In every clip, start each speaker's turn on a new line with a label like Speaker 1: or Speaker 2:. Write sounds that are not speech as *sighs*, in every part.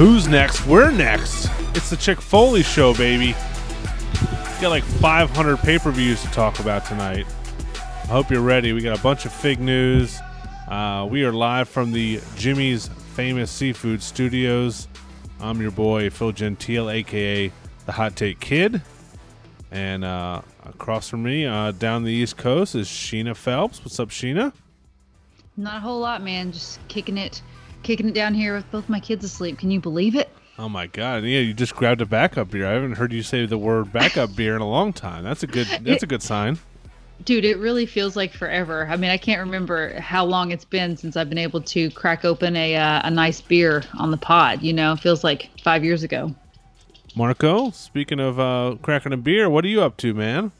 Speaker 1: Who's next? We're next. It's the Chick Foley show, baby. We got like 500 pay per views to talk about tonight. I hope you're ready. We got a bunch of fig news. Uh, we are live from the Jimmy's Famous Seafood Studios. I'm your boy, Phil Gentile, aka the Hot Take Kid. And uh, across from me, uh, down the East Coast, is Sheena Phelps. What's up, Sheena?
Speaker 2: Not a whole lot, man. Just kicking it, kicking it down here with both my kids asleep. Can you believe it?
Speaker 1: Oh my god! Yeah, you just grabbed a backup beer. I haven't heard you say the word backup beer in a long time. That's a good. *laughs* That's a good sign.
Speaker 2: Dude, it really feels like forever. I mean, I can't remember how long it's been since I've been able to crack open a uh, a nice beer on the pod. You know, it feels like five years ago.
Speaker 1: Marco, speaking of uh, cracking a beer, what are you up to, man?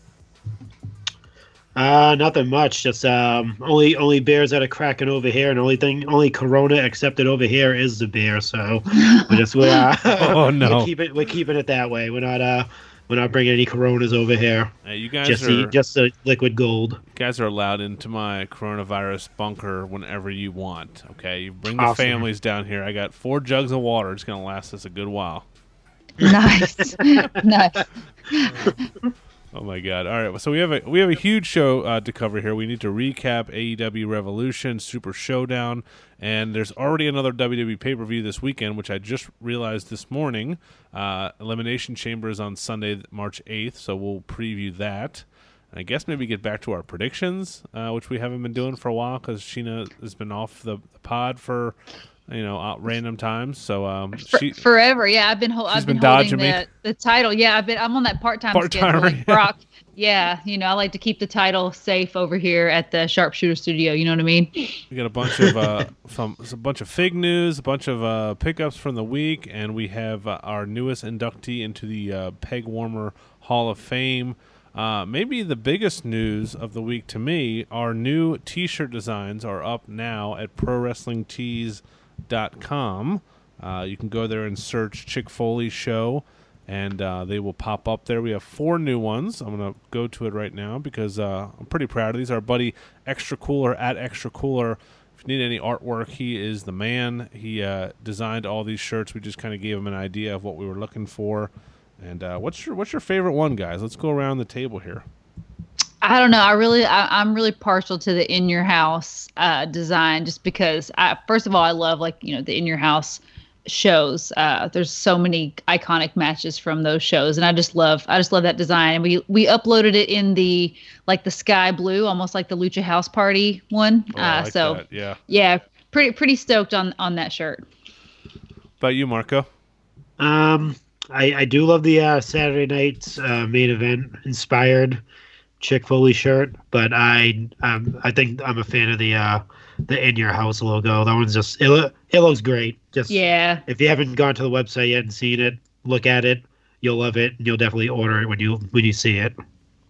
Speaker 3: Uh, nothing much. Just um, only only beers that are cracking over here, and only thing only Corona accepted over here is the beer. So we're just we're uh, *laughs*
Speaker 1: Oh, *laughs* no.
Speaker 3: we're keeping we're keeping it that way. We're not uh we're not bringing any Coronas over here.
Speaker 1: Hey, you guys
Speaker 3: Just
Speaker 1: are
Speaker 3: the, just the liquid gold.
Speaker 1: you guys are allowed into my coronavirus bunker whenever you want. Okay, you bring the
Speaker 3: Awesome.
Speaker 1: families down here. I got four jugs of water. It's gonna last us a good while.
Speaker 2: Nice, *laughs* nice.
Speaker 1: Oh my god! All right, so we have a we have a huge show uh, to cover here. We need to recap AEW Revolution, Super Showdown, and there's already another WWE pay per view this weekend, which I just realized this morning. Uh, Elimination Chamber is on Sunday, March 8th, so we'll preview that. And I guess maybe get back to our predictions, uh, which we haven't been doing for a while because Sheena has been off the, the pod for you know at random times. So um,
Speaker 2: For,
Speaker 1: she
Speaker 2: forever, yeah. I've been, ho-
Speaker 1: She's
Speaker 2: I've been,
Speaker 1: been
Speaker 2: holding
Speaker 1: dodging me.
Speaker 2: the, title. Yeah, I've been. I'm on that part time schedule, like
Speaker 1: yeah.
Speaker 2: Brock. Yeah, you know, I like to keep the title safe over here at the Sharpshooter Studio. You know what I mean?
Speaker 1: We got a bunch of uh, *laughs* some a bunch of fig news, a bunch of uh, pickups from the week, and we have uh, our newest inductee into the uh, Peg Warmer Hall of Fame. Uh, maybe the biggest news of the week to me, our new T-shirt designs are up now at ProWrestlingTees.com. Uh, you can go there and search Chick Foley Show, and uh, they will pop up there. We have four new ones. I'm going to go to it right now because uh, I'm pretty proud of these. Our buddy Extra Cooler at Extra Cooler. If you need any artwork, he is the man. He uh, designed all these shirts. We just kind of gave him an idea of what we were looking for. And uh, what's your what's your favorite one, guys? Let's go around the table here.
Speaker 2: I don't know. I really, I, I'm really partial to the in your house uh, design, just because. I, first of all, I love like you know the in your house shows. Uh, there's so many iconic matches from those shows, and I just love, I just love that design. And we we uploaded it in the like the sky blue, almost like the Lucha House Party one.
Speaker 1: Oh, I
Speaker 2: uh,
Speaker 1: like
Speaker 2: so
Speaker 1: that. yeah.
Speaker 2: yeah, pretty pretty stoked on on that shirt.
Speaker 1: About you, Marco?
Speaker 3: Um, I I do love the uh, Saturday night's uh, main event inspired Chick Foley shirt, but I um I think I'm a fan of the uh the in your house logo. That one's just it, lo- it looks great. Just
Speaker 2: Yeah,
Speaker 3: if you haven't gone to the website yet and seen it, look at it. You'll love it, and you'll definitely order it when you when you see it.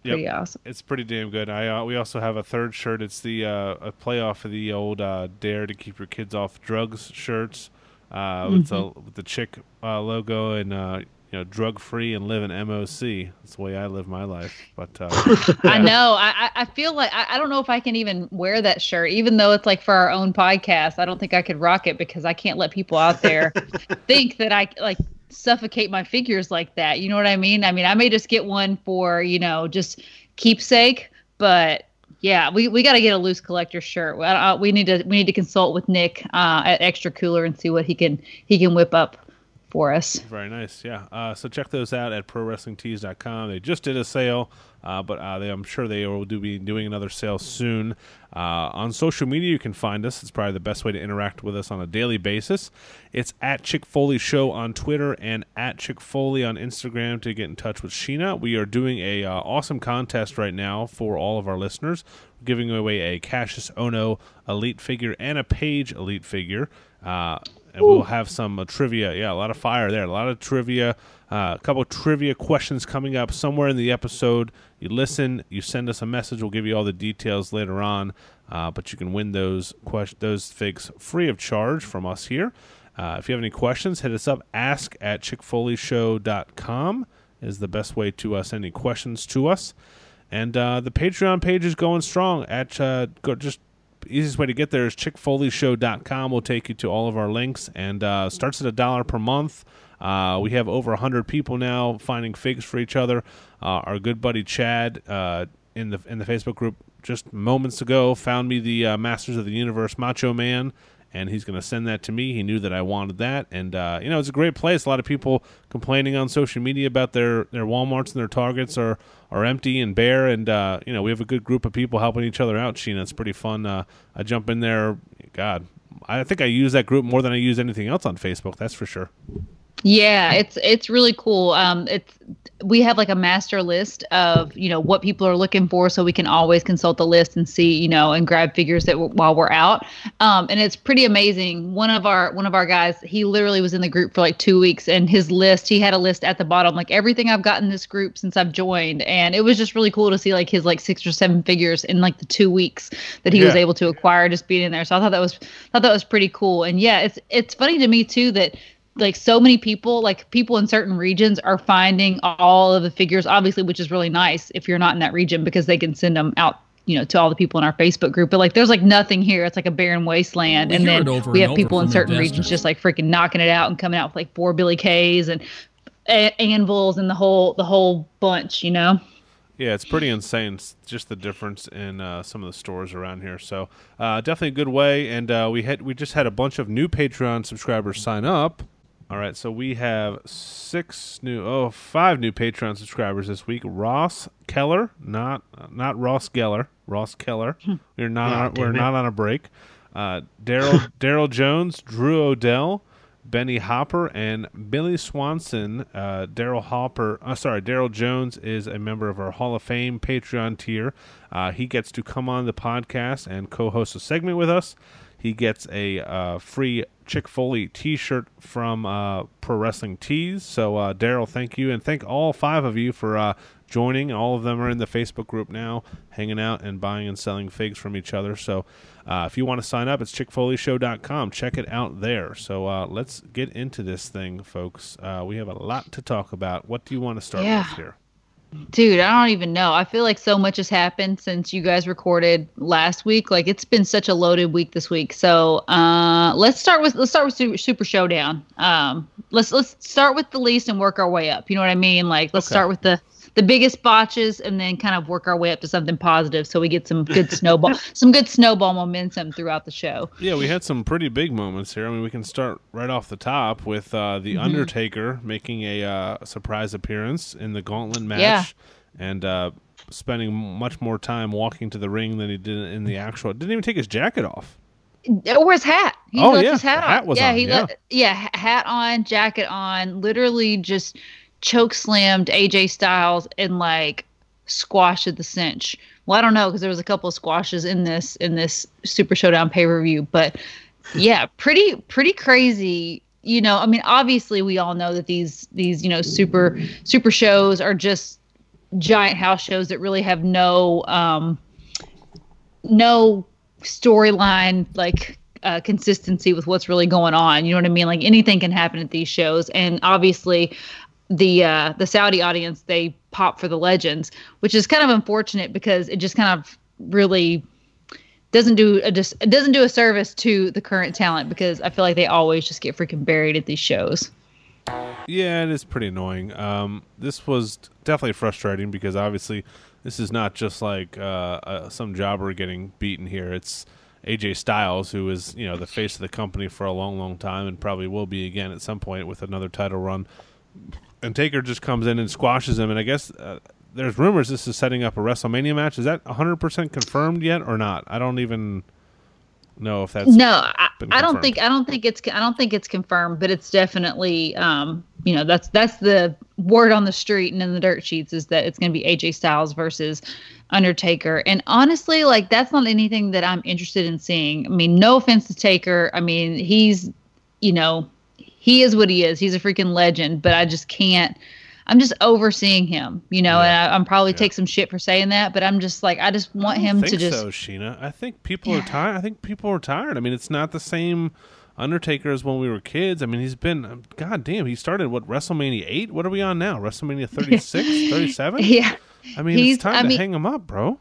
Speaker 2: pretty awesome.
Speaker 1: It's pretty damn good. I uh, we also have a third shirt. It's the uh, a playoff of the old uh, "Dare to Keep Your Kids Off Drugs" shirts. Uh, with, the, with the chick uh, logo and uh, you know drug free and live in MOC. That's the way I live my life. But uh, *laughs*
Speaker 2: I know. I, I- I feel like I, I don't know if I can even wear that shirt, even though it's like for our own podcast. I don't think I could rock it because I can't let people out there *laughs* think that I like suffocate my figures like that. You know what I mean? I mean, I may just get one for you know just keepsake, but yeah, we, we got to get a loose collector shirt. We, uh, we need to we need to consult with Nick uh, at Extra Cooler and see what he can he can whip up for us.
Speaker 1: Very nice, yeah. Uh, so check those out at ProWrestlingTees.com. They just did a sale, uh, but uh, they, I'm sure they will do be doing another sale soon. Uh, on social media, you can find us. It's probably the best way to interact with us on a daily basis. It's at Chick Foley Show on Twitter and at Chick Foley on Instagram to get in touch with Sheena. We are doing a uh, awesome contest right now for all of our listeners. We're giving away a Kassius Ohno Elite figure and a Page Elite figure. And we'll have some uh, trivia. Yeah, a lot of fire there. A lot of trivia. Uh, a couple trivia questions coming up somewhere in the episode. You listen, you send us a message. We'll give you all the details later on. Uh, but you can win those ques- those figs free of charge from us here. Uh, if you have any questions, hit us up. Ask at chickfoleyshow.com is the best way to uh, send any questions to us. And uh, the Patreon page is going strong. At uh, go, just easiest way to get there is chickfoleyshow.com. We'll take you to all of our links and uh, starts at a dollar per month. Uh, we have over 100 people now finding figs for each other. Uh, our good buddy Chad uh, in the in the Facebook group just moments ago found me the uh, Masters of the Universe Macho Man, and he's going to send that to me. He knew that I wanted that, and uh, you know it's a great place. A lot of people complaining on social media about their their WalMarts and their Targets are are empty and bare, and uh, you know we have a good group of people helping each other out. Sheena, it's pretty fun. Uh, I jump in there. God, I think I use that group more than I use anything else on Facebook. That's for sure.
Speaker 2: Yeah, it's it's really cool. Um, it's we have like a master list of you know what people are looking for, so we can always consult the list and see you know and grab figures that w- while we're out. Um, and it's pretty amazing. One of our one of our guys, he literally was in the group for like two weeks, and his list, he had a list at the bottom like everything I've gotten this group since I've joined, and it was just really cool to see like his like six or seven figures in like the two weeks that he yeah. was able to acquire just being in there. So I thought that was thought that was pretty cool. And yeah, it's it's funny to me too that like so many people like people in certain regions are finding all of the figures obviously which is really nice if you're not in that region because they can send them out you know to all the people in our facebook group but like there's like nothing here it's like a barren wasteland we and then we have people in certain investors. regions just like freaking knocking it out and coming out with like four Billie Kay's and a- anvils and the whole the whole bunch you know
Speaker 1: yeah, it's pretty insane. It's just the difference in uh, some of the stores around here. So uh, definitely a good way. And uh, we had we just had a bunch of new Patreon subscribers sign up. All right, so we have six new, oh, five new Patreon subscribers this week. Ross Keller, not not Ross Geller, Ross Keller. Hmm. We're not on, we're it. not on a break. Uh, Daryl *laughs* Daryl Jones, Drew Odell, Benny Hopper, and Billy Swanson. Uh, Daryl Hopper, uh, sorry, Daryl Jones is a member of our Hall of Fame Patreon tier. Uh, he gets to come on the podcast and co-host a segment with us. He gets a uh, free Chick Foley T-shirt from uh, Pro Wrestling Tees. So uh, Daryl, thank you, and thank all five of you for uh, joining. All of them are in the Facebook group now, hanging out and buying and selling figs from each other. So uh, if you want to sign up, it's chickfoleyshow.com. Check it out there. So uh, let's get into this thing, folks. Uh, we have a lot to talk about. What do you want to start yeah. with here?
Speaker 2: Dude, I don't even know. I feel like so much has happened since you guys recorded last week. Like it's been such a loaded week this week. So uh, let's start with let's start with Super Showdown. Um, let's let's start with the least and work our way up. You know what I mean? Like let's okay. start with the the biggest botches and then kind of work our way up to something positive so we get some good *laughs* snowball some good snowball momentum throughout the show
Speaker 1: yeah we had some pretty big moments here i mean we can start right off the top with uh, the mm-hmm. undertaker making a uh, surprise appearance in the gauntlet match yeah. and uh, spending much more time walking to the ring than he did in the actual didn't even take his jacket off
Speaker 2: or his hat.
Speaker 1: He oh, left yeah. his hat, hat
Speaker 2: on. yeah,
Speaker 1: on.
Speaker 2: he
Speaker 1: yeah.
Speaker 2: yeah, hat on, jacket on, literally just choke slammed AJ Styles and like squashed the cinch. Well, I don't know because there was a couple of squashes in this in this Super Showdown pay per view, but yeah, pretty pretty crazy. You know, I mean, obviously we all know that these these you know super super shows are just giant house shows that really have no um no storyline like uh, consistency with what's really going on. You know what I mean? Like anything can happen at these shows, and obviously, the uh, the Saudi audience they pop for the legends, which is kind of unfortunate because it just kind of really doesn't do a doesn't do a service to the current talent because I feel like they always just get freaking buried at these shows.
Speaker 1: Yeah, it is pretty annoying. Um, this was definitely frustrating because obviously this is not just like uh, uh, some jobber getting beaten here. It's AJ Styles, who is you know the face of the company for a long, long time, and probably will be again at some point with another title run and Taker just comes in and squashes him. And I guess uh, there's rumors this is setting up a WrestleMania match. Is that 100 percent confirmed yet or not? I don't even know if that's
Speaker 2: no. I, I, don't think I don't think it's I don't think it's confirmed, but it's definitely um, you know that's that's the word on the street and in the dirt sheets is that it's going to be AJ Styles versus Undertaker. And honestly, like that's not anything that I'm interested in seeing. I mean, no offense to Taker. I mean, he's you know he is what he is. He's a freaking legend, but I just can't. I'm just overseeing him, you know, yeah. and I, am probably yeah. take some shit for saying that, but I'm just like, I just want I him to just.
Speaker 1: So Sheena, I think people yeah. are tired. I think people are tired. I mean, it's not the same Undertaker as when we were kids. I mean, he's been, um, god damn, he started what WrestleMania eight. What are we on now? WrestleMania 36, *laughs* 37.
Speaker 2: Yeah,
Speaker 1: I mean, he's, it's time I to mean, hang him up, bro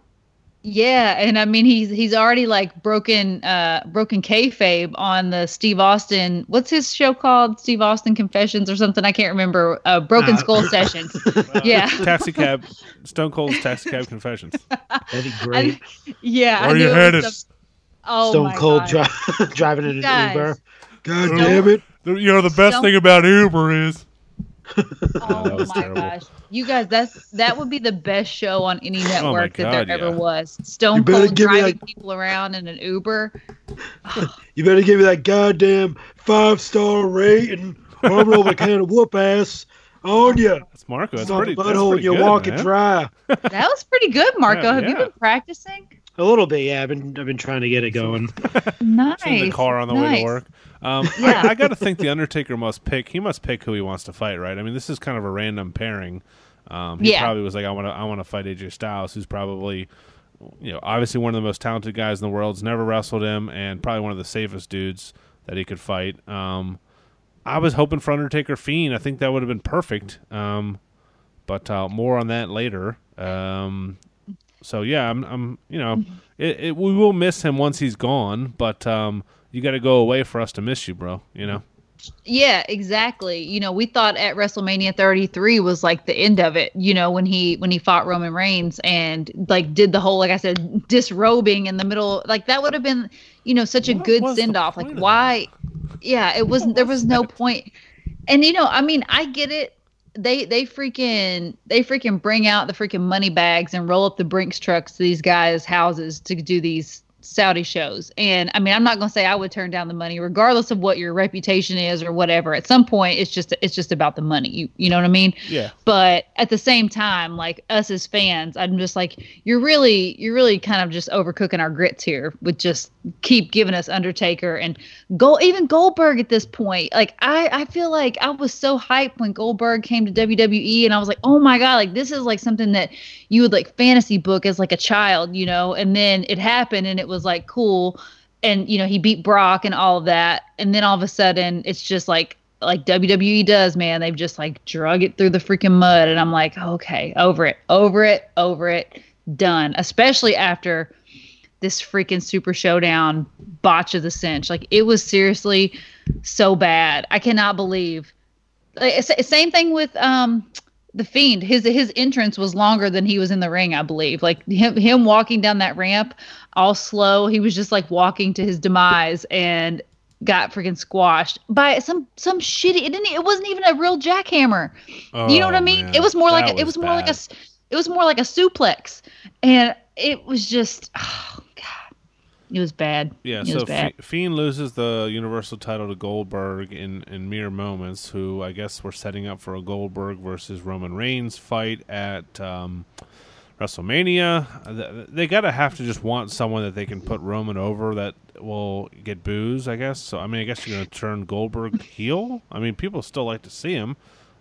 Speaker 2: Yeah, and I mean he's he's already like broken uh broken kayfabe on the Steve Austin. What's his show called? Steve Austin Confessions or something? I can't remember. Uh, Broken
Speaker 3: Uh,
Speaker 2: Skull Sessions. *laughs* *laughs* yeah, *laughs*
Speaker 1: Taxi cab, Stone Cold's Taxi Cab Confessions.
Speaker 3: That'd be great.
Speaker 2: yeah. I
Speaker 1: Where
Speaker 2: knew
Speaker 1: you
Speaker 2: it
Speaker 1: headed?
Speaker 2: was some- Oh
Speaker 3: Stone
Speaker 2: my
Speaker 3: Cold
Speaker 2: God.
Speaker 3: dri- driving in an
Speaker 2: Guys.
Speaker 3: Uber. God
Speaker 1: Don't-
Speaker 3: damn it!
Speaker 1: You know the best
Speaker 2: Don't-
Speaker 1: thing about Uber is
Speaker 2: Oh *laughs* my
Speaker 1: terrible.
Speaker 2: gosh, you guys, that's that would be the best show on any oh network that
Speaker 1: Oh God,
Speaker 2: there
Speaker 1: yeah.
Speaker 2: ever was. Stone Cold driving
Speaker 3: that-
Speaker 2: people around in an Uber. *sighs*
Speaker 3: You better give me that goddamn five star rating. Or I'm gonna can of whoop ass on you.
Speaker 1: that's Marco. That's
Speaker 3: It's
Speaker 1: pretty.
Speaker 3: a
Speaker 1: That's
Speaker 3: butthole.
Speaker 1: pretty
Speaker 3: You're
Speaker 1: good,
Speaker 3: walking
Speaker 1: man.
Speaker 3: dry.
Speaker 2: That was pretty good, Marco.
Speaker 1: Yeah,
Speaker 2: Have you been practicing?
Speaker 3: A little bit, yeah. I've been I've been trying to get it going. *laughs*
Speaker 2: Nice.
Speaker 1: in the car on the way to work. Um, *laughs*
Speaker 2: Yeah.
Speaker 1: I, I got to think the Undertaker must pick. He must pick who he wants to fight, right? I mean, this is kind of a random pairing. Um, he
Speaker 2: Yeah.
Speaker 1: probably was like, I want to, I want to fight AJ Styles, who's probably, you know, obviously one of the most talented guys in the world. Has never wrestled him, and probably one of the safest dudes that he could fight. Um, I was hoping for Undertaker Fiend. I think that would have been perfect. Um, but uh, more on that later. Um, so yeah, I'm, I'm you know, it, it, we will miss him once he's gone, but um, you got to go away for us to miss you, bro. You know,
Speaker 2: Yeah, exactly. You know, we thought at WrestleMania 33 was like the end of it, you know, when he when he fought Roman Reigns and like did the whole like I said disrobing in the middle like that would have been, you know, such a
Speaker 1: What
Speaker 2: good
Speaker 1: was
Speaker 2: send off. Like
Speaker 1: of
Speaker 2: why Yeah, it wasn't there was no point. And you know, I mean, I get it. They they freaking they freaking bring out the freaking money bags and roll up the Brinks trucks to these guys' houses to do these Saudi shows. And I mean, I'm not going to say I would turn down the money regardless of what your reputation is or whatever. At some point it's just it's just about the money. You you know what I mean?
Speaker 1: yeah,
Speaker 2: But at the same time, like us as fans, I'm just like you're really you're really kind of just overcooking our grits here with just keep giving us Undertaker and go even Goldberg at this point. Like I I feel like I was so hyped when Goldberg came to WWE and I was like, "Oh my god, like this is like something that you would like fantasy book as like a child, you know?" And then it happened and it was like cool and you know, he beat Brock and all of that. And then all of a sudden it's just like like WWE does, man. They've just like drug it through the freaking mud. And I'm like, okay, over it, over it, over it, done. Especially after this freaking Super Showdown botch of the cinch. Like it was seriously so bad. I cannot believe. Like, same thing with um the fiend. His his entrance was longer than he was in the ring. I believe. Like him him walking down that ramp all slow. He was just like walking to his demise and got freaking squashed by some some shitty. It didn't. It wasn't even a real jackhammer. you know what I
Speaker 1: Oh,
Speaker 2: mean?
Speaker 1: man.
Speaker 2: It was more
Speaker 1: That
Speaker 2: like a, it was more like a it was more like a suplex, and it was just oh god, it was bad.
Speaker 1: Yeah,
Speaker 2: it
Speaker 1: so
Speaker 2: was bad.
Speaker 1: Fiend loses the Universal title to Goldberg in, in mere moments, who I guess were setting up for a Goldberg versus Roman Reigns fight at um, WrestleMania. They got to have to just want someone that they can put Roman over that will get boos, I guess. So, I mean, I guess you're going to turn Goldberg heel. I mean, people still like to see him.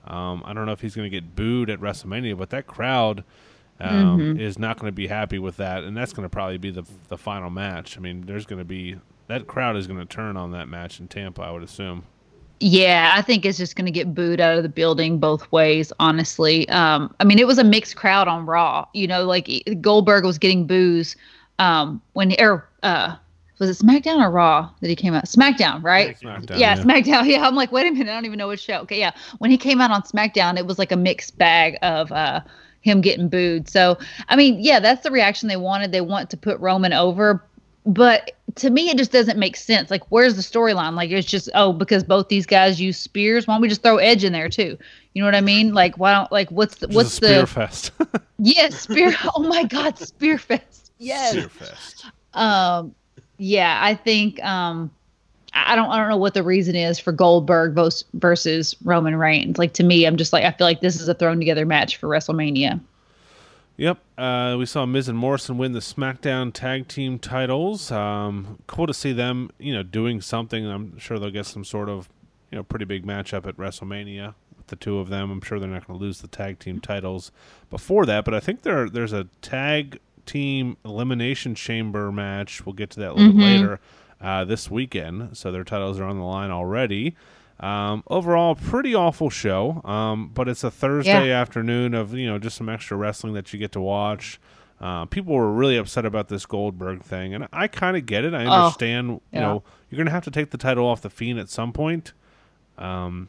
Speaker 1: Um, I don't know if he's going to get booed at WrestleMania, but that crowd um,
Speaker 2: Mm-hmm.
Speaker 1: is not going to be happy with that, and that's going to probably be the the final match. I mean, there's going to be that crowd is going to turn on that match in Tampa, I would assume.
Speaker 2: Yeah, I think it's just going to get booed out of the building both ways, honestly. Um, I mean, it was a mixed crowd on Raw. You know, like Goldberg was getting boos um, when, or uh, was it SmackDown or Raw that he came out? SmackDown, right?
Speaker 1: SmackDown,
Speaker 2: yeah,
Speaker 1: yeah.
Speaker 2: SmackDown. *laughs* Yeah, I'm like, wait a minute, I don't even know which show. Okay, yeah. When he came out on SmackDown, it was like a mixed bag of uh, him getting booed. So, I mean, yeah, that's the reaction they wanted. They want to put Roman over, but to me, it just doesn't make sense. Like, where's the storyline? Like, it's just oh, because both these guys use spears. Why don't we just throw Edge in there too? You know what I mean? Like, why don't like what's the,
Speaker 1: Just
Speaker 2: what's
Speaker 1: a spear
Speaker 2: the
Speaker 1: fest. *laughs*
Speaker 2: yes spear? Oh my God, Spearfest. Yes.
Speaker 1: spear fest.
Speaker 2: Um, yeah, I think um, I I don't I don't know what the reason is for Goldberg vs versus Roman Reigns. Like to me, I'm just like I feel like this is a thrown together match for WrestleMania.
Speaker 1: Yep, uh, we saw Miz and Morrison win the SmackDown Tag Team titles. Um, cool to see them, you know, doing something. I'm sure they'll get some sort of, you know, pretty big matchup at WrestleMania with the two of them. I'm sure they're not going to lose the tag team titles before that, but I think there there's a tag team elimination chamber match. We'll get to that a little bit later uh, this weekend. So their titles are on the line already. Um, overall, pretty awful show. Um, but it's a Thursday afternoon of you know just some extra wrestling that you get to watch. Uh, people were really upset about this Goldberg thing, and I kind of get it. I
Speaker 2: Oh,
Speaker 1: understand. You know, you're going to have to take the title off the Fiend at some point. Um,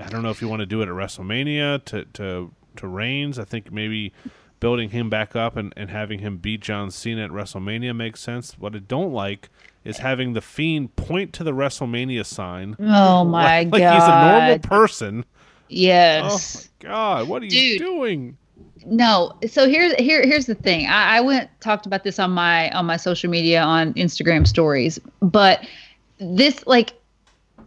Speaker 1: I don't know if you want to do it at WrestleMania to to to Reigns. I think maybe building him back up and, and having him beat John Cena at WrestleMania makes sense. What I don't like is having the Fiend point to the WrestleMania sign.
Speaker 2: Oh *laughs* my
Speaker 1: like,
Speaker 2: god!
Speaker 1: like he's a normal person.
Speaker 2: Yes.
Speaker 1: Oh my god, what are you doing?
Speaker 2: No. So here's here here's the thing. I, I went talked about this on my on my social media on Instagram stories, but this like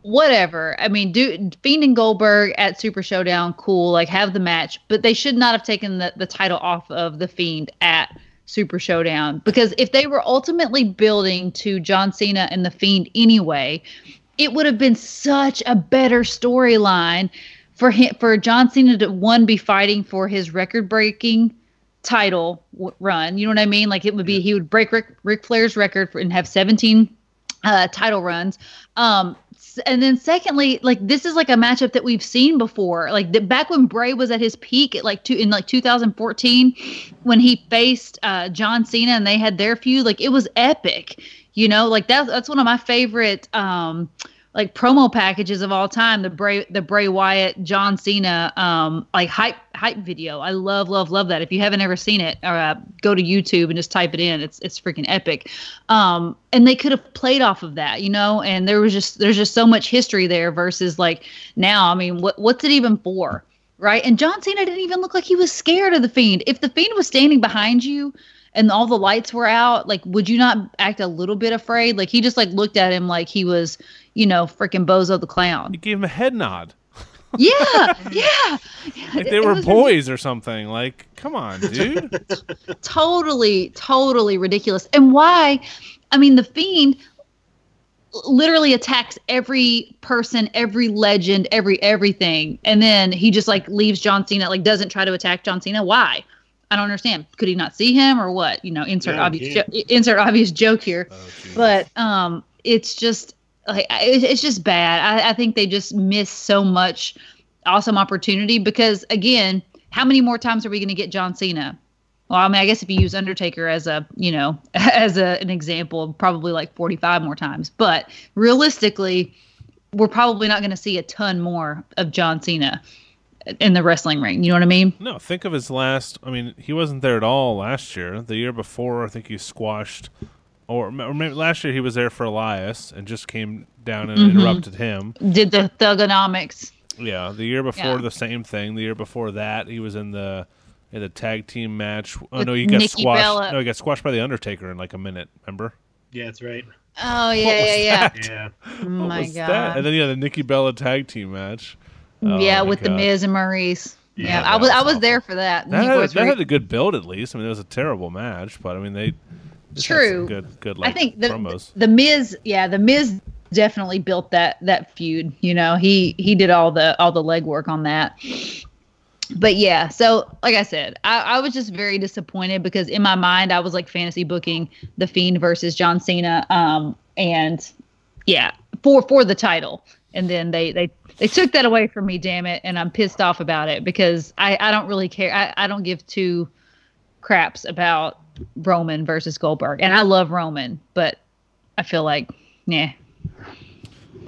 Speaker 2: whatever. I mean, do Fiend and Goldberg at Super Showdown, cool. Like have the match, but they should not have taken the the title off of the Fiend at Super Showdown because if they were ultimately building to John Cena and the Fiend anyway, it would have been such a better storyline for him for John Cena to one be fighting for his record breaking title w- run. You know what I mean? Like it would be he would break Rick, Ric Flair's record for, and have 17 uh, title runs. Um, and then secondly, like this is like a matchup that we've seen before. Like the, back when Bray was at his peak at like two in like 2014, when he faced uh, John Cena and they had their feud, like it was epic. You know, like that's that's one of my favorite um like promo packages of all time. The Bray the Bray Wyatt John Cena um like hype hype video. I love love love that. If you haven't ever seen it, uh, go to YouTube and just type it in. It's it's freaking epic. Um and they could have played off of that, you know. And there was just there's just so much history there versus like now. I mean, what what's it even for? Right? And John Cena didn't even look like he was scared of the Fiend. If the Fiend was standing behind you and all the lights were out, like would you not act a little bit afraid? Like he just like looked at him like he was, you know, freaking Bozo the clown.
Speaker 1: You gave him a head nod.
Speaker 2: Yeah, yeah.
Speaker 1: Like they
Speaker 2: it
Speaker 1: were
Speaker 2: was
Speaker 1: boys or something. Like, come on, dude. *laughs*
Speaker 2: totally, totally ridiculous. And why? I mean, the fiend literally attacks every person, every legend, every everything, and then he just like leaves John Cena, like doesn't try to attack John Cena. Why? I don't understand. Could he not see him or what? You know, insert
Speaker 3: Yeah,
Speaker 2: obvious jo- insert obvious joke here.
Speaker 1: Oh,
Speaker 2: but um it's just like it's just bad I, I think they just miss so much awesome opportunity because again how many more times are we going to get john cena well i mean i guess if you use undertaker as a you know *laughs* as a, an example probably like 45 more times but realistically we're probably not going to see a ton more of john cena in the wrestling ring you know what i mean
Speaker 1: No, think of his last. I mean, he wasn't there at all last year. The year before, I think he squashed, or, or maybe last year he was there for Elias and just came down and
Speaker 2: Mm-hmm.
Speaker 1: interrupted him.
Speaker 2: did the Thuganomics
Speaker 1: Yeah, the year before
Speaker 2: Yeah.
Speaker 1: the same thing. The year before that, he was in the in the tag team match. Oh
Speaker 2: With
Speaker 1: no, he got
Speaker 2: Nikki
Speaker 1: squashed.
Speaker 2: Bella.
Speaker 1: No, he got squashed by the Undertaker in like a minute. Remember?
Speaker 3: Yeah, that's right.
Speaker 2: oh yeah
Speaker 1: What was
Speaker 2: yeah yeah
Speaker 1: that?
Speaker 3: Yeah.
Speaker 2: oh
Speaker 1: What
Speaker 2: my
Speaker 1: was
Speaker 2: god
Speaker 1: that? And then yeah, the Nikki Bella tag team match. Oh,
Speaker 2: yeah,
Speaker 1: my
Speaker 2: with the
Speaker 1: God.
Speaker 2: Miz and Maryse. Yeah,
Speaker 3: Yeah,
Speaker 2: I
Speaker 1: that
Speaker 2: was I
Speaker 1: was
Speaker 2: was
Speaker 1: awful.
Speaker 2: there for that.
Speaker 1: That, had,
Speaker 2: was
Speaker 1: that
Speaker 2: very-
Speaker 1: had a good build at least. I mean, it was a terrible match, but I mean they just had some
Speaker 2: True.
Speaker 1: good good like
Speaker 2: I think the
Speaker 1: promos.
Speaker 2: the Miz, yeah, the Miz definitely built that that feud. You know, he he did all the all the legwork on that. But yeah, so like I said, I, I was just very disappointed because in my mind I was like fantasy booking the Fiend versus John Cena, um, and yeah, for for the title, and then they they they took that away from me. Damn it, and I'm pissed off about it because I I don't really care. I I don't give two craps about Roman versus Goldberg, and I love Roman, but I feel like, yeah,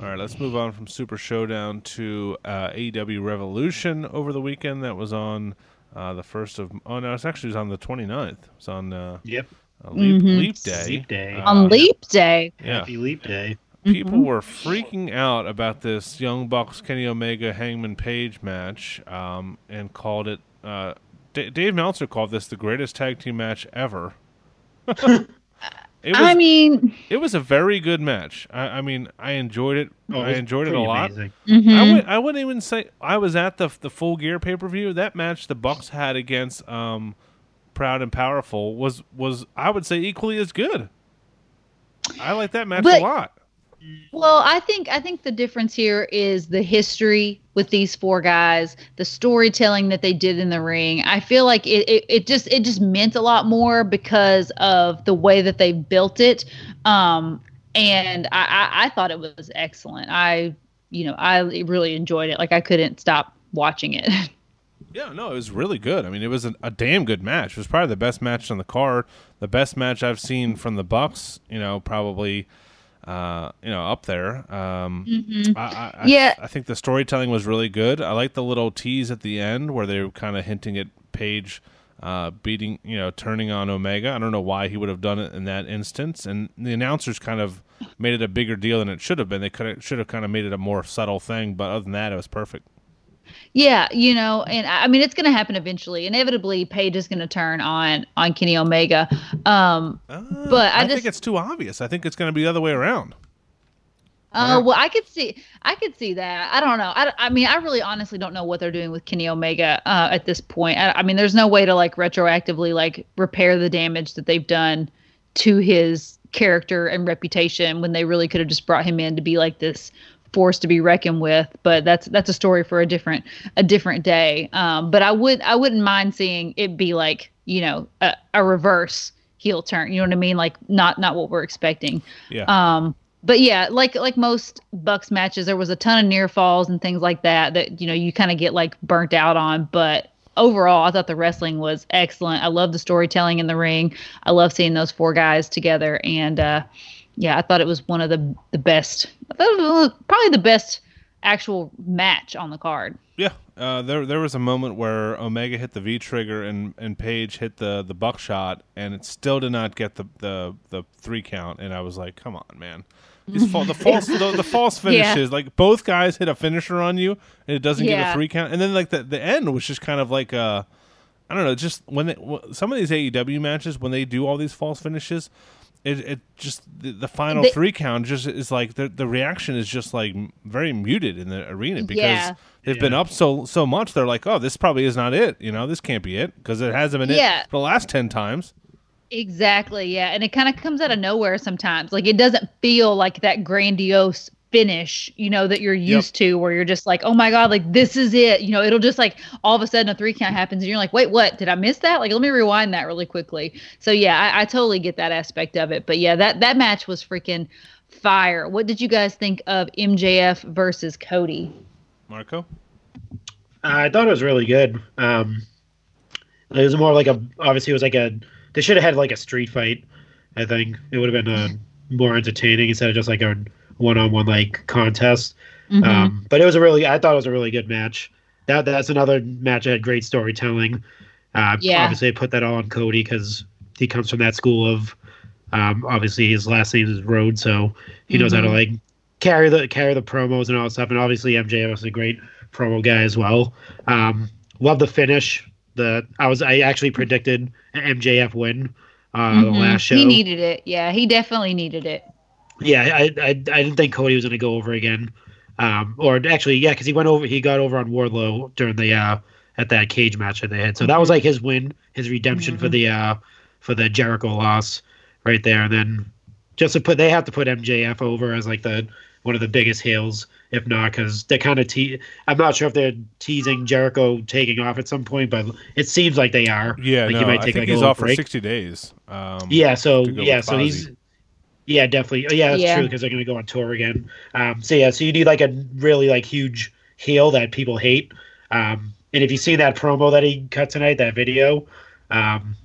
Speaker 1: All right, let's move on from Super Showdown to uh, AEW Revolution over the weekend. That was on uh, the first of. Oh no, it's actually it was on the 29th. It was on uh,
Speaker 3: Yep.
Speaker 1: uh, leap,
Speaker 2: Mhm.
Speaker 1: leap day.
Speaker 3: Leap day.
Speaker 1: Uh,
Speaker 2: on Leap Day,
Speaker 1: Yeah,
Speaker 3: Happy Leap Day.
Speaker 1: people were freaking out about this Young Bucks Kenny Omega Hangman Page match, um, and called it. Uh, D- Dave Meltzer called this the greatest tag team match ever. *laughs* it was.
Speaker 2: I mean,
Speaker 1: it was a very good match. I, I mean, I enjoyed it.
Speaker 3: Oh,
Speaker 1: I enjoyed it a lot.
Speaker 3: amazing.
Speaker 2: mhm.
Speaker 1: I would I wouldn't even say I was at the the full gear pay per view. That match the Bucks had against um, Proud and Powerful was was I would say equally as good. I like that match
Speaker 2: But-
Speaker 1: a lot.
Speaker 2: Well, I think I think the difference here is the history with these four guys, the storytelling that they did in the ring. I feel like it, it, it just it just meant a lot more because of the way that they built it. Um, and I, I, I thought it was excellent. I you know I really enjoyed it. Like I couldn't stop watching it. *laughs*
Speaker 1: Yeah, no, it was really good. I mean, it was a, a, damn good match. It was probably the best match on the card, the best match I've seen from the Bucks. You know, probably, uh, you know, up there. Um,
Speaker 2: mm-hmm.
Speaker 1: I, I,
Speaker 2: yeah,
Speaker 1: I, I, think the storytelling was really good. I like the little tease at the end where they were kind of hinting at Page uh, beating, you know, turning on Omega. I don't know why he would have done it in that instance, and the announcers kind of made it a bigger deal than it should have been. They could should have kind of made it a more subtle thing, but other than that, it was perfect.
Speaker 2: Yeah, you know, and I mean it's going to happen eventually. Inevitably, Page is going to turn on on Kenny Omega. Um, uh, but I,
Speaker 1: I
Speaker 2: just
Speaker 1: think it's too obvious. I think it's going to be the other way around.
Speaker 2: Uh, well, I could see, I could see that. I don't know. I, I mean, I really honestly don't know what they're doing with Kenny Omega uh, at this point. I, I mean, there's no way to like retroactively like repair the damage that they've done to his character and reputation when they really could have just brought him in to be like this force to be reckoned with. But that's that's a story for a different a different day. Um, but I would I wouldn't mind seeing it be like you know a, a reverse heel turn. You know what I mean? Like not not what we're expecting.
Speaker 1: Yeah.
Speaker 2: Um, but yeah, like like most Bucks matches, there was a ton of near falls and things like that that you know you kind of get like burnt out on. But overall, I thought the wrestling was excellent. I love the storytelling in the ring. I love seeing those four guys together, and uh, yeah, I thought it was one of the the best. I thought it was probably the best actual match on the card.
Speaker 1: Yeah, uh, there there was a moment where Omega hit the V trigger and and Page hit the the buckshot, and it still did not get the the the three count. And I was like, come on, man. These the *laughs* false the, the, false finishes, yeah. like both guys hit a finisher on you, and it doesn't yeah. get a three count. And then like the the end was just kind of like uh, I don't know, just when they some of these AEW matches when they do all these false finishes, it, it just the, the final they, three count just is like the the reaction is just like very muted in the arena because yeah. they've yeah. been up so so much they're like oh this probably is not it you know this can't be it because it hasn't been yeah. it for the last 10 times
Speaker 2: exactly yeah and it kind of comes out of nowhere sometimes like it doesn't feel like that grandiose finish, you know, that you're used yep. to, where you're just like, oh my God, like this is it. You know, it'll just like all of a sudden a three count happens and you're like, wait, what? Did I miss that? Like, let me rewind that really quickly. So yeah, I, I totally get that aspect of it. But yeah, that that match was freaking fire. What did you guys think of MJF versus Cody?
Speaker 1: Marco?
Speaker 3: I thought it was really good. Um, it was more like a obviously it was like a they should have had like a street fight. I think it would have been uh, more entertaining instead of just like a one-on-one like contest. Mm-hmm. Um, but it was a really, I thought it was a really good match. That that's another match that had great storytelling. Uh, yeah. Obviously, I put that all on Cody because he comes from that school of. Um, obviously, his last name is Rhodes, so he knows mm-hmm. how to mm-hmm. like carry the carry the promos and all that stuff. And obviously, MJF was a great promo guy as well. Um, love the finish. The I was I actually predicted an MJF win uh, mm-hmm. the last show.
Speaker 2: He needed it. Yeah, he definitely needed it
Speaker 3: yeah, I, I, I didn't think Cody was going to go over again. Um, or actually, yeah, because he went over, he got over on Wardlow during the uh, at that cage match that they had. So that was like his win, his redemption mm-hmm. for the uh, for the Jericho loss right there. And then just to put, they have to put MJF over as like the one of the biggest heels, if not, because they're kind of te- I'm not sure if they're teasing Jericho taking off at some point, but it seems like they are.
Speaker 1: Yeah, like no, I think like he's off break. for 60 days. Um,
Speaker 3: yeah, so yeah, so he's yeah, definitely. Oh, yeah, that's yeah. true because they're going to go on tour again. Um, so yeah, so you need like a really like huge heel that people hate. Um, and if you see that promo that he cut tonight, that video, um,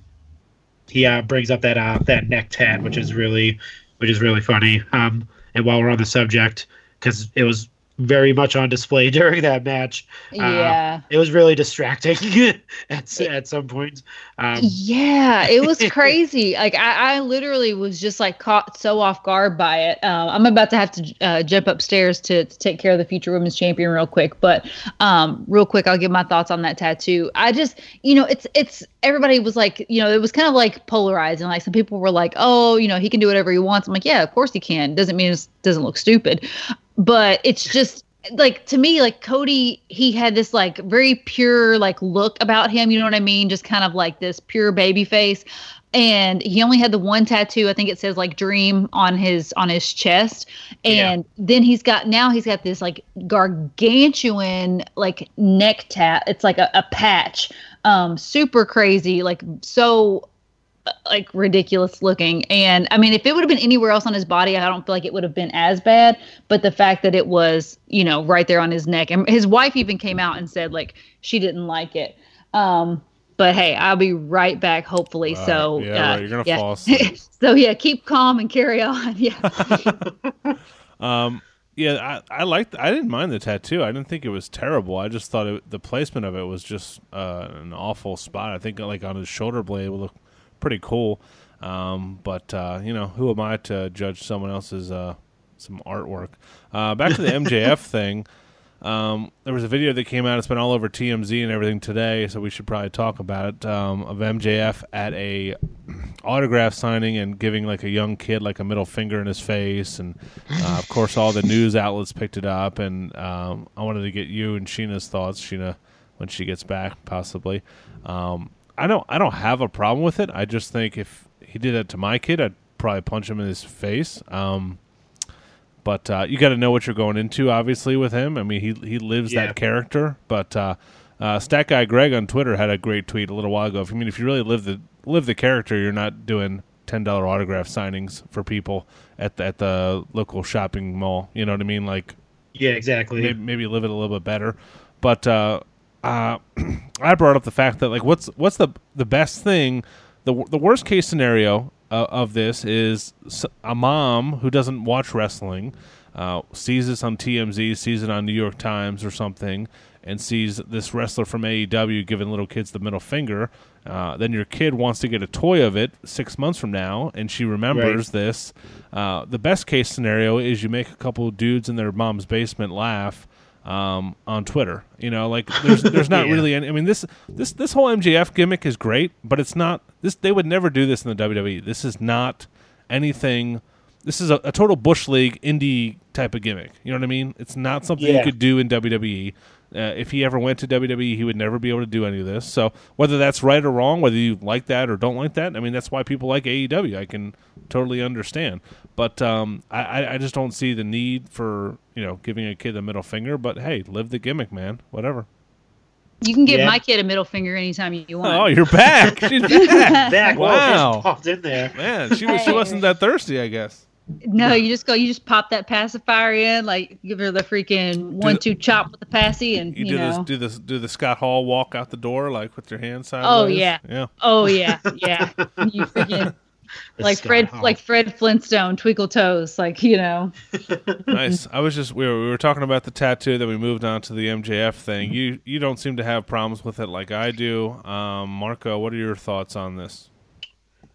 Speaker 3: he uh, brings up that uh, that neck tat, which is really which is really funny. Um, and while we're on the subject, because it was very much on display *laughs* during that match.
Speaker 2: Uh, yeah,
Speaker 3: it was really distracting *laughs* at at some points.
Speaker 2: Um, yeah, it was *laughs* crazy. like I, I literally was just like caught so off guard by it. Um, I'm about to have to uh, jump upstairs to, to, take care of the future women's champion real quick, but um, real quick, I'll give my thoughts on that tattoo. I just, you know, it's it's everybody was like, you know, it was kind of like polarizing. Like some people were like, oh, you know, he can do whatever he wants. I'm like, yeah, of course he can. Doesn't mean it doesn't look stupid but it's just like to me like cody he had this like very pure like look about him you know what i mean? Just kind of like this pure baby face. And he only had the one tattoo. I think it says like dream on his on his chest. And yeah. then he's got now he's got this like gargantuan like neck tat. It's like a, a patch. Um super crazy like so like ridiculous looking. And I mean, if it would have been anywhere else on his body, I don't feel like it would have been as bad. But the fact that it was, you know, right there on his neck, and his wife even came out and said like she didn't like it. Um, but hey, I'll be right back, hopefully.
Speaker 1: Right.
Speaker 2: So
Speaker 1: Yeah,
Speaker 2: uh,
Speaker 1: right. You're gonna
Speaker 2: yeah.
Speaker 1: fall *laughs* asleep.
Speaker 2: so yeah, keep calm and carry on. *laughs* Yeah. *laughs*
Speaker 1: Um, yeah, I, I liked. I didn't mind the tattoo. I didn't think it was terrible. I just thought it, the placement of it was just uh, an awful spot. I think like on his shoulder blade would look pretty cool. Um, but uh, you know, who am I to judge someone else's uh, some artwork? Uh, back to the *laughs* MJF thing. Um, there was a video that came out. It's been all over TMZ and everything today, so we should probably talk about it. Um, of MJF at a autograph signing and giving like a young kid like a middle finger in his face, and uh, of course all the news outlets picked it up. And um, I wanted to get you and Sheena's thoughts, Sheena, when she gets back, possibly. Um, I don't, I don't have a problem with it. I just think if he did that to my kid, I'd probably punch him in his face. Um, but uh, you got to know what you're going into, obviously, with him. I mean, he he lives
Speaker 3: Yeah.
Speaker 1: that character. But uh, uh, Stat Guy Greg on Twitter had a great tweet a little while ago. If I mean, if you really live the live the character, you're not doing ten dollar autograph signings for people at the, at the local shopping mall. You know what I mean? Like
Speaker 3: Yeah, exactly.
Speaker 1: maybe, maybe live it a little bit better. But uh, uh, *clears throat* I brought up the fact that like what's what's the the best thing, the the worst case scenario uh, of this is a mom who doesn't watch wrestling uh, sees this on TMZ, sees it on New York Times or something, and sees this wrestler from AEW giving little kids the middle finger. Uh, then your kid wants to get a toy of it six months from now, and she remembers this. Uh, the best case scenario is you make a couple dudes in their mom's basement laugh um, on Twitter. You know, like there's there's not *laughs*
Speaker 3: Yeah.
Speaker 1: really any. I mean, this this this whole MJF gimmick is great, but it's not. This they would never do this in the WWE. This is not anything. This is a, a total bush league indie type of gimmick. You know what I mean? It's not something you could do in WWE. Uh, if he ever went to WWE, he would never be able to do any of this. So whether that's right or wrong, whether you like that or don't like that, I mean that's why people like AEW. I can totally understand, but um, I, I- I just don't see the need for you know giving a kid the middle finger. But hey, live the gimmick, man. Whatever.
Speaker 2: You can give
Speaker 3: Yeah.
Speaker 2: my kid a middle finger anytime you want.
Speaker 1: Oh, you're back. *laughs* She's back.
Speaker 3: Back. Whoa,
Speaker 1: Wow.
Speaker 3: just popped in there.
Speaker 1: Man, she was she wasn't that thirsty, I guess.
Speaker 2: No, you just go. You just pop that pacifier in, like give her the freaking one-two chop with the passy, and
Speaker 1: You,
Speaker 2: you,
Speaker 1: do
Speaker 2: know.
Speaker 1: this do this do the Scott Hall walk out the door like with your hands sideways.
Speaker 2: Oh, yeah.
Speaker 1: yeah.
Speaker 2: Oh yeah, yeah. *laughs* You freaking like
Speaker 3: Scott
Speaker 2: Fred,
Speaker 3: Hall.
Speaker 2: like Fred Flintstone, twinkle toes, like you know. *laughs*
Speaker 1: nice. I was just we were, we were talking about the tattoo, then we moved on to the MJF thing. You you don't seem to have problems with it like I do. Um, Marco, what are your thoughts on this?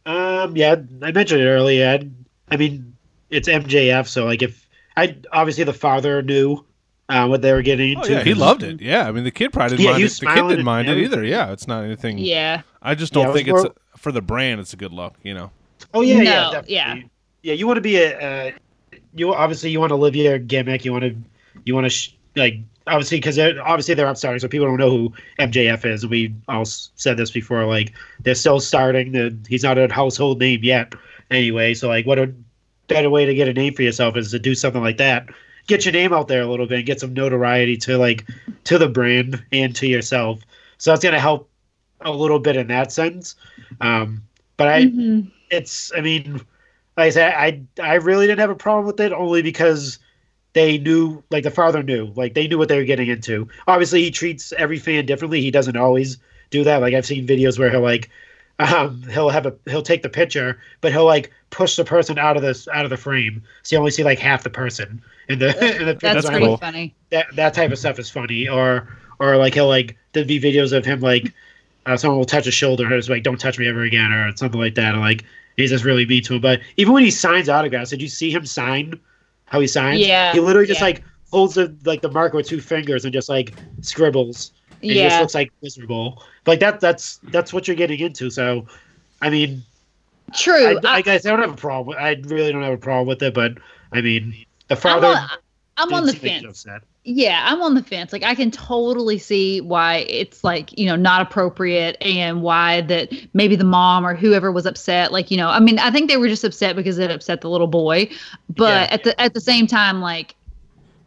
Speaker 3: Um, yeah, I mentioned it earlier. I, I mean, it's MJF, so like if I obviously the father knew uh, what they were getting
Speaker 1: Oh
Speaker 3: into.
Speaker 1: yeah, he loved it. Yeah, I mean the kid probably didn't
Speaker 3: Yeah,
Speaker 1: mind
Speaker 3: he
Speaker 1: it. The kid didn't
Speaker 3: and
Speaker 1: mind it either. Yeah, it's not anything.
Speaker 2: Yeah,
Speaker 1: I just don't
Speaker 3: it
Speaker 1: think
Speaker 3: was
Speaker 1: it's a, for the brand. It's a good look. You know.
Speaker 3: Oh yeah,
Speaker 2: No,
Speaker 3: yeah, definitely.
Speaker 2: yeah.
Speaker 3: yeah. You want to be a, uh, you obviously you want to live your gimmick. You want to, you want to sh- like obviously because obviously they're up starting, so people don't know who MJF is. We all said this before. Like they're still starting. The, he's not a household name yet. Anyway, so like what a better way to get a name for yourself is to do something like that. Get your name out there a little bit, and get some notoriety to like to the brand and to yourself. So that's gonna help a little bit in that sense. Um, but I
Speaker 2: Mhm.
Speaker 3: it's I mean, like I said, I I really didn't have a problem with it only because they knew like the father knew like they knew what they were getting into. Obviously, he treats every fan differently. He doesn't always do that. Like I've seen videos where he'll like um he'll have a he'll take the picture, but he'll like push the person out of this out of the frame, so you only see like half the person in the *laughs* in the
Speaker 2: That's,
Speaker 1: That's
Speaker 2: pretty
Speaker 1: cool.
Speaker 2: funny.
Speaker 3: that that type of stuff is funny. Or or like he'll like there'd be videos of him like uh, someone will touch his shoulder and it's like don't touch me ever again or something like that. Or like he's just really mean to him. But even when he signs autographs, did you see him sign how he signs?
Speaker 2: Yeah,
Speaker 3: He literally just
Speaker 2: yeah.
Speaker 3: like holds the like the marker with two fingers and just like scribbles. And he just looks like miserable. Like that that's that's what you're getting into. So I mean
Speaker 2: true.
Speaker 3: I
Speaker 2: I,
Speaker 3: guess I don't have a problem. I really don't have a problem with it, but I mean the
Speaker 2: I'm
Speaker 3: father
Speaker 2: on, I'm on the
Speaker 3: didn't seem like he
Speaker 2: fence. Yeah, I'm on the fence. Like I can totally see why it's like, you know, not appropriate and why that maybe the mom or whoever was upset. Like, you know, I mean, I think they were just upset because it upset the little boy. But
Speaker 3: Yeah.
Speaker 2: at the at the same time, like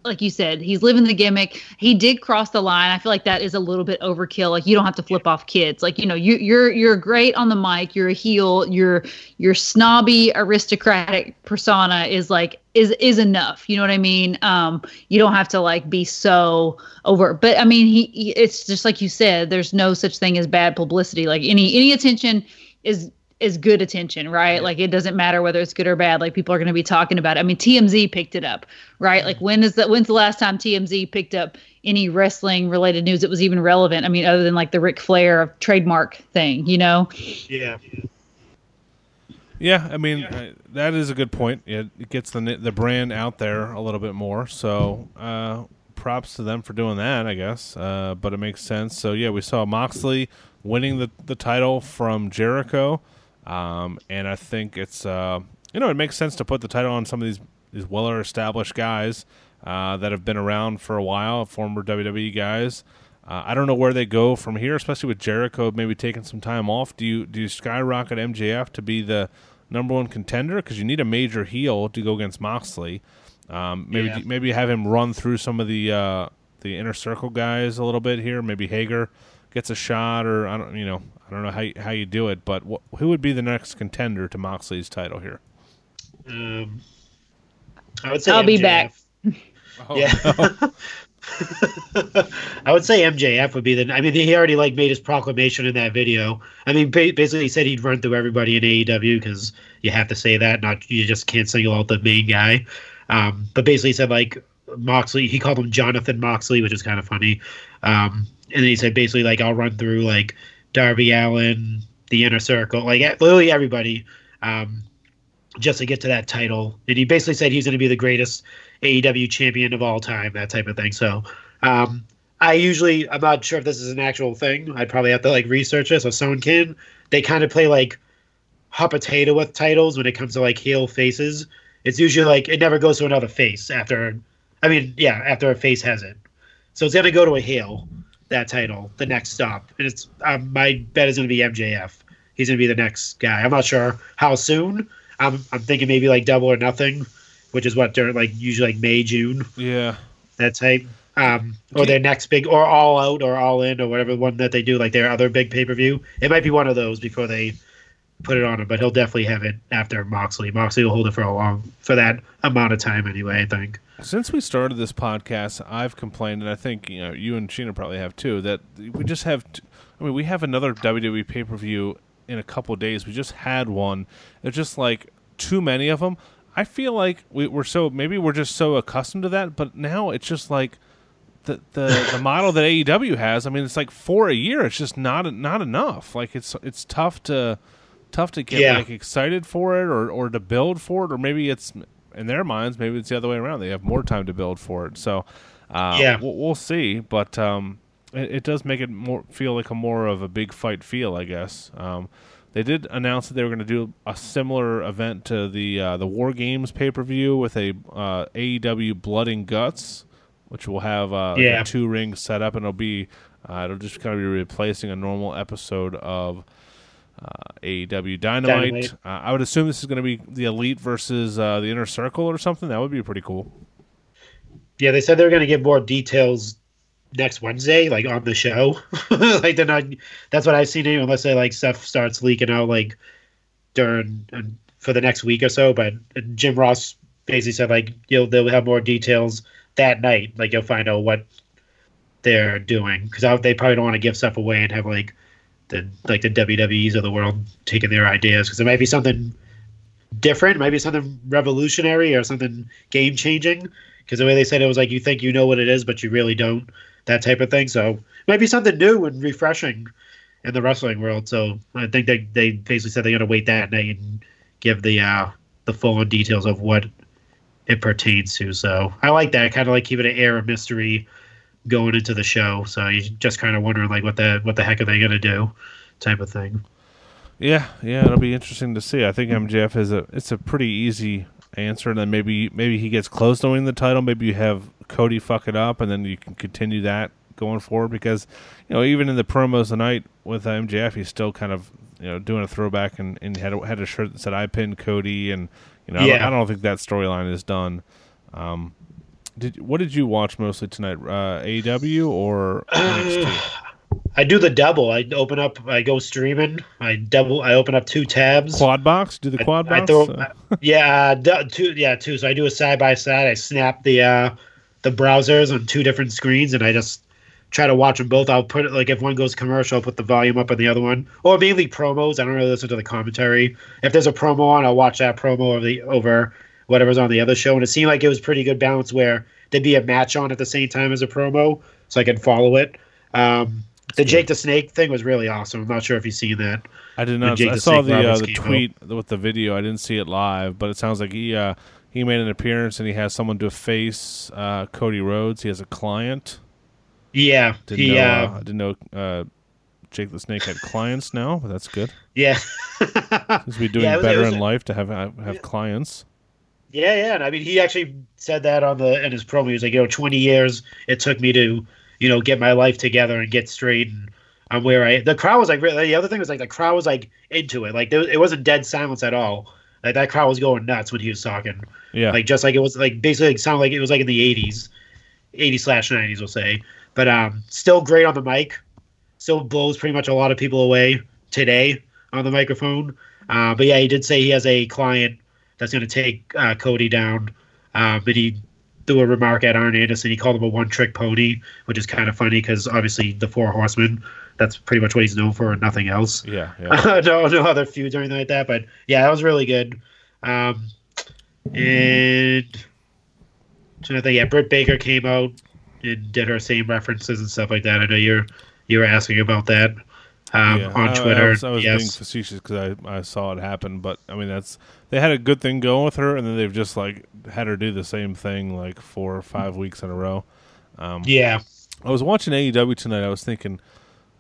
Speaker 2: like you said, he's living the gimmick. He did cross the line. I feel like that is a little bit overkill. Like you don't have to flip off kids. Like you know, you, you're you're great on the mic. You're a heel. Your your snobby aristocratic persona is like is is enough. You know what I mean? Um, you don't have to like be so over. But I mean, he, he it's just like you said. There's no such thing as bad publicity. Like any any attention is is good attention, right? Like it doesn't matter whether it's good or bad. Like people are going to be talking about it. I mean, TMZ picked it up, right? Like when is that? When's the last time TMZ picked up any wrestling related news that was even relevant? I mean, other than like the Ric Flair trademark thing, you know?
Speaker 3: Yeah.
Speaker 1: Yeah, I mean uh, that is a good point. It, it gets the the brand out there a little bit more. So uh, props to them for doing that, I guess. Uh, but it makes sense. So yeah, we saw Moxley winning the the title from Jericho. Um, and I think it's uh, you know it makes sense to put the title on some of these these well established guys uh, that have been around for a while, former WWE guys. Uh, I don't know where they go from here, especially with Jericho maybe taking some time off. Do you do you skyrocket MJF to be the number one contender because you need a major heel to go against Moxley? Um, maybe yeah. maybe have him run through some of the uh, the inner circle guys a little bit here. Maybe Hager gets a shot, or I don't you know I don't know how you, how you do it, but wh- who would be the next contender to Moxley's title here?
Speaker 3: Um, I would say
Speaker 2: I'll
Speaker 3: MJF.
Speaker 2: be back.
Speaker 3: Oh, *laughs* yeah. *laughs* I would say MJF would be the. I mean, he already like made his proclamation in that video. I mean, basically, he said he'd run through everybody in AEW because you have to say that. Not you just can't single out the main guy. Um, but basically, he said like Moxley. He called him Jonathan Moxley, which is kind of funny. Um, and then he said basically like I'll run through like Darby Allin, the Inner Circle, like literally everybody, um, just to get to that title. And he basically said he's going to be the greatest AEW champion of all time, that type of thing. So, um, I usually, I'm not sure if this is an actual thing. I'd probably have to like research this. So someone can. They kind of play like hot potato with titles when it comes to like heel faces. It's usually like it never goes to another face after. I mean, yeah, after a face has it. So it's gonna go to a heel that title, the next stop. And it's um, my bet is going to be MJF. He's going to be the next guy. I'm not sure how soon. I'm I'm thinking maybe like double or nothing, which is what they're like usually like May June.
Speaker 1: Yeah,
Speaker 3: that type. Um, or their next big, or all out, or all in, or whatever one that they do, like their other big pay per view. It might be one of those before they put it on him, but he'll definitely have it after Moxley. Moxley will hold it for a long, for that amount of time anyway. I think.
Speaker 1: Since we started this podcast, I've complained, and I think you know you and Sheena probably have too, that we just have. T- I mean, we have another WWE pay per view in a couple days. We just had one. There's just like too many of them. I feel like we, we're so maybe we're just so accustomed to that, but now it's just like the the, the model that AEW has. I mean, it's like four a year. It's just not not enough. Like it's it's tough to tough to get yeah. like excited for it or or to build for it, or maybe it's in their minds, maybe it's the other way around. They have more time to build for it. So, uh, yeah, we'll, we'll, see. But um, it, it, does make it more feel like a more of a big fight feel, I guess. Um, they did announce that they were going to do a similar event to the uh, the War Games pay per view with a uh, AEW Blood and Guts, which will have uh,
Speaker 3: yeah.
Speaker 1: two rings set up, and it'll be uh, it'll just kind of be replacing a normal episode of uh, AEW Dynamite. Dynamite. Uh, I would assume this is going to be the Elite versus uh, the Inner Circle or something. That would be pretty cool.
Speaker 3: Yeah, they said they're going to give more details next Wednesday, like on the show. *laughs* like they're not. That's what I've seen. Unless they like stuff starts leaking out like during for the next week or so. But Jim Ross basically said like you'll they'll have more details that night. Like you'll find out what they're doing because they probably don't want to give stuff away and have like the like the WWEs of the world taking their ideas because it might be something different, it might be something revolutionary or something game changing. Because the way they said it was like you think you know what it is, but you really don't. That type of thing. So it might be something new and refreshing in the wrestling world. So I think they they basically said they're gonna wait that night and give the uh the full details of what it pertains to. So I like that. Kind of like keeping an air of mystery going into the show. So you just kind of wondering like what the what the heck are they going to do, type of thing.
Speaker 1: Yeah, yeah, it'll be interesting to see. I think MJF is a it's a pretty easy answer, and then maybe maybe he gets close to winning the title. Maybe you have Cody fuck it up, and then you can continue that going forward. Because you know, even in the promos tonight with MJF, he's still kind of you know doing a throwback and, and had a, had a shirt that said "I pinned Cody," and you know, yeah. I, don't, I, don't, think that storyline is done. Um, did what did you watch mostly tonight? Uh, AEW or NXT? *clears throat*
Speaker 3: I do the double. I open up. I go streaming. I double. I open up two tabs.
Speaker 1: Quad box? Do the quad
Speaker 3: I
Speaker 1: box?
Speaker 3: throw,
Speaker 1: Uh,
Speaker 3: yeah, d- two. Yeah, two. So I do a side by side. I snap the uh, the browsers on two different screens, and I just try to watch them both. I'll put it like if one goes commercial, I'll put the volume up on the other one, or mainly promos. I don't really listen to the commentary. If there's a promo on, I'll watch that promo over the over whatever's on the other show. And it seemed like it was pretty good balance where there'd be a match on at the same time as a promo, so I could follow it. Um, the Jake the Snake thing was really awesome. I'm not sure if you've seen that.
Speaker 1: I did not. I
Speaker 3: the
Speaker 1: saw
Speaker 3: Snake
Speaker 1: the uh, the
Speaker 3: came out.
Speaker 1: tweet with the video. I didn't see it live, but it sounds like he uh, he made an appearance and he has someone to face uh, Cody Rhodes. He has a client.
Speaker 3: Yeah,
Speaker 1: Didn't
Speaker 3: he.
Speaker 1: know.
Speaker 3: uh,
Speaker 1: Uh, didn't know. Uh, Jake the Snake had clients now, but that's good.
Speaker 3: yeah. *laughs*
Speaker 1: Seems to be doing
Speaker 3: Yeah, was-
Speaker 1: better
Speaker 3: was-
Speaker 1: in life to have have, have clients.
Speaker 3: Yeah, yeah. And I mean, he actually said that on the in his promo. He was like, you know, 20 years it took me to, you know, get my life together and get straight. And I'm where I. The crowd was like, really. The other thing was like the crowd was like into it. Like there, it wasn't dead silence at all. Like that crowd was going nuts when he was talking.
Speaker 1: Yeah,
Speaker 3: Like just like it was like basically it sounded like it was like in the 80s, 80s slash 90s, we'll say. But um, still great on the mic. Still blows pretty much a lot of people away today on the microphone. Uh, but yeah, he did say he has a client that's going to take uh, Cody down. Um, but he threw a remark at Arn Anderson. He called him a one-trick pony, which is kind of funny because obviously the Four Horsemen. That's pretty much what he's known for, and nothing else.
Speaker 1: yeah, yeah. *laughs*
Speaker 3: no, no other feuds or anything like that. But yeah, that was really good. Um, and trying to think, yeah, Britt Baker came out and did her same references and stuff like that. I know you're you were asking about that um,
Speaker 1: yeah.
Speaker 3: on
Speaker 1: I-
Speaker 3: Twitter.
Speaker 1: I, was, I was being facetious because I, I saw it happen, but I mean that's they had a good thing going with her, and then they've just like had her do the same thing like four or five weeks in a row. Um,
Speaker 3: yeah,
Speaker 1: I was watching AEW tonight. I was thinking,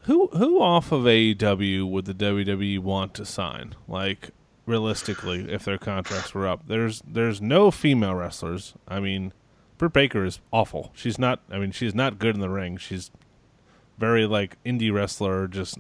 Speaker 1: who who off of AEW would the WWE want to sign? Like realistically, if their contracts were up, there's there's no female wrestlers. I mean, Britt Baker is awful. She's not. I mean, she's not good in the ring. She's very like indie wrestler. Just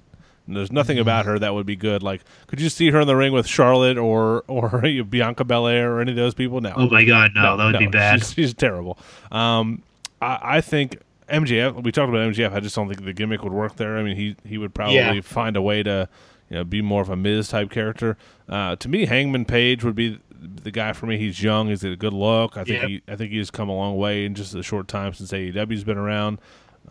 Speaker 1: there's nothing about her that would be good. Like, could you see her in the ring with Charlotte or or *laughs* Bianca Belair or any of those people? No.
Speaker 3: Oh my God, no, that would be bad.
Speaker 1: She's, *laughs* she's terrible. Um, I, I think MJF. We talked about MJF. I just don't think the gimmick would work there. I mean, he he would probably
Speaker 3: Yeah.
Speaker 1: find a way to, you know, be more of a Miz type character. Uh, to me, Hangman Page would be the guy for me. He's young. He's a good look. I think
Speaker 3: Yep.
Speaker 1: he I think he's come a long way in just a short time since AEW's been around.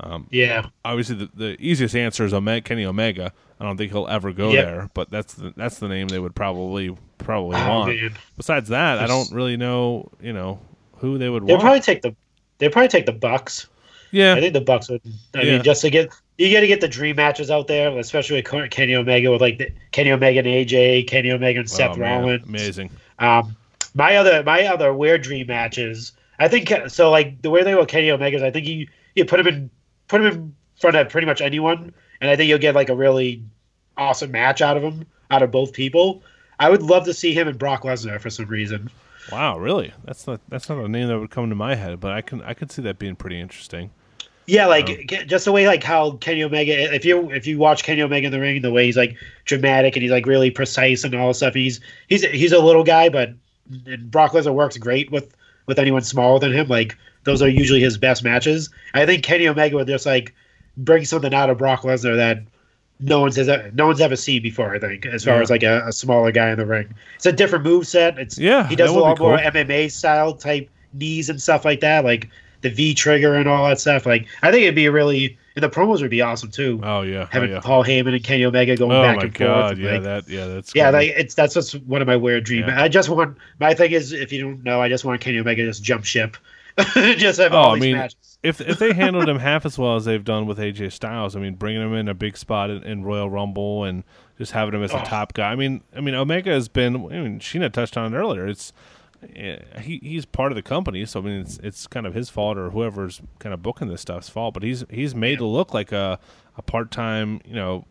Speaker 1: Um,
Speaker 3: Yeah,
Speaker 1: obviously, the, the easiest answer is Ome- Kenny Omega. I don't think he'll ever go
Speaker 3: Yep.
Speaker 1: there, but that's the that's the name they would probably probably
Speaker 3: Oh,
Speaker 1: want.
Speaker 3: man.
Speaker 1: Besides that, I don't really know, you know, who they would
Speaker 3: they'll
Speaker 1: want.
Speaker 3: probably take the they'll probably take the Bucks.
Speaker 1: yeah,
Speaker 3: I think the Bucks would. I
Speaker 1: Yeah.
Speaker 3: mean, just to get you got to get the dream matches out there, especially with Kenny Omega with like the, Kenny Omega and AJ, Kenny Omega and Seth
Speaker 1: Oh,
Speaker 3: Rollins.
Speaker 1: amazing.
Speaker 3: Um, my other my other weird dream matches. I think so. Like the way they about Kenny Omega is I think you you put him in put him in front of pretty much anyone, and I think you'll get like a really awesome match out of him out of both people. I would love to see him and Brock Lesnar for some reason.
Speaker 1: Wow, really? That's not that's not a name that would come to my head, but I can I could see that being pretty interesting.
Speaker 3: Yeah, like
Speaker 1: um,
Speaker 3: ge- just the way like how Kenny Omega. If you if you watch Kenny Omega in the ring, the way he's like dramatic and he's like really precise and all that stuff. He's he's he's a little guy, but and Brock Lesnar works great with with anyone smaller than him. Like those are usually his best matches. I think Kenny Omega would just like bring something out of Brock Lesnar that no one's has, no one's ever seen before. I think as far
Speaker 1: Yeah.
Speaker 3: as like a, a smaller guy in the ring, it's a different move set. It's
Speaker 1: Yeah,
Speaker 3: he does a lot more. MMA style type knees and stuff like that, like the V trigger and all that stuff. Like I think it'd be really and the promos would be awesome too.
Speaker 1: Oh yeah, oh,
Speaker 3: Having
Speaker 1: yeah.
Speaker 3: Paul Heyman and Kenny Omega going
Speaker 1: Oh
Speaker 3: back
Speaker 1: my
Speaker 3: and
Speaker 1: god,
Speaker 3: forth.
Speaker 1: yeah,
Speaker 3: like,
Speaker 1: that yeah, that's
Speaker 3: yeah,
Speaker 1: cool.
Speaker 3: like it's that's just one of my weird dreams.
Speaker 1: Yeah.
Speaker 3: I just want my thing is if you don't know, I just want Kenny Omega to just jump ship, *laughs* just have
Speaker 1: Oh,
Speaker 3: all
Speaker 1: I
Speaker 3: these
Speaker 1: mean,
Speaker 3: matches.
Speaker 1: if if they handled him *laughs* half as well as they've done with AJ Styles, I mean, bringing him in a big spot in, in Royal Rumble and just having him as a
Speaker 3: Oh.
Speaker 1: top guy. I mean, I mean, Omega has been. I mean, Sheena touched on it earlier. It's eh, he he's part of the company, so I mean, it's it's kind of his fault or whoever's kind of booking this stuff's fault. But he's he's made to look like a a part time, you know.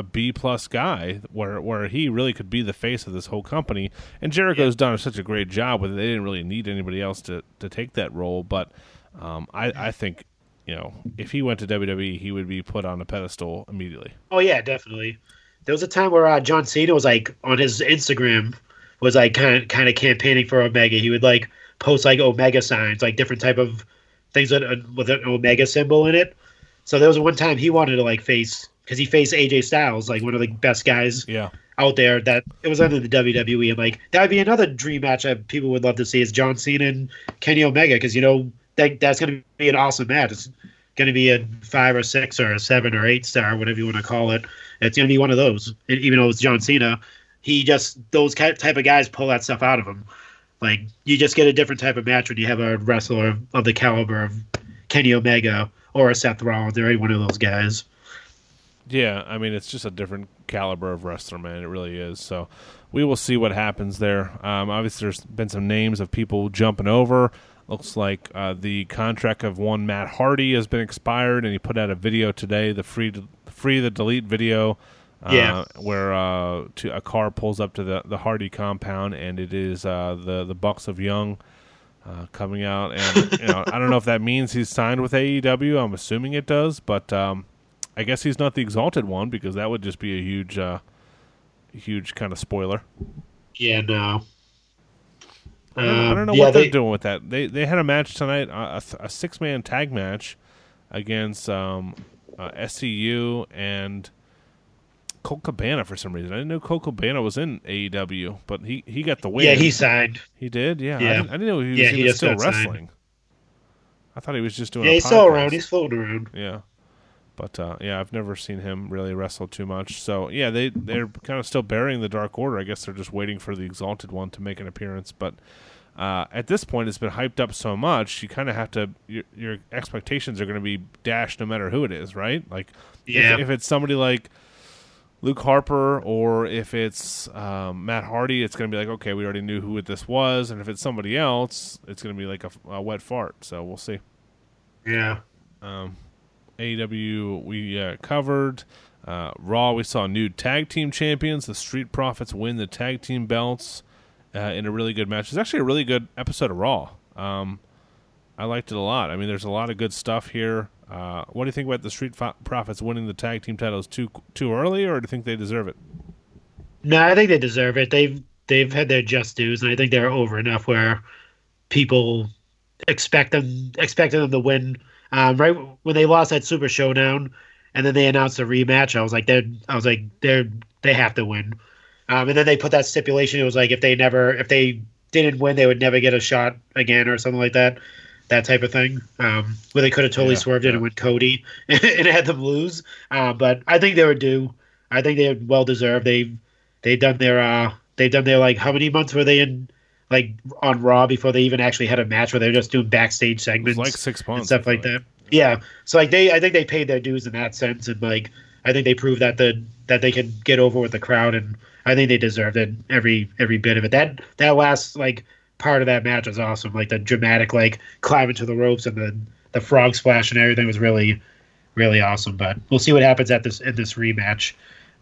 Speaker 1: A B plus guy, where where he really could be the face of this whole company, and Jericho's done such a great job with it. They didn't really need anybody else to, to take that role, but um, I, I think you know if he went to WWE, he would be put on a pedestal immediately.
Speaker 3: Oh yeah, definitely. There was a time where uh, John Cena was like on his Instagram was like kind of kind of campaigning for Omega. He would like post like Omega signs, like different type of things with, with an Omega symbol in it. So there was one time he wanted to like face because he faced AJ Styles, like one of the best guys
Speaker 1: Yeah.
Speaker 3: out there. That it was under the WWE. I'm like, that would be another dream match that people would love to see is John Cena and Kenny Omega because you know that that's going to be an awesome match. It's going to be a five or six or a seven or eight star, whatever you want to call it. It's going to be one of those. And even though it's John Cena, he just those type of guys pull that stuff out of him. Like you just get a different type of match when you have a wrestler of, of the caliber of Kenny Omega or a Seth Rollins or any one of those guys.
Speaker 1: Yeah, I mean it's just a different caliber of wrestler, man. It really is. So we will see what happens there. Um, obviously, there's been some names of people jumping over. Looks like uh, the contract of one Matt Hardy has been expired, and he put out a video today, the free free the delete video, uh,
Speaker 3: Yeah.
Speaker 1: where uh, to, a car pulls up to the, the Hardy compound, and it is uh, the the Bucks of Young. Uh, coming out, and you know, I don't know if that means he's signed with AEW. I'm assuming it does, but um, I guess he's not the exalted one because that would just be a huge, uh, huge kind of spoiler.
Speaker 3: Yeah, no.
Speaker 1: I don't, I don't know
Speaker 3: Um, yeah,
Speaker 1: what they're
Speaker 3: they-
Speaker 1: doing with that. They they had a match tonight, a, a six man tag match against um, uh, SCU and Colt Cabana for some reason. I didn't know Colt Cabana was in AEW, but he, he got the win.
Speaker 3: Yeah, he signed.
Speaker 1: he did. Yeah, I, didn't, I didn't know he was
Speaker 3: Yeah, he just
Speaker 1: still
Speaker 3: got signed.
Speaker 1: wrestling. I thought he was just doing.
Speaker 3: Yeah,
Speaker 1: a
Speaker 3: he's still
Speaker 1: podcast.
Speaker 3: around. He's floating around.
Speaker 1: Yeah. But uh, yeah, I've never seen him really wrestle too much. So yeah, they they're kind of still burying the Dark Order. I guess they're just waiting for the Exalted One to make an appearance. But uh, at this point, it's been hyped up so much, you kind of have to your, your expectations are going to be dashed no matter who it is, right? Like
Speaker 3: Yeah.
Speaker 1: if, if it's somebody like Luke Harper or if it's um, Matt Hardy, it's going to be like okay, we already knew who this was, and if it's somebody else, it's going to be like a, a wet fart. So we'll see.
Speaker 3: Yeah.
Speaker 1: Um, AEW we uh, covered. Uh, Raw we saw new tag team champions. The Street Profits win the tag team belts uh, in a really good match. It's actually a really good episode of Raw. Um, I liked it a lot. I mean, there's a lot of good stuff here. Uh, what do you think about the Street Profits winning the tag team titles too too early, or do you think they deserve it?
Speaker 3: No, I think they deserve it. They've they've had their just dues, and I think they're over enough where people expect them expected them to win. Um, right when they lost that Super Showdown, and then they announced a rematch, I was like, they're I was like, they're they have to win. Um, and then they put that stipulation. It was like if they never if they didn't win, they would never get a shot again or something like that. That type of thing, um, where they could have totally
Speaker 1: Yeah,
Speaker 3: swerved it and went Cody *laughs* and had them lose. Uh, but I think they were due. I think they're well deserved. They've they've done their uh they've done their like how many months were they in like on Raw before they even actually had a match where they were just doing backstage segments
Speaker 1: like six months
Speaker 3: and stuff like that. Yeah. So like they I think they paid their dues in that sense and like I think they proved that the that they could get over with the crowd and I think they deserved it every every bit of it. That that last like part of that match was awesome. Like the dramatic like climbing to the ropes and the the frog splash and everything was really really awesome. But we'll see what happens at this in this rematch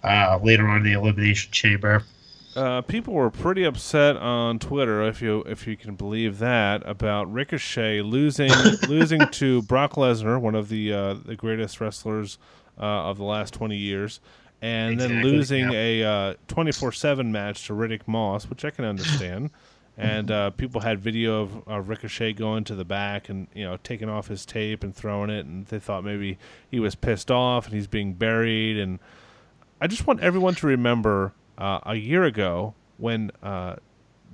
Speaker 3: uh, later on in the elimination chamber.
Speaker 1: Uh, people were pretty upset on Twitter, if you if you can believe that, about Ricochet losing *laughs* losing to Brock Lesnar, one of the uh, the greatest wrestlers uh, of the last twenty years, and then
Speaker 3: Exactly,
Speaker 1: losing a twenty four seven match to Riddick Moss, which I can understand. *laughs* and uh, people had video of uh, Ricochet going to the back and you know taking off his tape and throwing it, and they thought maybe he was pissed off and he's being buried and. I just want everyone to remember uh, a year ago when uh,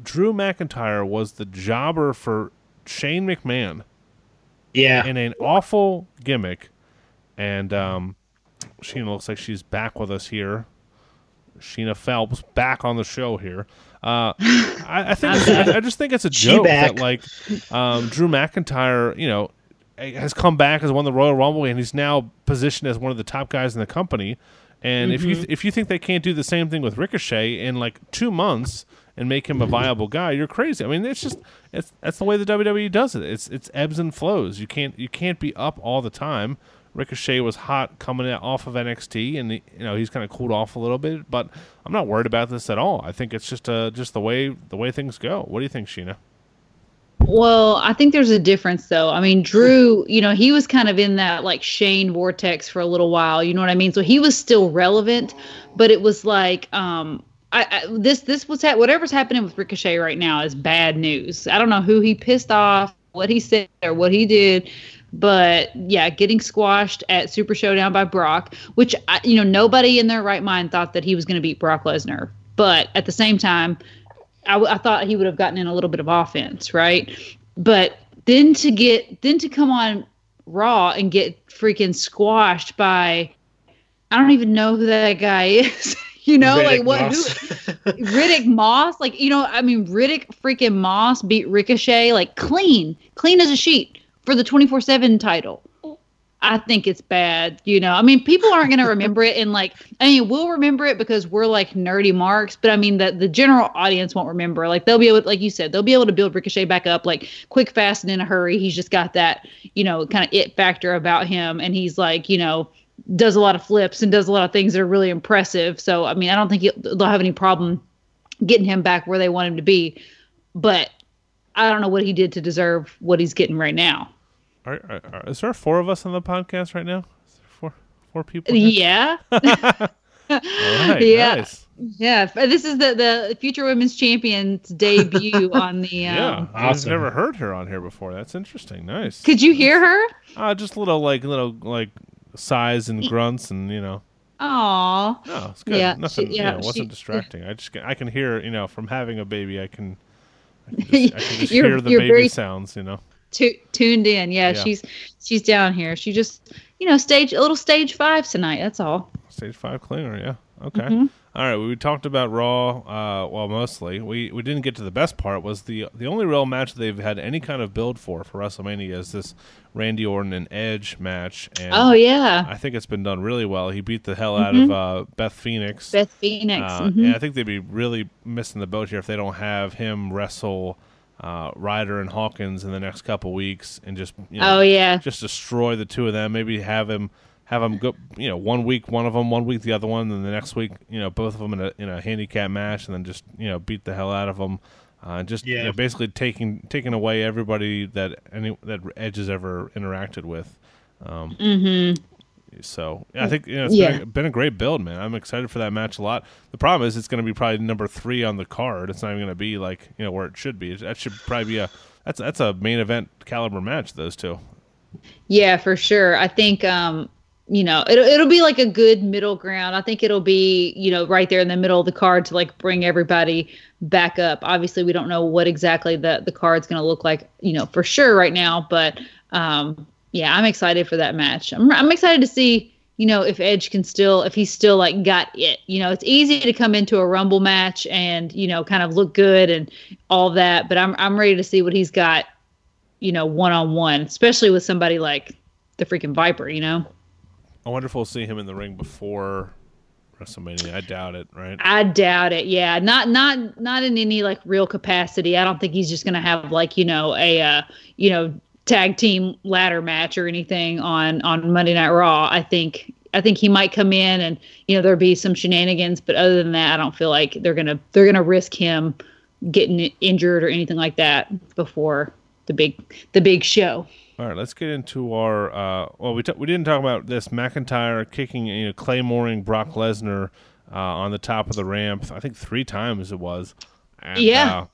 Speaker 1: Drew McIntyre was the jobber for Shane McMahon
Speaker 3: Yeah.
Speaker 1: in an awful gimmick, and um, Sheena looks like she's back with us here. Sheena Phelps back on the show here. Uh, I, I think I, I just think it's a joke that like um, Drew McIntyre, you know, has come back as won the Royal Rumble and he's now positioned as one of the top guys in the company. And if you th- if you think they can't do the same thing with Ricochet in like two months and make him a viable guy, you're crazy. I mean, it's just it's that's the way the WWE does it. It's it's ebbs and flows. You can't you can't be up all the time. Ricochet was hot coming out- off of NXT, and he, you know he's kind of cooled off a little bit. But I'm not worried about this at all. I think it's just uh just the way the way things go. What do you think, Sheena?
Speaker 2: Well, I think there's a difference though. I mean, Drew, you know, he was kind of in that like Shane vortex for a little while, you know what I mean? So he was still relevant, but it was like um I, I this this was ha- whatever's happening with Ricochet right now is bad news. I don't know who he pissed off what he said or what he did. But yeah, getting squashed at Super Showdown by Brock, which you know nobody in their right mind thought that he was going to beat Brock Lesnar. But at the same time, I, I thought he would have gotten in a little bit of offense, right? But then to get then to come on Raw and get freaking squashed by I don't even know who that guy *laughs* is. you know, Riddick like what Moss. who *laughs* Riddick Moss, like you know, I mean Riddick freaking Moss beat Ricochet like clean, clean as a sheet for the 24/7 title. I think it's bad. You know, I mean, people aren't going to remember it, and like, I mean, we'll remember it because we're like nerdy marks, but I mean, that the general audience won't remember. Like, they'll be able, like you said, they'll be able to build Ricochet back up like quick, fast, and in a hurry. He's just got that, you know, kind of it factor about him, and he's like, you know, does a lot of flips and does a lot of things that are really impressive. So, I mean, I don't think they'll have any problem getting him back where they want him to be, but I don't know what he did to deserve what he's getting right now.
Speaker 1: Are, are, are, is there four of us on the podcast right now? four four people?
Speaker 2: Here? Yeah. *laughs* *laughs*
Speaker 1: right,
Speaker 2: yeah.
Speaker 1: Nice.
Speaker 2: Yeah. This is the the future women's champions debut *laughs* on the. Um,
Speaker 1: yeah, awesome. I've never heard her on here before. That's interesting. Nice.
Speaker 2: Could you hear her?
Speaker 1: Uh, just little like little like sighs and grunts and you know.
Speaker 2: Aw.
Speaker 1: No, it's good. Yeah, Nothing. She, yeah, you know, wasn't she, distracting. I just I can hear you know from having a baby. I can. I can just, I can just hear the baby very, sounds. You know
Speaker 2: tu- tuned in. Yeah, yeah, she's she's down here. She just you know stage a little stage five tonight. That's all.
Speaker 1: Stage five cleaner. Yeah. Okay. Mm-hmm. All right. We talked about Raw. Uh, well, mostly we we didn't get to the best part. Was the the only real match they've had any kind of build for for WrestleMania is this Randy Orton and Edge match. And
Speaker 2: oh yeah.
Speaker 1: I think it's been done really well. He beat the hell out mm-hmm. of uh, Beth Phoenix.
Speaker 2: Beth Phoenix.
Speaker 1: Uh,
Speaker 2: mm-hmm.
Speaker 1: And I think they'd be really missing the boat here if they don't have him wrestle uh, Ryder and Hawkins in the next couple weeks and just you know,
Speaker 2: oh yeah
Speaker 1: just destroy the two of them. Maybe have him have them go you know one week one of them, one week the other one, and the next week you know both of them in a in a handicap match, and then just you know beat the hell out of them. Uh, just yeah. you know, basically taking taking away everybody that any that Edge has ever interacted with. Um,
Speaker 2: mm-hmm.
Speaker 1: So I think you know, it's yeah. been, a, been, a, great build, man. I'm excited for that match a lot. The problem is it's going to be probably number three on the card. It's not even going to be like you know where it should be. That should probably be a that's that's a main event caliber match. Those two.
Speaker 2: Yeah, for sure. I think um, you know it'll it'll be like a good middle ground. I think it'll be you know right there in the middle of the card to like bring everybody back up. Obviously, we don't know what exactly the the card's going to look like, you know, for sure right now, but um, yeah, I'm excited for that match. I'm I'm excited to see, you know, if Edge can still if he's still like got it. You know, it's easy to come into a Rumble match and, you know, kind of look good and all that, but I'm I'm ready to see what he's got, you know, one on one, especially with somebody like the freaking Viper, you know.
Speaker 1: I wonder if we'll see him in the ring before WrestleMania. I doubt it, right?
Speaker 2: I doubt it. Yeah, not not not in any like real capacity. I don't think he's just gonna have like you know a uh, you know tag team ladder match or anything on on Monday Night Raw. I think I think he might come in and you know there'll be some shenanigans, but other than that, I don't feel like they're gonna they're gonna risk him getting injured or anything like that before the big the big show.
Speaker 1: All right, let's get into our. Uh, well, we t- we didn't talk about this McIntyre kicking, you know, claymoring Brock Lesnar uh, on the top of the ramp. I think three times it was.
Speaker 2: And, yeah. Uh,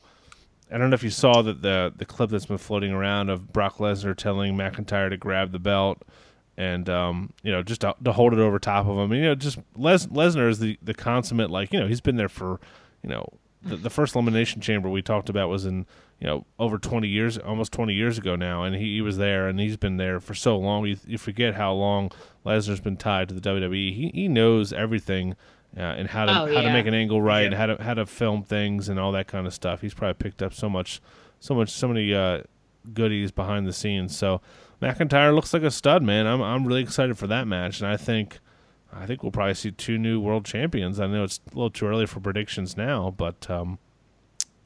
Speaker 1: I don't know if you saw that the the clip that's been floating around of Brock Lesnar telling McIntyre to grab the belt and um, you know just to, to, hold it over top of him. And, you know, just Les, Lesnar is the the consummate like you know he's been there for you know the, the first elimination chamber we talked about was in you know over 20 years almost 20 years ago now. And he, he was there and he's been there for so long. You, you forget how long lesnar's been tied to the wwe he, he knows everything uh, and how to
Speaker 2: oh,
Speaker 1: how
Speaker 2: yeah.
Speaker 1: to make an angle right, yeah. and how to how to film things and all that kind of stuff. He's probably picked up so much, so much, so many uh, goodies behind the scenes. So McIntyre looks like a stud, man. I'm I'm really excited for that match, and I think I think we'll probably see two new world champions. I know it's a little too early for predictions now, but um,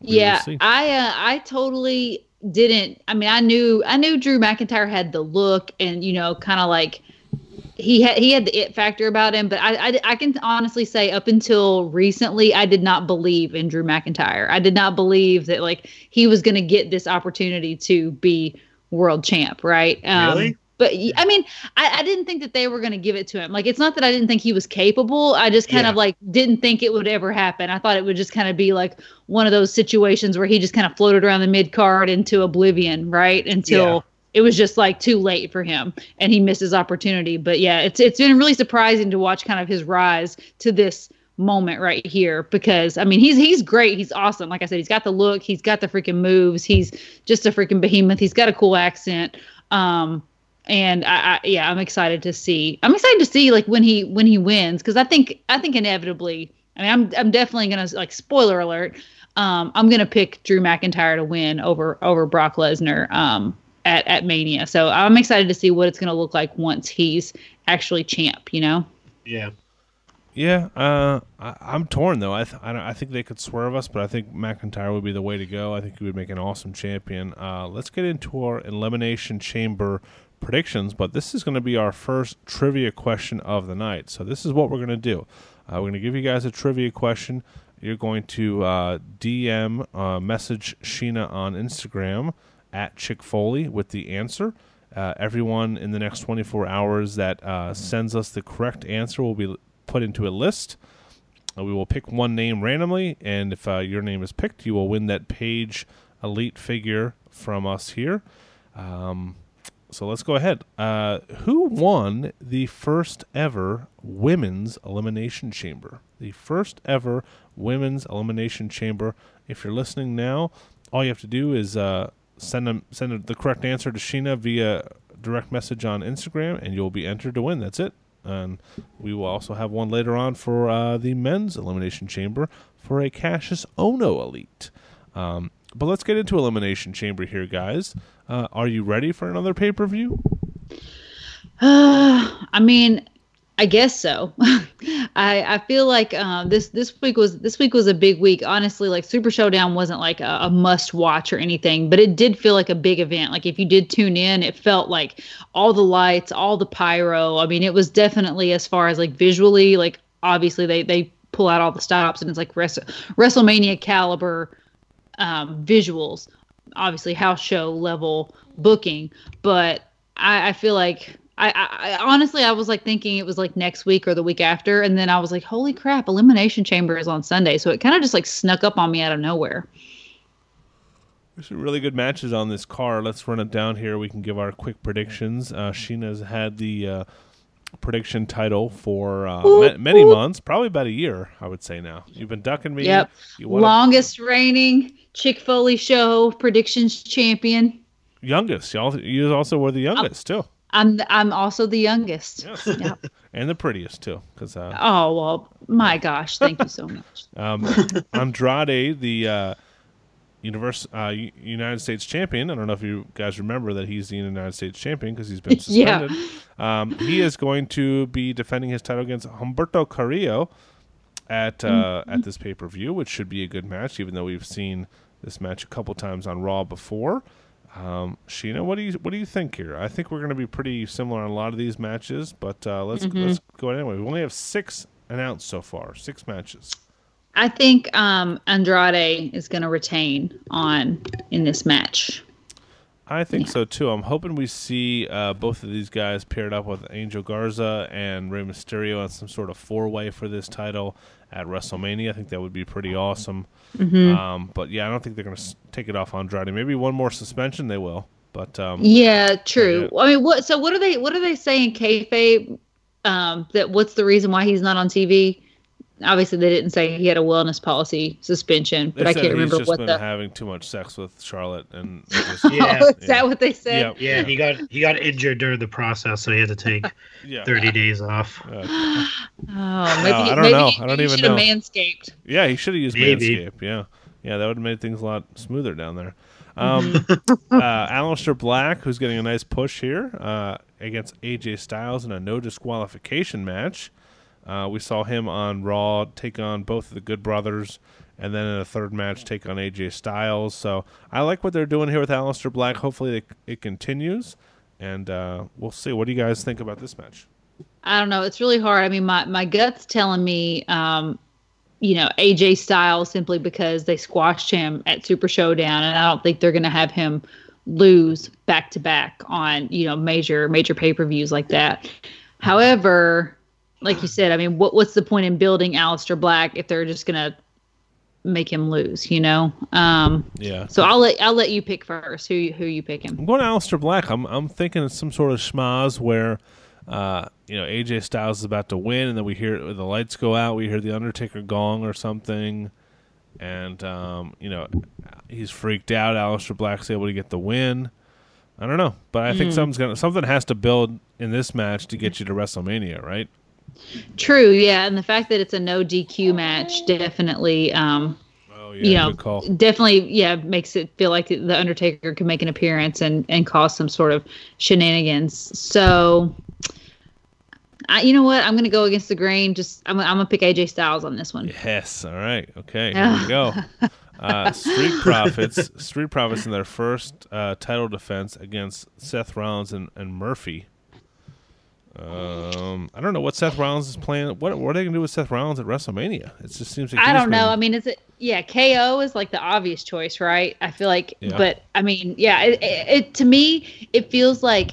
Speaker 2: yeah, I uh, I totally didn't. I mean, I knew I knew Drew McIntyre had the look, and you know, kind of like he had he had the it factor about him, but I, I, I can honestly say up until recently I did not believe in Drew McIntyre. I did not believe that like he was going to get this opportunity to be world champ, right?
Speaker 3: Um, really?
Speaker 2: But I mean, I, I didn't think that they were going to give it to him. Like, it's not that I didn't think he was capable. I just kind
Speaker 3: Yeah.
Speaker 2: of like didn't think it would ever happen. I thought it would just kind of be like one of those situations where he just kind of floated around the mid card into oblivion, right? Until
Speaker 3: Yeah.
Speaker 2: It was just like too late for him and he missed his opportunity. But yeah, it's it's been really surprising to watch kind of his rise to this moment right here because I mean he's he's great. He's awesome. Like I said, he's got the look, he's got the freaking moves, he's just a freaking behemoth. He's got a cool accent. Um and I, I yeah, I'm excited to see. I'm excited to see like when he when he wins because I think I think inevitably. I mean, I'm I'm definitely gonna like spoiler alert. Um, I'm gonna pick Drew McIntyre to win over over Brock Lesnar. Um, at at Mania. So I'm excited to see what it's gonna look like once he's actually champ. You know.
Speaker 3: Yeah.
Speaker 1: Yeah, uh, I, I'm torn though. I th- I, don't, I think they could swerve us, but I think McIntyre would be the way to go. I think he would make an awesome champion. Uh, let's get into our elimination chamber predictions, but this is going to be our first trivia question of the night. So this is what we're going to do. Uh, we're going to give you guys a trivia question. You're going to uh, DM uh, message Sheena on Instagram at Chick Foley with the answer. Uh, everyone in the next 24 hours that uh, sends us the correct answer will be put into a list. Uh, we will pick one name randomly, and if uh, your name is picked, you will win that page elite figure from us here. Um, so let's go ahead. Uh, who won the first ever women's elimination chamber? The first ever women's elimination chamber. If you're listening now, all you have to do is uh, send them send the correct answer to Sheena via direct message on Instagram, and you'll be entered to win. That's it. And we will also have one later on for uh, the men's elimination chamber for a Kassius Ohno elite. Um, but let's get into elimination chamber here, guys. Uh, are you ready for another pay per view?
Speaker 2: I mean, I guess so. *laughs* I I feel like um, this this week was this week was a big week. Honestly, like Super Showdown wasn't like a, a must watch or anything, but it did feel like a big event. Like if you did tune in, it felt like all the lights, all the pyro. I mean, it was definitely as far as like visually, like obviously they they pull out all the stops and it's like Wres- WrestleMania caliber um, visuals, obviously house show level booking, but I, I feel like I, I, I honestly I was like thinking it was like next week or the week after, and then I was like, holy crap, Elimination Chamber is on Sunday, so it kind of just like snuck up on me out of nowhere.
Speaker 1: There's some really good matches on this card. Let's run it down here. We can give our quick predictions. Uh, Sheena's had the uh, prediction title for uh, ma- many months, probably about a year, I would say now. You've been ducking me.
Speaker 2: Yep. Longest reigning Chick Foley show predictions champion.
Speaker 1: youngest. Y'all, you also were the youngest too,
Speaker 2: I'm I'm also the youngest.
Speaker 1: Yes.
Speaker 2: Yep. *laughs*
Speaker 1: and the prettiest too. Because uh,
Speaker 2: Oh well, my gosh, thank you so *laughs* much.
Speaker 1: um, Andrade, the uh, Univers- uh, United States champion. I don't know if you guys remember that he's the United States champion because he's been *laughs*
Speaker 2: Yeah.
Speaker 1: suspended. um, he is going to be defending his title against Humberto Carrillo at uh, at this pay per view, which should be a good match, even though we've seen this match a couple times on Raw before. Um, Sheena, what do you what do you think here? I think we're going to be pretty similar on a lot of these matches, but uh, let's let's go anyway. We only have six announced so far, six matches.
Speaker 2: I think um, Andrade is going to retain on in this match.
Speaker 1: I think so too. I'm hoping we see uh, both of these guys paired up with Angel Garza and Rey Mysterio on some sort of four way for this title at WrestleMania. I think that would be pretty awesome. Um, but yeah, I don't think they're going to take it off Andrade. Maybe one more suspension they will. But um,
Speaker 2: Yeah, true. I mean, what? So what are they? What are they saying? Kayfabe. Um, that what's the reason why he's not on TV? Obviously, they didn't say he had a wellness policy suspension,
Speaker 1: they
Speaker 2: but I can't
Speaker 1: he's
Speaker 2: remember
Speaker 1: just
Speaker 2: what
Speaker 1: been
Speaker 2: the.
Speaker 1: having too much sex with Charlotte, and *laughs* just,
Speaker 3: Yeah.
Speaker 2: oh, is that what they said?
Speaker 1: yeah,
Speaker 3: Yeah, he got he got injured during the process, so he had to take *laughs*
Speaker 1: yeah,
Speaker 3: 30 days off.
Speaker 1: Uh, *gasps*
Speaker 2: Oh, maybe,
Speaker 1: I don't
Speaker 2: maybe,
Speaker 1: know. I don't
Speaker 2: he
Speaker 1: even know.
Speaker 2: manscaped.
Speaker 1: Yeah, he should have used
Speaker 3: Maybe.
Speaker 1: Manscaped. Yeah, yeah, that would have made things a lot smoother down there. *laughs* Um, uh, Aleister Black, who's getting a nice push here uh, against AJ Styles in a no disqualification match. Uh, we saw him on Raw take on both of the Good Brothers, and then in a third match take on AJ Styles. So I like what they're doing here with Aleister Black. Hopefully, it, it continues, and uh, we'll see. What do you guys think about this match?
Speaker 2: I don't know. It's really hard. I mean, my my gut's telling me, um, you know, AJ Styles simply because they squashed him at Super Showdown, and I don't think they're going to have him lose back to back on you know major major pay per views like that. However, like you said, I mean, what what's the point in building Aleister Black if they're just gonna make him lose? You know. Um,
Speaker 1: Yeah.
Speaker 2: so I'll let I'll let you pick first. Who who you picking?
Speaker 1: I'm going to Aleister Black. I'm I'm thinking it's some sort of schmaz where, uh, you know, AJ Styles is about to win, and then we hear the lights go out. We hear the Undertaker gong or something, and um, you know, he's freaked out. Aleister Black's able to get the win. I don't know, but I think something's gonna something has to build in this match to get you to WrestleMania, right?
Speaker 2: True, yeah, and the fact that it's a no DQ match definitely, um,
Speaker 1: Oh
Speaker 2: you know, definitely, yeah, makes it feel like the Undertaker can make an appearance and and cause some sort of shenanigans. So, I, you know what, I'm gonna go against the grain. Just I'm, I'm gonna pick AJ Styles on this one.
Speaker 1: Yes. All right. Okay. Here we go. *laughs* Uh, Street Profits. Street Profits in their first uh, title defense against Seth Rollins and, and Murphy. Um, I don't know what Seth Rollins is playing. What what are they gonna do with Seth Rollins at WrestleMania? It just seems like
Speaker 2: I don't know.
Speaker 1: been-
Speaker 2: I mean, is it? Yeah, KO is like the obvious choice, right? I feel like,
Speaker 1: Yeah.
Speaker 2: but I mean, yeah, it, it, it to me it feels like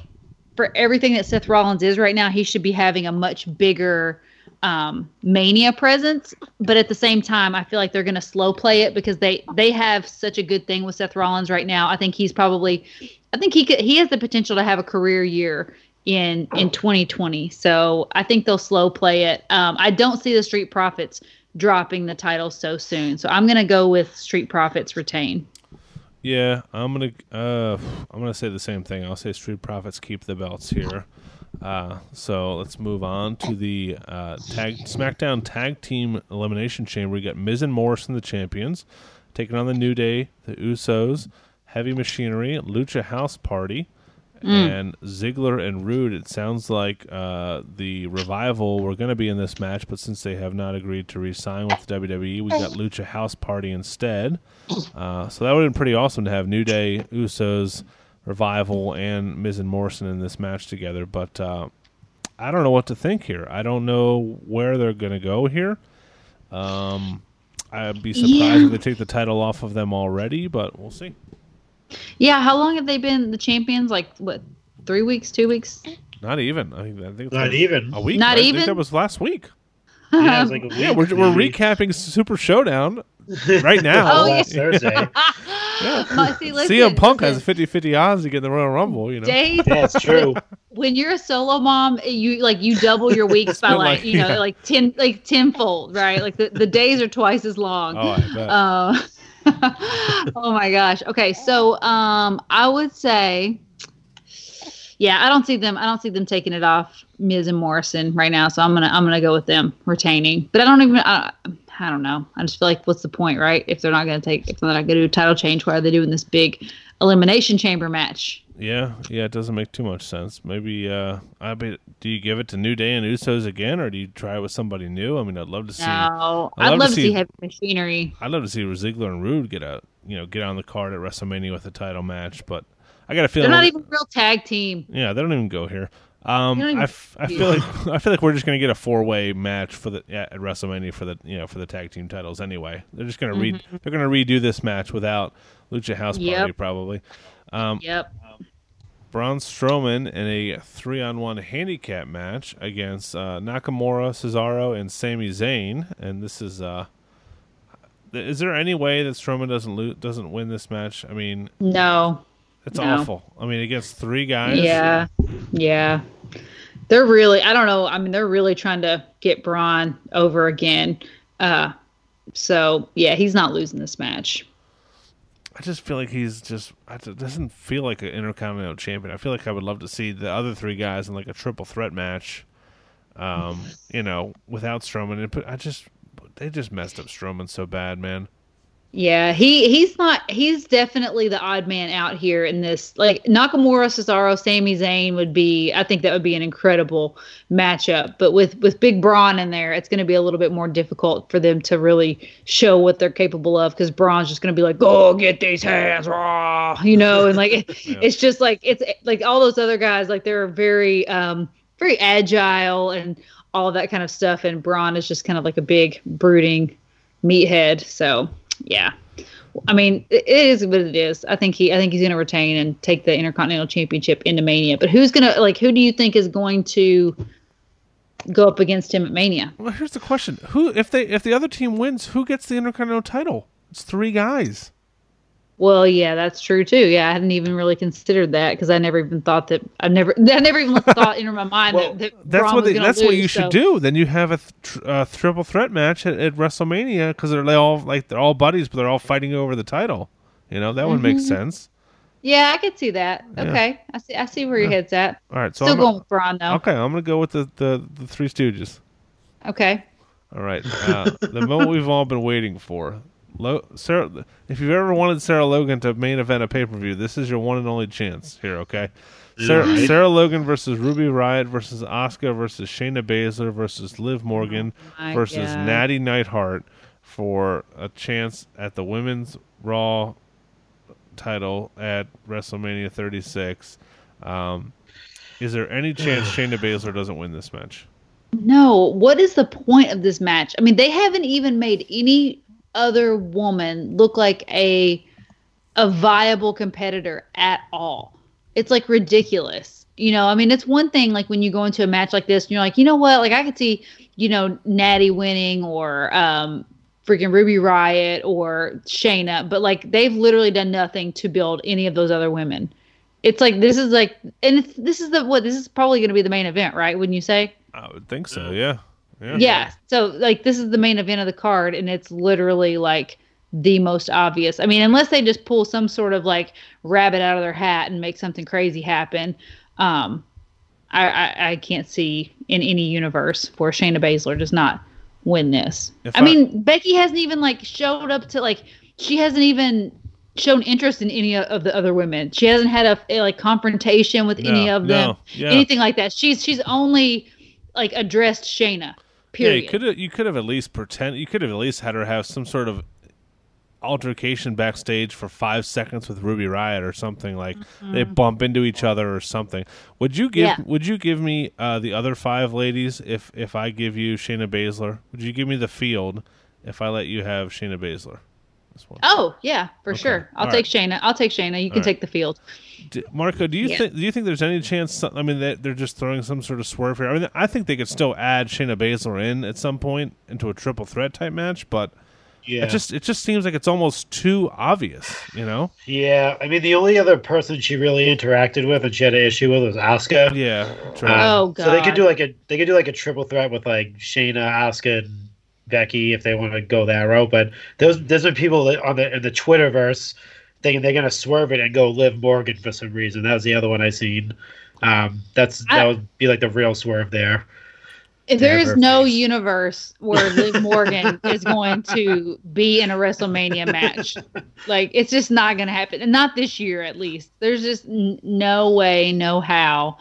Speaker 2: for everything that Seth Rollins is right now, he should be having a much bigger um, mania presence. But at the same time, I feel like they're going to slow play it because they they have such a good thing with Seth Rollins right now. I think he's probably, I think he could he has the potential to have a career year in in 2020. So I think they'll slow play it. Um, I don't see the Street Profits dropping the title so soon. So I'm to go with Street Profits retain.
Speaker 1: Yeah, I'm gonna uh, I'm gonna say the same thing. I'll say Street Profits keep the belts here. Uh, so let's move on to the uh, tag SmackDown Tag Team Elimination Chamber. We got Miz and Morrison, the champions, taking on the New Day, the Usos, Heavy Machinery, Lucha House Party, and Ziggler and Roode. It sounds like uh, the Revival were going to be in this match, but since they have not agreed to re-sign with the WWE, we got Lucha House Party instead. *coughs* Uh, so that would have been pretty awesome to have New Day, Usos, Revival, and Miz and Morrison in this match together. But uh, I don't know what to think here. I don't know where they're going to go here. Um, I'd be surprised
Speaker 2: Yeah.
Speaker 1: if they take the title off of them already, but we'll see.
Speaker 2: Yeah, how long have they been the champions? Like what? Three weeks? Two weeks?
Speaker 1: Not even. I, think- I think it's
Speaker 3: Not
Speaker 1: like
Speaker 3: even.
Speaker 1: a week.
Speaker 2: Not
Speaker 1: right? I think
Speaker 2: even?
Speaker 1: that was last week. *laughs*
Speaker 3: Yeah, was like a
Speaker 1: Yeah, we're, we're recapping Super Showdown right *laughs* now.
Speaker 2: Oh, yeah.
Speaker 3: last Thursday. *laughs*
Speaker 2: My- see, listen,
Speaker 1: CM Punk
Speaker 2: listen,
Speaker 1: has a 50 50 odds to get in the Royal Rumble, you know.
Speaker 2: Dave,
Speaker 3: Yeah, it's true.
Speaker 2: when you're a solo mom, you like you double your weeks by like,
Speaker 1: like-
Speaker 2: you know
Speaker 1: yeah.
Speaker 2: like ten like tenfold, right? Like the, the days are twice as long.
Speaker 1: Oh, I bet.
Speaker 2: Uh, oh my gosh. Okay, so um, I would say, yeah, I don't see them. I don't see them taking it off Miz and Morrison right now. So I'm gonna I'm gonna go with them retaining. But I don't even. I, I don't know. I just feel like what's the point, right? If they're not gonna take, if they're not gonna do a title change, why are they doing this big elimination chamber match?
Speaker 1: yeah, yeah, it doesn't make too much sense. Maybe, uh, I bet, do you give it to New Day and Usos again, or do you try it with somebody new? I mean, I'd love to see.
Speaker 2: No,
Speaker 1: I'd
Speaker 2: I'd
Speaker 1: love
Speaker 2: love,
Speaker 1: to see-
Speaker 2: see heavy machinery.
Speaker 1: I'd love to see Ziggler and Roode get out, you know, get on the card at WrestleMania with a title match, but I got a feeling They're
Speaker 2: not even a real tag team.
Speaker 1: Yeah, they don't even go here. Um,
Speaker 2: They don't even-
Speaker 1: I, f- I feel like *laughs* I feel like we're just gonna get a four way match for the yeah, at WrestleMania for the you know for the tag team titles anyway. They're just gonna re they're gonna redo this match without Lucha House Party.
Speaker 2: Yep.
Speaker 1: probably. Um,
Speaker 2: Yep.
Speaker 1: Braun Strowman in a three on one handicap match against uh, Nakamura, Cesaro, and Sami Zayn, and this is. Uh, is there any way that Strowman doesn't lo- doesn't win this match? I mean,
Speaker 2: No.
Speaker 1: it's
Speaker 2: No.
Speaker 1: awful. I mean, against three guys.
Speaker 2: Yeah. Yeah. They're really I don't know. I mean, they're really trying to get Braun over again. Uh so yeah, he's not losing this match.
Speaker 1: I just feel like he's just. I just doesn't feel like an intercontinental champion. I feel like I would love to see the other three guys in like a triple threat match. Um, *laughs* you know, without Strowman, but I just they just messed up Strowman so bad, man.
Speaker 2: Yeah, he he's not he's definitely the odd man out here in this. Like Nakamura, Cesaro, Sami Zayn would be I think that would be an incredible matchup. But with with Big Braun in there, it's going to be a little bit more difficult for them to really show what they're capable of because Braun's just going to be like, "Go get these hands," raw, you know, and like it, *laughs*
Speaker 1: Yeah.
Speaker 2: it's just like it's like all those other guys like they're very um very agile and all that kind of stuff and Braun is just kind of like a big brooding meathead. So, yeah. I mean, it is what it is. I think he, I think he's going to retain and take the Intercontinental Championship into Mania. But who's going to like? Who do you think is going to go up against him at Mania?
Speaker 1: Well, here's the question: Who, if they, if the other team wins, who gets the Intercontinental title? It's three guys.
Speaker 2: Well, yeah, that's true too. Yeah, I hadn't even really considered that because I never even thought that. I never, *laughs* I never even thought into my mind
Speaker 3: Well,
Speaker 2: that, that
Speaker 1: That's
Speaker 2: Braun
Speaker 1: what they, that's what
Speaker 2: lose,
Speaker 1: you should do. Then you have a th- uh, triple threat match at, at WrestleMania because they're all like they're all buddies, but they're all fighting over the title. You know that would make
Speaker 2: Mm-hmm.
Speaker 1: sense.
Speaker 2: Yeah, I could see that.
Speaker 1: Yeah.
Speaker 2: Okay, I see. I see where your head's at.
Speaker 1: All right, so
Speaker 2: Still
Speaker 1: I'm,
Speaker 2: going with Braun though.
Speaker 1: okay. I'm gonna go with the the, the Three Stooges.
Speaker 2: Okay.
Speaker 1: All right, uh, the *laughs* moment we've all been waiting for. Lo- Sarah, if you've ever wanted Sarah Logan to main event a pay per view, this is your one and only chance here. Okay, Sarah,
Speaker 3: Right.
Speaker 1: Sarah Logan versus Ruby Riott versus Asuka versus Shayna Baszler versus Liv Morgan
Speaker 2: Oh
Speaker 1: versus
Speaker 2: God.
Speaker 1: Natty Neidhart for a chance at the women's Raw title at WrestleMania 36. Um, is there any chance *sighs* Shayna Baszler doesn't win this match?
Speaker 2: No, what is the point of this match? I mean, they haven't even made any other woman look like a a viable competitor at all. It's like ridiculous. You know, I mean, it's one thing like when you go into a match like this and you're like, you know what? Like I could see, you know, Natty winning or um freaking Ruby Riott or Shayna, but like they've literally done nothing to build any of those other women. It's like this is like and it's, this is the what this is probably going to be the main event, right? Wouldn't you say?
Speaker 1: I would think so. Yeah. Yeah.
Speaker 2: Yeah. So like this is the main event of the card and it's literally like the most obvious. I mean, unless they just pull some sort of like rabbit out of their hat and make something crazy happen, um, I, I, I can't see in any universe where Shayna Baszler does not win this. I,
Speaker 1: I-
Speaker 2: mean, Becky hasn't even like showed up to like she hasn't even shown interest in any of- the other women. She hasn't had a, a, like confrontation with any of them,
Speaker 1: no, yeah.
Speaker 2: anything like that. She's she's only like addressed Shayna. Period.
Speaker 1: Yeah, you could have you could have at least pretend you could have at least had her have some sort of altercation backstage for five seconds with Ruby Riott or something like they bump into each other or something. Would you give
Speaker 2: Mm-hmm. Yeah.
Speaker 1: Would you give me uh, the other five ladies if if I give you Shayna Baszler? Would you give me the field if I let you have Shayna Baszler? This one.
Speaker 2: Oh yeah, for
Speaker 1: Okay.
Speaker 2: sure. I'll
Speaker 1: All
Speaker 2: take Shayna. I'll take Shayna. You can
Speaker 1: right.
Speaker 2: take the field.
Speaker 1: D- Marco, do you
Speaker 2: Yeah.
Speaker 1: think do you think there's any chance? I mean, they, they're just throwing some sort of swerve here. I mean, I think they could still add Shayna Baszler in at some point into a triple threat type match, but
Speaker 3: Yeah.
Speaker 1: it just it just seems like it's almost too obvious. You know?
Speaker 3: yeah. I mean, the only other person she really interacted with and she had an issue with was Asuka.
Speaker 1: Yeah. true.
Speaker 3: Uh,
Speaker 2: Oh,
Speaker 3: So they could do like a they could do like a triple threat with like Shayna, Asuka, and Becky if they want to go that route. But those there's been people that on the in the Twitterverse thinking they're gonna swerve it and go Liv Morgan for some reason. That was the other one I seen. Um, that's that would be like the real swerve there.
Speaker 2: There is no
Speaker 3: face.
Speaker 2: universe where Liv Morgan *laughs* is going to be in a WrestleMania match, like it's just not going to happen, and not this year at least. There's just n- no way, no how,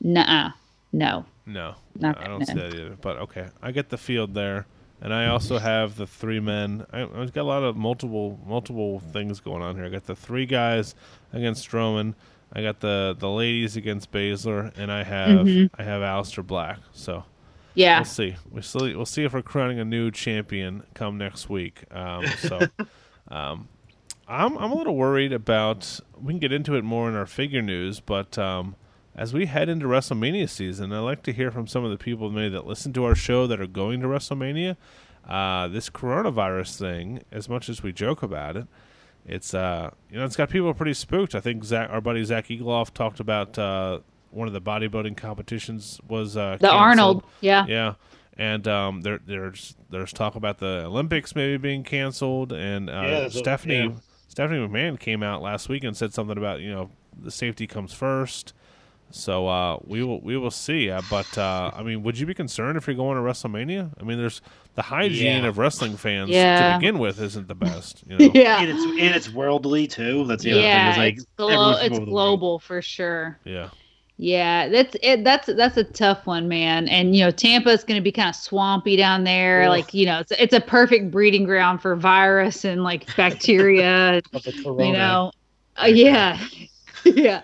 Speaker 2: nuh no.
Speaker 1: no,
Speaker 2: Not
Speaker 1: I don't
Speaker 2: no.
Speaker 1: see that either. But okay, I get the field there, and I also have the three men. I, I've got a lot of multiple multiple things going on here. I got the three guys against Strowman. I got the the ladies against Baszler, and I have
Speaker 2: Mhm.
Speaker 1: I have Aleister Black. So.
Speaker 2: Yeah,
Speaker 1: We'll see. We'll see. We'll see if we're crowning a new champion come next week. Um, so, *laughs* um, I'm I'm a little worried about. We can get into it more in our figure news, but um, as we head into WrestleMania season, I'd like to hear from some of the people maybe that listen to our show that are going to WrestleMania. Uh, this coronavirus thing, as much as we joke about it, it's uh, you know it's got people pretty spooked. I think Zach, our buddy Zach Eagleoff talked about uh, one of the bodybuilding competitions was uh,
Speaker 2: the
Speaker 1: canceled.
Speaker 2: Arnold. Yeah,
Speaker 1: Yeah, and um, there there's there's talk about the Olympics maybe being canceled, and uh,
Speaker 3: Yeah, there's a-
Speaker 1: Stephanie
Speaker 3: yeah.
Speaker 1: Stephanie McMahon came out last week and said something about you know the safety comes first. So uh, we will we will see. Uh, but uh, I mean, would you be concerned if you're going to WrestleMania? I mean, there's the hygiene
Speaker 3: Yeah.
Speaker 1: of wrestling fans
Speaker 2: Yeah.
Speaker 1: to begin with isn't the best. You *laughs* know?
Speaker 2: yeah,
Speaker 3: And it's and it's worldly too. That's the
Speaker 2: yeah.
Speaker 3: other thing.
Speaker 2: it's
Speaker 3: Is like
Speaker 2: glo- it's
Speaker 3: over world.
Speaker 2: global for sure.
Speaker 1: yeah.
Speaker 2: Yeah, that's it. That's that's a tough one, man. And you know, Tampa's going to be kind of swampy down there.
Speaker 3: Ugh.
Speaker 2: Like you know, it's it's a perfect breeding ground for virus and like bacteria. *laughs*
Speaker 3: Of the corona.
Speaker 2: you know, uh, yeah, *laughs* yeah.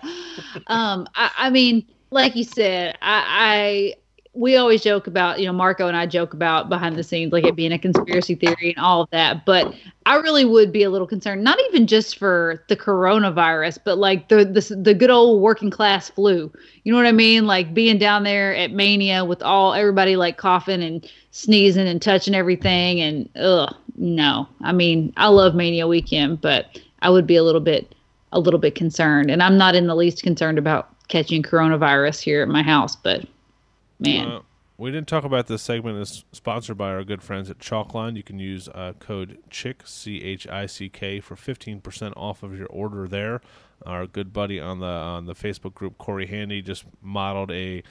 Speaker 2: Um, I, I mean, like you said, I, I we always joke about, you know, Marco and I joke about behind the scenes, like it being a conspiracy theory and all of that. But I really would be a little concerned, not even just for the coronavirus, but like the the, the good old working class flu. You know what I mean? Like being down there at Mania with all everybody like coughing and sneezing and touching everything, and ugh, no. I mean, I love Mania weekend, but I would be a little bit a little bit concerned, and I'm not in the least concerned about catching coronavirus here at my house, but man.
Speaker 1: Uh, we didn't talk about this segment. is sponsored by our good friends at Chalkline. You can use uh, code CHICK, C H I C K, for 15% off of your order there. Our good buddy on the on the Facebook group, Corey Handy, just modeled a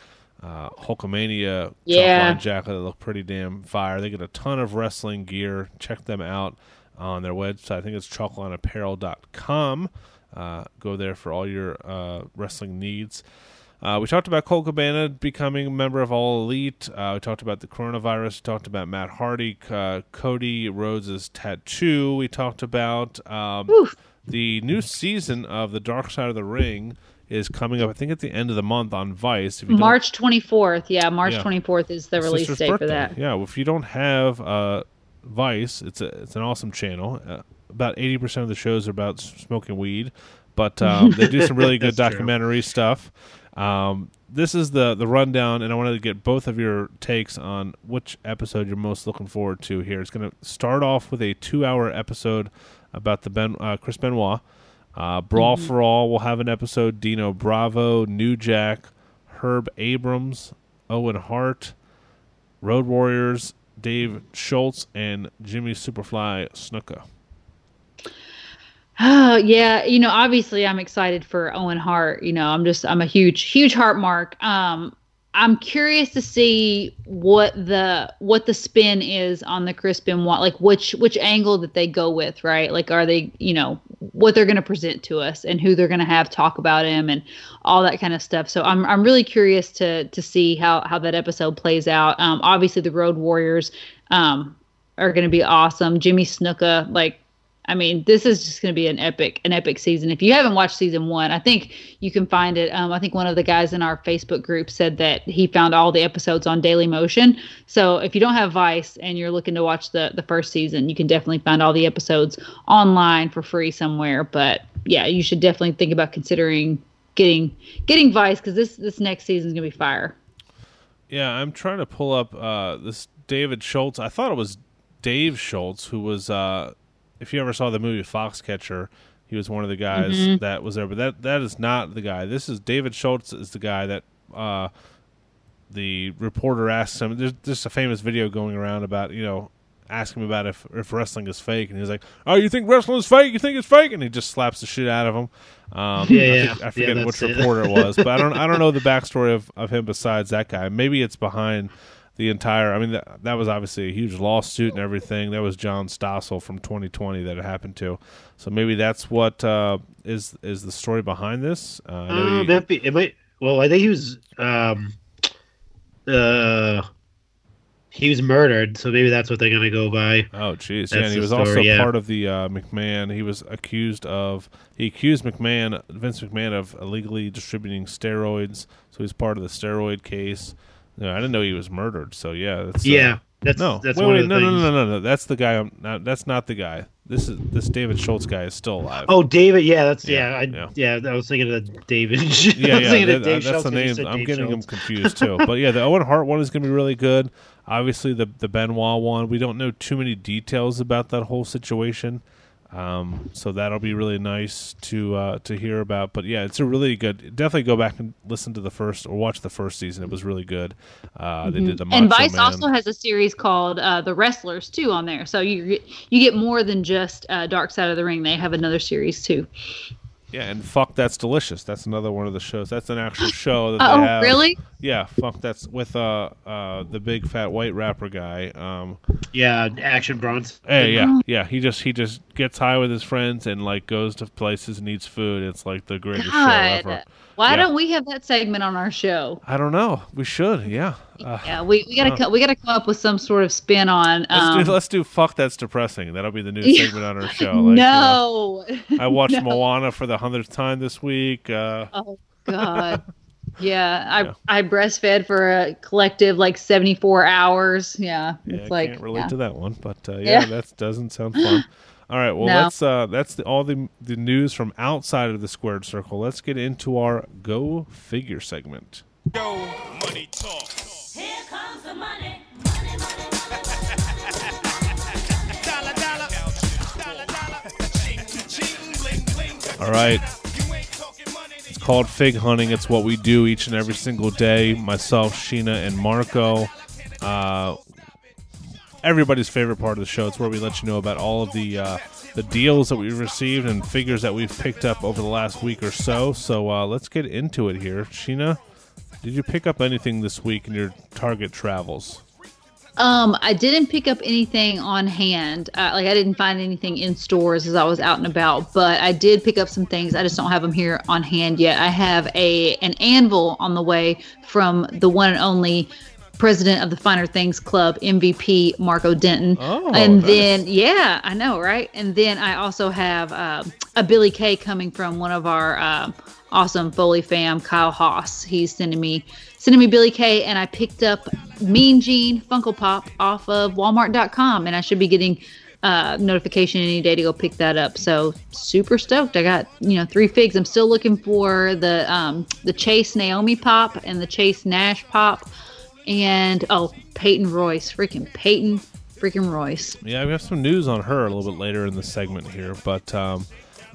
Speaker 1: uh, Hulkamania
Speaker 2: yeah.
Speaker 1: jacket that looked pretty damn fire. They get a ton of wrestling gear. Check them out on their website. I think it's chalklineapparel.com. Uh, go there for all your uh, wrestling needs. Uh, we talked about Colt Cabana becoming a member of All Elite. Uh, we talked about the coronavirus. We talked about Matt Hardy, uh, Cody Rhodes' tattoo. We talked about um, the new season of The Dark Side of the Ring is coming up. I think at the end of the month on Vice.
Speaker 2: March twenty fourth. Yeah, March twenty yeah. fourth is the release date birthday. for that.
Speaker 1: Yeah, if you don't have uh, Vice, it's a it's an awesome channel. About eighty percent of the shows are about smoking weed, but um, they do some really *laughs* good documentary true. stuff. Um, this is the the rundown, and I wanted to get both of your takes on which episode you're most looking forward to. Here, it's going to start off with a two hour episode about the Ben uh, Chris Benoit. Uh, Brawl mm-hmm. for All We'll have an episode. Dino Bravo, New Jack, Herb Abrams, Owen Hart, Road Warriors, Dave Schultz, and Jimmy Superfly Snuka.
Speaker 2: Oh *sighs* yeah, you know, obviously I'm excited for Owen Hart. You know, I'm just I'm a huge huge Hart mark. Um, I'm curious to see what the what the spin is on the Benoit, like which which angle that they go with, right? Like, are they, you know, what they're going to present to us and who they're going to have talk about him and all that kind of stuff. So I'm I'm really curious to to see how how that episode plays out. Um, obviously the Road Warriors um are going to be awesome. Jimmy Snuka, like I mean, this is just going to be an epic, an epic season. If you haven't watched season one, I think you can find it. Um, I think one of the guys in our Facebook group said that he found all the episodes on Daily Motion. So if you don't have Vice and you're looking to watch the the first season, you can definitely find all the episodes online for free somewhere. But yeah, you should definitely think about considering getting getting Vice because this this next season is going to be fire.
Speaker 1: Yeah, I'm trying to pull up uh, this David Schultz. I thought it was Dave Schultz who was. Uh, if you ever saw the movie Foxcatcher, he was one of the guys mm-hmm. that was there. But that that is not the guy. This is David Schultz is the guy that uh, the reporter asks him. There's just a famous video going around about you know asking him about if if wrestling is fake, and he's like, "Oh, you think wrestling is fake? You think it's fake?" And he just slaps the shit out of him. Um,
Speaker 3: yeah, I, think,
Speaker 1: I forget yeah, which it. reporter it was, but I don't I don't know the *laughs* backstory of, of him besides that guy. Maybe it's behind the entire. I mean, that, that was obviously a huge lawsuit and everything. That was John Stossel from 2020 that it happened to. So maybe that's what uh, is is the story behind this.
Speaker 3: Uh, uh he, that be, it might. Well, I think he was. Um, uh, he was murdered, so maybe that's what they're gonna go by.
Speaker 1: Oh, jeez, yeah. he was story, also yeah. part of the uh, McMahon. He was accused of he accused McMahon, Vince McMahon, of illegally distributing steroids. So he's part of the steroid case. No, I didn't know he was murdered. So yeah, that's,
Speaker 3: uh, yeah. That's, no,
Speaker 1: that's wait, wait, no, no, no, no, no, That's the guy. I'm not. That's not the guy. This is this David Schultz guy is still alive.
Speaker 3: Oh, David. Yeah, that's yeah. Yeah, I, yeah. yeah I was thinking of David. *laughs*
Speaker 1: yeah, yeah. That, that's the name. I'm Dave getting Schultz. him confused too. but yeah, the Owen Hart one is going to be really good. Obviously, the the Benoit one. We don't know too many details about that whole situation. Um, so that'll be really nice to uh, to hear about. But yeah, it's a really good. Definitely go back and listen to the first or watch the first season. It was really good. Uh, mm-hmm. They did the Macho
Speaker 2: and Vice
Speaker 1: Man.
Speaker 2: also has a series called uh, The Wrestlers too on there. So you you get more than just uh, Dark Side of the Ring. They have another series too.
Speaker 1: Yeah, and fuck, that's delicious. That's another one of the shows. That's an actual *gasps* show that
Speaker 2: oh,
Speaker 1: they have.
Speaker 2: really?
Speaker 1: Yeah, fuck, that's with uh uh the big fat white rapper guy. Um,
Speaker 3: yeah, Action Bronson.
Speaker 1: Hey, yeah, yeah. He just he just gets high with his friends and like goes to places and eats food. It's like the greatest God. show ever.
Speaker 2: Why yeah. don't we have that segment on our show?
Speaker 1: I don't know. We should. Yeah.
Speaker 2: Uh, yeah. We, we gotta uh, we gotta come up with some sort of spin on.
Speaker 1: Um, let's, do, let's do fuck that's depressing. That'll be the new *laughs* segment on our show.
Speaker 2: Like, no.
Speaker 1: You know, I *laughs* watched no. Moana for the hundredth time this week. Uh,
Speaker 2: oh God. Yeah, I
Speaker 1: Yeah.
Speaker 2: I breastfed for a collective like 74 hours. Yeah,
Speaker 1: Yeah,
Speaker 2: it's
Speaker 1: I
Speaker 2: like
Speaker 1: can't relate
Speaker 2: yeah.
Speaker 1: to that one, but uh, Yeah. that doesn't sound fun. *laughs* All right, well,
Speaker 2: No.
Speaker 1: let's. Uh, that's the, all the the news from outside of the squared circle. Let's get into our go figure segment.
Speaker 4: Yo, money talk.
Speaker 5: Here comes the money.
Speaker 4: Dollar. Dollar, dollar.
Speaker 1: All right,
Speaker 4: You ain't talking money, then
Speaker 1: it's called fig hunting. It's what we do each and every single day. Myself, Sheena, and Marco. Uh, everybody's favorite part of the show. It's where we let you know about all of the uh, the deals that we've received and figures that we've picked up over the last week or so. So uh, let's get into it here. Sheena, did you pick up anything this week in your Target travels?
Speaker 2: Um, I didn't pick up anything on hand. Uh, like I didn't find anything in stores as I was out and about, but I did pick up some things. I just don't have them here on hand yet. I have a an anvil on the way from the one and only president of the Finer Things Club, MVP Marco Denton.
Speaker 1: Oh,
Speaker 2: and
Speaker 1: nice.
Speaker 2: then yeah, I know, right? And then I also have um a Billie Kay coming from one of our um, awesome Foley fam, Kyle Haas. He's sending me sending me Billie Kay, and I picked up Mean Gene Funko Pop off of Walmart.com, and I should be getting uh, notification any day to go pick that up. So super stoked! I got you know three figs. I'm still looking for the um, the Chase Naomi Pop and the Chase Nash Pop, and oh Peyton Royce, freaking Peyton freaking Royce.
Speaker 1: Yeah, we have some news on her a little bit later in the segment here, but um,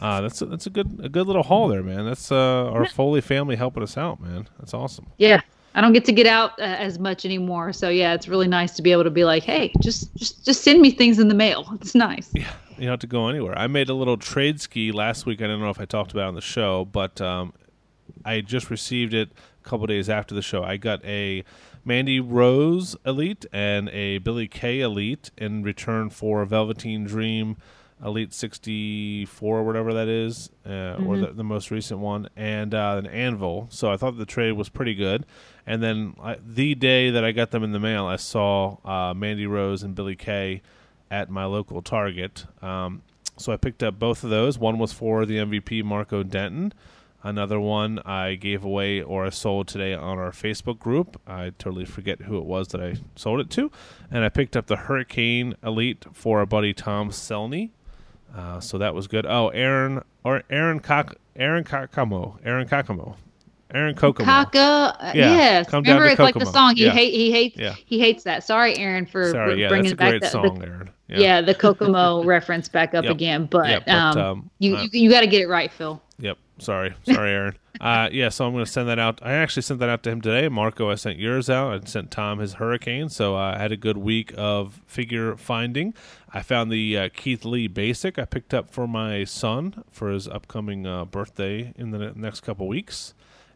Speaker 1: uh, that's a, that's a good a good little haul there, man. That's uh, our Foley family helping us out, man. That's awesome.
Speaker 2: Yeah. I don't get to get out uh, as much anymore, so yeah, it's really nice to be able to be like, "Hey, just just just send me things in the mail." *laughs* It's nice. Yeah.
Speaker 1: You don't have to go anywhere. I made a little trade ski last week. I don't know if I talked about it on the show, but um, I just received it a couple days after the show. I got a Mandy Rose Elite and a Billie Kay Elite in return for a Velveteen Dream Elite 64 or whatever that is, uh, or the, the most recent one, and uh, an anvil. So I thought the trade was pretty good. And then I, the day that I got them in the mail, I saw uh, Mandy Rose and Billie Kay at my local Target. Um, so I picked up both of those. One was for the MVP Marco Denton. Another one I gave away or I sold today on our Facebook group. I totally forget who it was that I sold it to. And I picked up the Hurricane Elite for our buddy Tom Selney. Uh, so that was good. Oh, Aaron or Aaron Cock Aaron Kakamo. Aaron Kakamo. Aaron Kokomo.
Speaker 2: Kaka,
Speaker 1: Yeah,
Speaker 2: yes. Remember,
Speaker 1: to
Speaker 2: it's like the song. He
Speaker 1: Yeah.
Speaker 2: hate he hates
Speaker 1: Yeah.
Speaker 2: he hates that. Sorry, Aaron, for
Speaker 1: Sorry, yeah,
Speaker 2: bringing
Speaker 1: that's a great
Speaker 2: back the,
Speaker 1: song,
Speaker 2: the
Speaker 1: Aaron.
Speaker 2: yeah. the Kokomo *laughs* reference back up
Speaker 1: Yep.
Speaker 2: again. But,
Speaker 1: Yep, but,
Speaker 2: um,
Speaker 1: um,
Speaker 2: you,
Speaker 1: uh,
Speaker 2: you you got to get it right, Phil.
Speaker 1: Yep. Sorry. Sorry, Aaron. *laughs* uh, yeah, so I'm going to send that out. I actually sent that out to him today. Marco, I sent yours out. I sent Tom his Hurricane. So uh, I had a good week of figure finding. I found the uh, Keith Lee Basic I picked up for my son for his upcoming uh, birthday in the next couple weeks.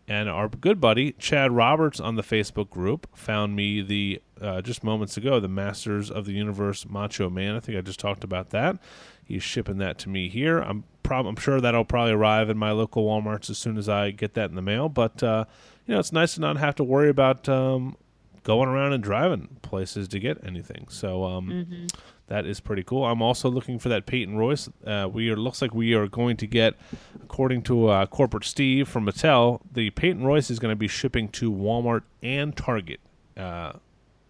Speaker 1: And our good buddy Chad Roberts on the Facebook group found me the uh, just moments ago the Masters of the Universe Macho Man. I think I just talked about that. He's shipping that to me here. I'm prob- I'm sure that'll probably arrive in my local WalMarts as soon as I get that in the mail. But uh, you know, it's nice to not have to worry about um, going around and driving places to get anything. So um, that is pretty cool. I'm also looking for that Peyton Royce. Uh, we are looks like we are going to get, according to uh, corporate Steve from Mattel, the Peyton Royce is going to be shipping to Walmart and Target. Uh,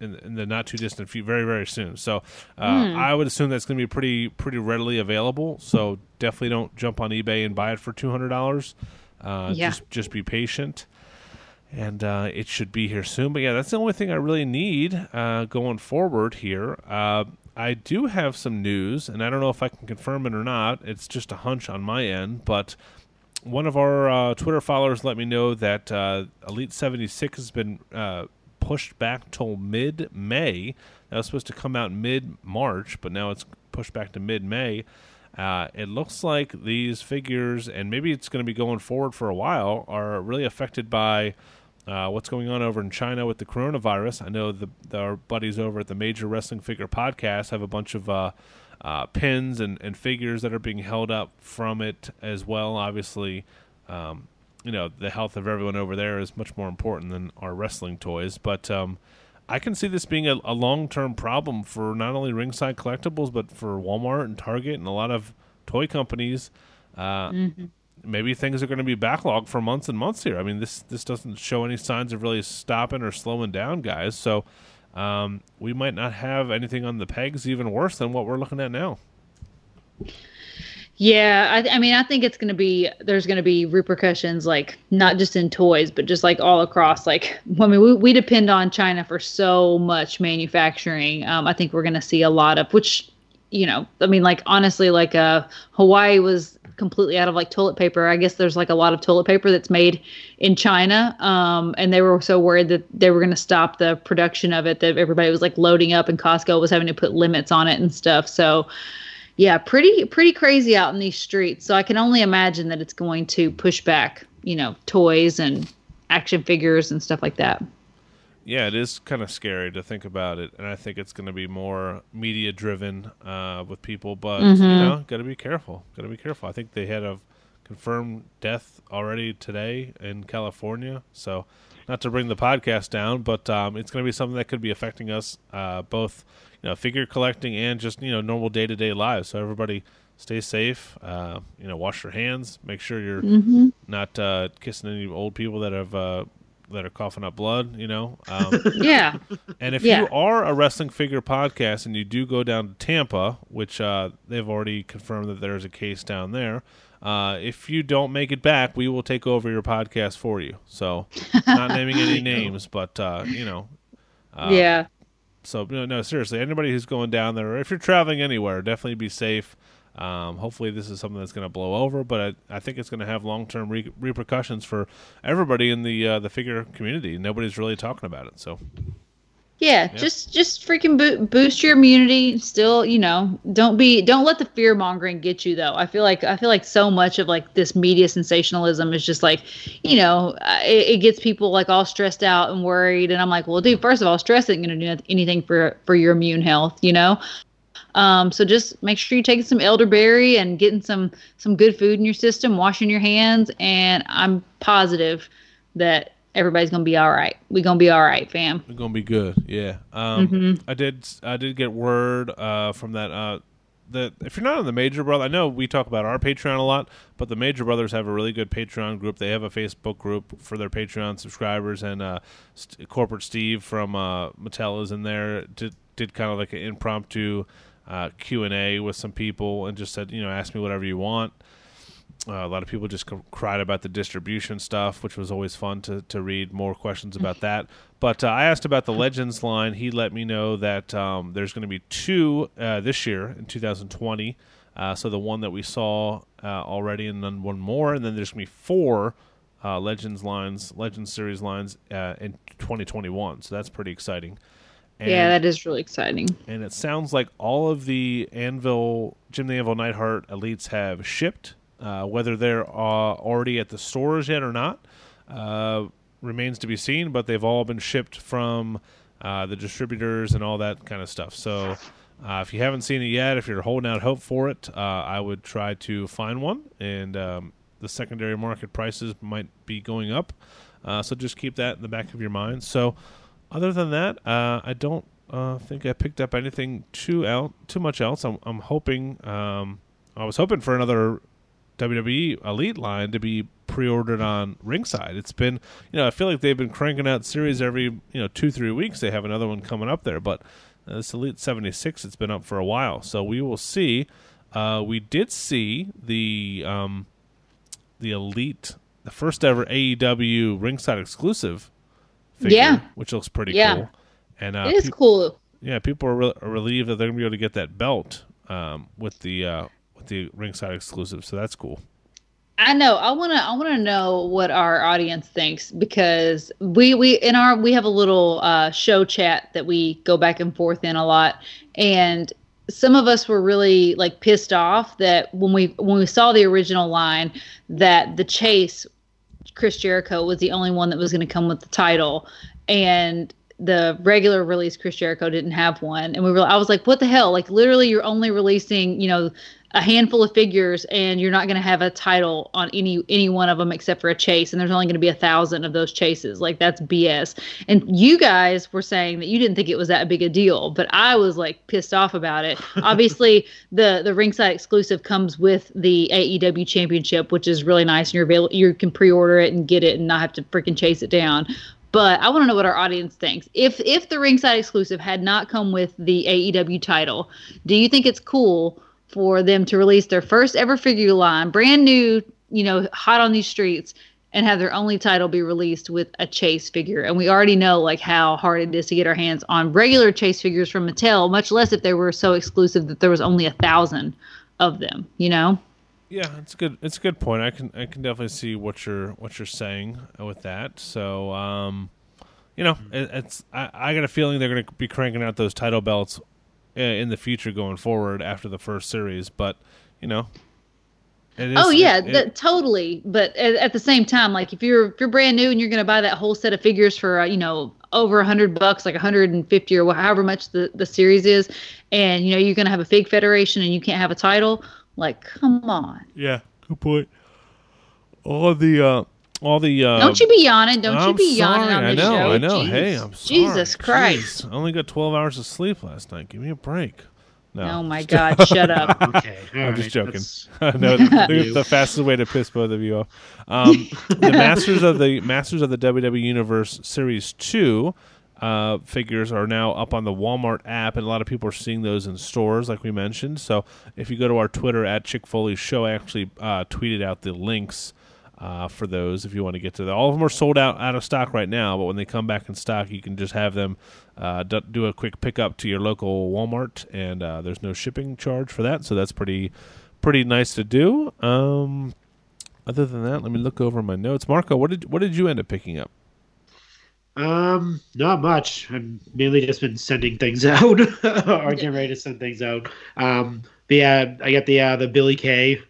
Speaker 1: in, in the not too distant future, very very soon. So uh, I would assume that's going to be pretty pretty readily available. So definitely don't jump on eBay and buy it for two hundred dollars. Uh,
Speaker 2: Yeah.
Speaker 1: Just just be patient, and uh, it should be here soon. But yeah, that's the only thing I really need uh, going forward here. Uh, I do have some news, and I don't know if I can confirm it or not. It's just a hunch on my end, but one of our uh, Twitter followers let me know that uh, Elite 76 has been uh, pushed back till mid May. That was supposed to come out mid March, but now it's pushed back to mid May. Uh, it looks like these figures, and maybe it's going to be going forward for a while, are really affected by uh, what's going on over in China with the coronavirus. I know the, the our buddies over at the Major Wrestling Figure Podcast have a bunch of uh, uh, pins and, and figures that are being held up from it as well. Obviously, um, you know the health of everyone over there is much more important than our wrestling toys. But um, I can see this being a, a long term problem for not only ringside collectibles but for Walmart and Target and a lot of toy companies. Uh, maybe things are going to be backlogged for months and months here. I mean, this this doesn't show any signs of really stopping or slowing down, guys. So um, we might not have anything on the pegs even worse than what we're looking at now.
Speaker 2: Yeah, I, I mean, I think it's going to be there's going to be repercussions, like not just in toys, but just like all across. Like, *laughs* I mean, we, we depend on China for so much manufacturing. Um, I think we're going to see a lot of, which, you know, I mean, like honestly, like uh, Hawaii was completely out of like toilet paper. I guess there's like a lot of toilet paper that's made in China, um, and they were so worried that they were going to stop the production of it that everybody was like loading up, and Costco was having to put limits on it and stuff. So yeah, pretty pretty crazy out in these streets. So I can only imagine that it's going to push back, you know, toys and action figures and stuff like that.
Speaker 1: Yeah, it is kind of scary to think about it, and I think it's going to be more media driven uh, with people. But you know, got to be careful. Got to be careful. I think they had a confirmed death already today in California. So, not to bring the podcast down, but um, it's going to be something that could be affecting us uh, both, you know, figure collecting and just you know normal day to day lives. So everybody stay safe. Uh, you know, wash your hands. Make sure you're not uh, kissing any old people that have. Uh, that are coughing up blood, you know. Um, *laughs*
Speaker 2: Yeah.
Speaker 1: and if
Speaker 2: Yeah.
Speaker 1: you are a wrestling figure podcast and you do go down to Tampa, which uh, they've already confirmed that there's a case down there, uh, if you don't make it back, we will take over your podcast for you. So, not naming any *laughs* names, but uh, you know,
Speaker 2: yeah.
Speaker 1: So no, no, seriously, anybody who's going down there, or if you're traveling anywhere, definitely be safe. Um, hopefully, this is something that's going to blow over, but I, I think it's going to have long term re- repercussions for everybody in the uh, the figure community. Nobody's really talking about it, so
Speaker 2: Yeah, just just freaking bo- boost your immunity. Still, you know, don't be don't let the fear mongering get you though. I feel like I feel like so much of like this media sensationalism is just like, you know, it, it gets people like all stressed out and worried. And I'm like, well, dude, first of all, stress isn't going to do anything for for your immune health, you know. Um, so just make sure you're taking some elderberry and getting some some good food in your system, washing your hands, and I'm positive that everybody's gonna be all right. We're gonna be all right, fam.
Speaker 1: It's gonna be good. Yeah. Um, I did. I did get word uh, from that. Uh, that if you're not on the Major Brother, I know we talk about our Patreon a lot, but the Major Brothers have a really good Patreon group. They have a Facebook group for their Patreon subscribers, and uh, St- corporate Steve from uh, Mattel is in there. Did did kind of like an impromptu uh, Q and A with some people, and just said, you know, ask me whatever you want. Uh, a lot of people just c- cried about the distribution stuff, which was always fun to, to read more questions about *laughs* that. But uh, I asked about the Legends line. He let me know that um, there's going to be two uh, this year in 2020. Uh, so the one that we saw uh, already, and then one more, and then there's going to be four uh, Legends lines, Legends series lines uh, in 2021. So that's pretty exciting. And
Speaker 2: yeah, that is really exciting.
Speaker 1: and it sounds like all of the Anvil Jim the Anvil Neidhart elites have shipped. Uh, whether they're uh, already at the stores yet or not uh, remains to be seen. But they've all been shipped from uh, the distributors and all that kind of stuff. So uh, if you haven't seen it yet, if you're holding out hope for it, I would try to find one. And um, the secondary market prices might be going up. So just keep that in the back of your mind. So other than that, I don't think I picked up anything too out too much else. I'm, I'm hoping. Um, I was hoping for another WWE Elite line to be pre-ordered on Ringside. It's been, you know, I feel like they've been cranking out series every, you know, two three weeks. They have another one coming up there, but uh, this Elite seventy six, it's been up for a while, so we will see. Uh, we did see the um, the Elite, the first ever AEW Ringside exclusive figure,
Speaker 2: Yeah.
Speaker 1: which looks pretty
Speaker 2: Yeah.
Speaker 1: cool. And uh,
Speaker 2: it is
Speaker 1: peop-
Speaker 2: cool.
Speaker 1: yeah, people are, re- are relieved that they're gonna be able to get that belt um, with the uh, the ringside exclusive. So that's cool.
Speaker 2: I know. I want to. I want to know what our audience thinks because we we in our we have a little uh, show chat that we go back and forth in a lot, and some of us were really like pissed off that when we when we saw the original line that the chase Chris Jericho was the only one that was going to come with the title, and the regular release Chris Jericho didn't have one, and we were I was like, what the hell? Like literally, you're only releasing you know a handful of figures, and you're not going to have a title on any any one of them except for a chase, and there's only going to be a thousand of those chases. Like that's BS. And you guys were saying that you didn't think it was that big a deal, but I was like pissed off about it. *laughs* Obviously, the the ringside exclusive comes with the AEW Championship, which is really nice, and you're available. you can pre-order it and get it, and not have to freaking chase it down. But I want to know what our audience thinks. If if the ringside exclusive had not come with the AEW title, do you think it's cool for them to release their first ever figure line, brand new, you know, hot on these streets, and have their only title be released with a chase figure? And we already know like how hard it is to get our hands on regular chase figures from Mattel, much less if they were so exclusive that there was only a thousand of them. You know?
Speaker 1: Yeah, it's a good. It's a good point. I can I can definitely see what you're what you're saying with that. So, um, you know, it, it's I, I got a feeling they're going to be cranking out those title belts uh, in the future going forward after the first series. But you know, it is,
Speaker 2: oh yeah,
Speaker 1: it- it-
Speaker 2: that, totally. But at, at the same time, like if you're if you're brand new and you're going to buy that whole set of figures for uh, you know over a hundred bucks, like a hundred and fifty or wh- however much the the series is, and you know you're going to have a fig federation and you can't have a title, like come on,
Speaker 1: yeah, good point. All the uh, all the uh,
Speaker 2: don't you be yawning, don't you
Speaker 1: I'm
Speaker 2: be yawning
Speaker 1: sorry,
Speaker 2: on
Speaker 1: I know,
Speaker 2: show.
Speaker 1: I know.
Speaker 2: Jeez.
Speaker 1: Hey, I'm sorry.
Speaker 2: Jesus Christ.
Speaker 1: Jeez, I only got 12 hours of sleep last night. Give me a break. No.
Speaker 2: Oh my *laughs* God, shut up. *laughs*
Speaker 3: Okay, *laughs*
Speaker 1: I'm just joking. no, the, the fastest way to piss both of you off. Um, the Masters of the Masters of the WWE Universe Series Two uh, figures are now up on the Walmart app, and a lot of people are seeing those in stores, like we mentioned. So if you go to our Twitter at Chick Foley Show, I actually uh, tweeted out the links. Uh, for those, if you want to get to that, all of them are sold out out of stock right now. But when they come back in stock, you can just have them uh, do a quick pickup to your local Walmart, and uh, there's no shipping charge for that. So that's pretty pretty nice to do. Um, other than that, let me look over my notes. Marco, what did what did you end up picking up?
Speaker 3: Um, not much. I've mainly just been sending things *laughs* out or getting ready to send things out. Um, but yeah, I got the uh, the Billie Kay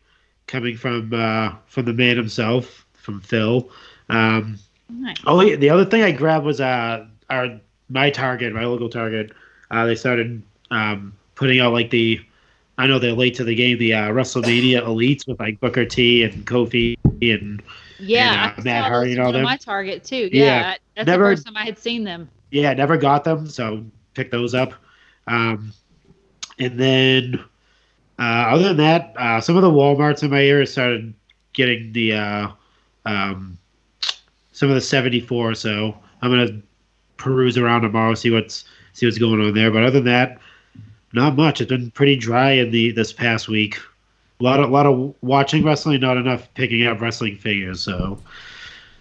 Speaker 3: coming from uh, from the man himself, from Phil. Um,
Speaker 2: Nice.
Speaker 3: oh, yeah, the other thing I grabbed was uh, our my Target, my local Target. Uh, they started um, putting out like the. I know they're late to the game. The uh, WrestleMania Elites with like Booker T and Kofi and
Speaker 2: Yeah,
Speaker 3: uh,
Speaker 2: I
Speaker 3: Matt
Speaker 2: saw
Speaker 3: Hardy
Speaker 2: those
Speaker 3: and them.
Speaker 2: my target too.
Speaker 3: Yeah,
Speaker 2: Yeah, that's
Speaker 3: never-
Speaker 2: the first time I had seen them.
Speaker 3: yeah, never got them, so picked those up. Um, and then, uh, other than that, uh, some of the WalMarts in my area started getting the uh, um, some of the seventy four. So I'm gonna peruse around tomorrow, see what's see what's going on there. But other than that, not much. It's been pretty dry in the this past week. A lot of lot of watching wrestling, not enough picking up wrestling figures. So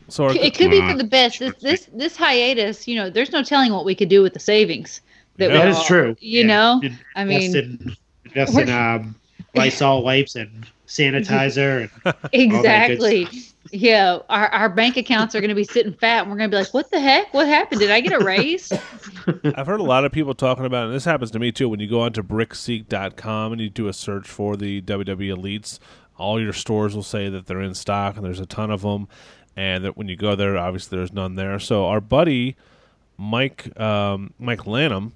Speaker 1: So are
Speaker 2: It could be for the best. This this this hiatus, you know, there's no telling what we could do with the savings. That we
Speaker 3: that is
Speaker 2: all-
Speaker 3: true.
Speaker 2: You
Speaker 3: Yeah.
Speaker 2: know,
Speaker 3: In-
Speaker 2: I
Speaker 3: invest
Speaker 2: mean,
Speaker 3: in, invest in um, Lysol wipes and sanitizer. And, *laughs*
Speaker 2: exactly. Yeah, our our bank accounts are going to be sitting fat, and we're going to be like, "What the heck? What happened? Did I get a raise?" *laughs*
Speaker 1: I've heard a lot of people talking about, and this happens to me too. When you go onto brickseek.com and you do a search for the WWE Elites, all your stores will say that they're in stock, and there's a ton of them. And that when you go there, obviously there's none there. So our buddy Mike um, Mike Lanham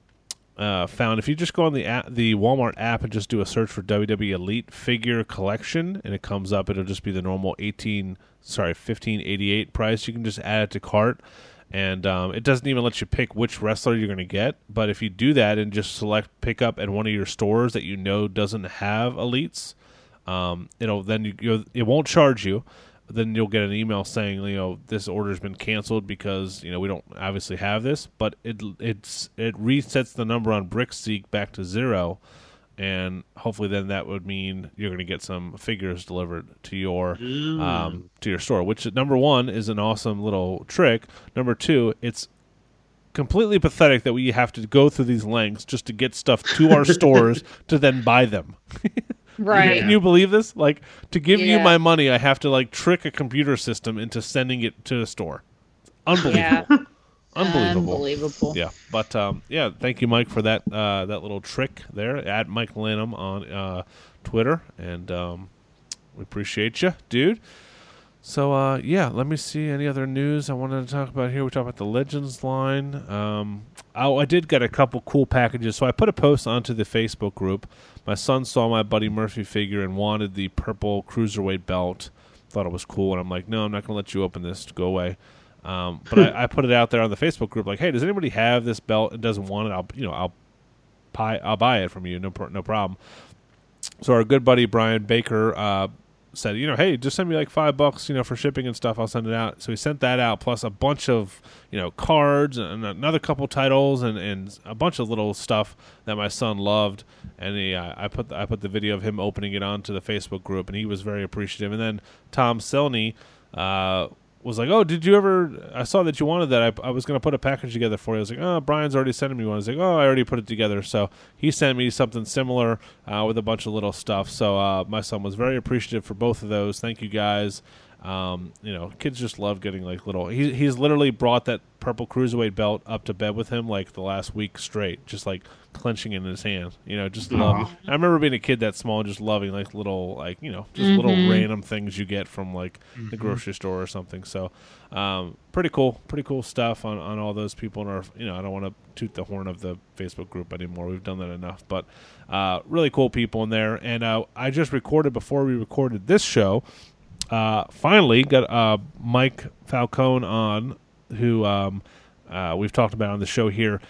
Speaker 1: uh, found if you just go on the app, the Walmart app and just do a search for WWE Elite Figure Collection, and it comes up. It'll just be the normal eighteen, sorry, fifteen eighty eight price. You can just add it to cart, and um, it doesn't even let you pick which wrestler you're going to get. But if you do that and just select pick up at one of your stores that you know doesn't have elites, um, it'll then you it won't charge you. Then you'll get an email saying you know this order's been canceled because you know we don't obviously have this, but it it's it resets the number on BrickSeek back to zero, and hopefully then that would mean you're going to get some figures delivered to your um, to your store. Which number one is an awesome little trick. Number two, it's completely pathetic that we have to go through these lengths just to get stuff to our *laughs* stores to then buy them. *laughs*
Speaker 2: right.
Speaker 1: Can you believe this? Like to give you my money, I have to like trick a computer system into sending it to a store. Unbelievable.
Speaker 2: Yeah. *laughs*
Speaker 1: Unbelievable.
Speaker 2: Unbelievable.
Speaker 1: Yeah, but um, yeah, thank you, Mike, for that uh, that little trick there at Mike Lanham on uh, Twitter, and um, we appreciate you, dude. So uh, yeah, let me see any other news I wanted to talk about here. We talked about the Legends line. Um, oh, I did get a couple cool packages. So I put a post onto the Facebook group. My son saw my Buddy Murphy figure and wanted the purple cruiserweight belt. Thought it was cool, and I'm like, no, I'm not going to let you open this. Go away. Um, but I, I put it out there on the Facebook group, like, hey, does anybody have this belt and doesn't want it? I'll you know I'll buy I'll buy it from you. No no problem. So our good buddy Brian Baker uh, said, you know, hey, just send me like five bucks, you know, for shipping and stuff. I'll send it out. So he sent that out, plus a bunch of, you know, cards and another couple titles and, and a bunch of little stuff that my son loved. And he, uh, I put the, I put the video of him opening it onto the Facebook group, and he was very appreciative. And then Tom Selney uh, was like, "Oh, did you ever? I saw that you wanted that. I, I was going to put a package together for you." I was like, "Oh, Brian's already sending me one." I was like, "Oh, I already put it together." So he sent me something similar uh, with a bunch of little stuff. So uh, my son was very appreciative for both of those. Thank you guys. Um, you know, kids just love getting like little. He, he's literally brought that purple cruiserweight belt up to bed with him like the last week straight, just like clenching it in his hand. You know, just love. I remember being a kid that small, just loving like little, like you know, just little random things you get from like the grocery store or something. So, um, pretty cool, pretty cool stuff on on all those people in our. You know, I don't want to toot the horn of the Facebook group anymore. We've done that enough, but uh, really cool people in there. And uh, I just recorded before we recorded this show uh, finally got uh, Mike Falcone on, who um, uh, we've talked about on the show here.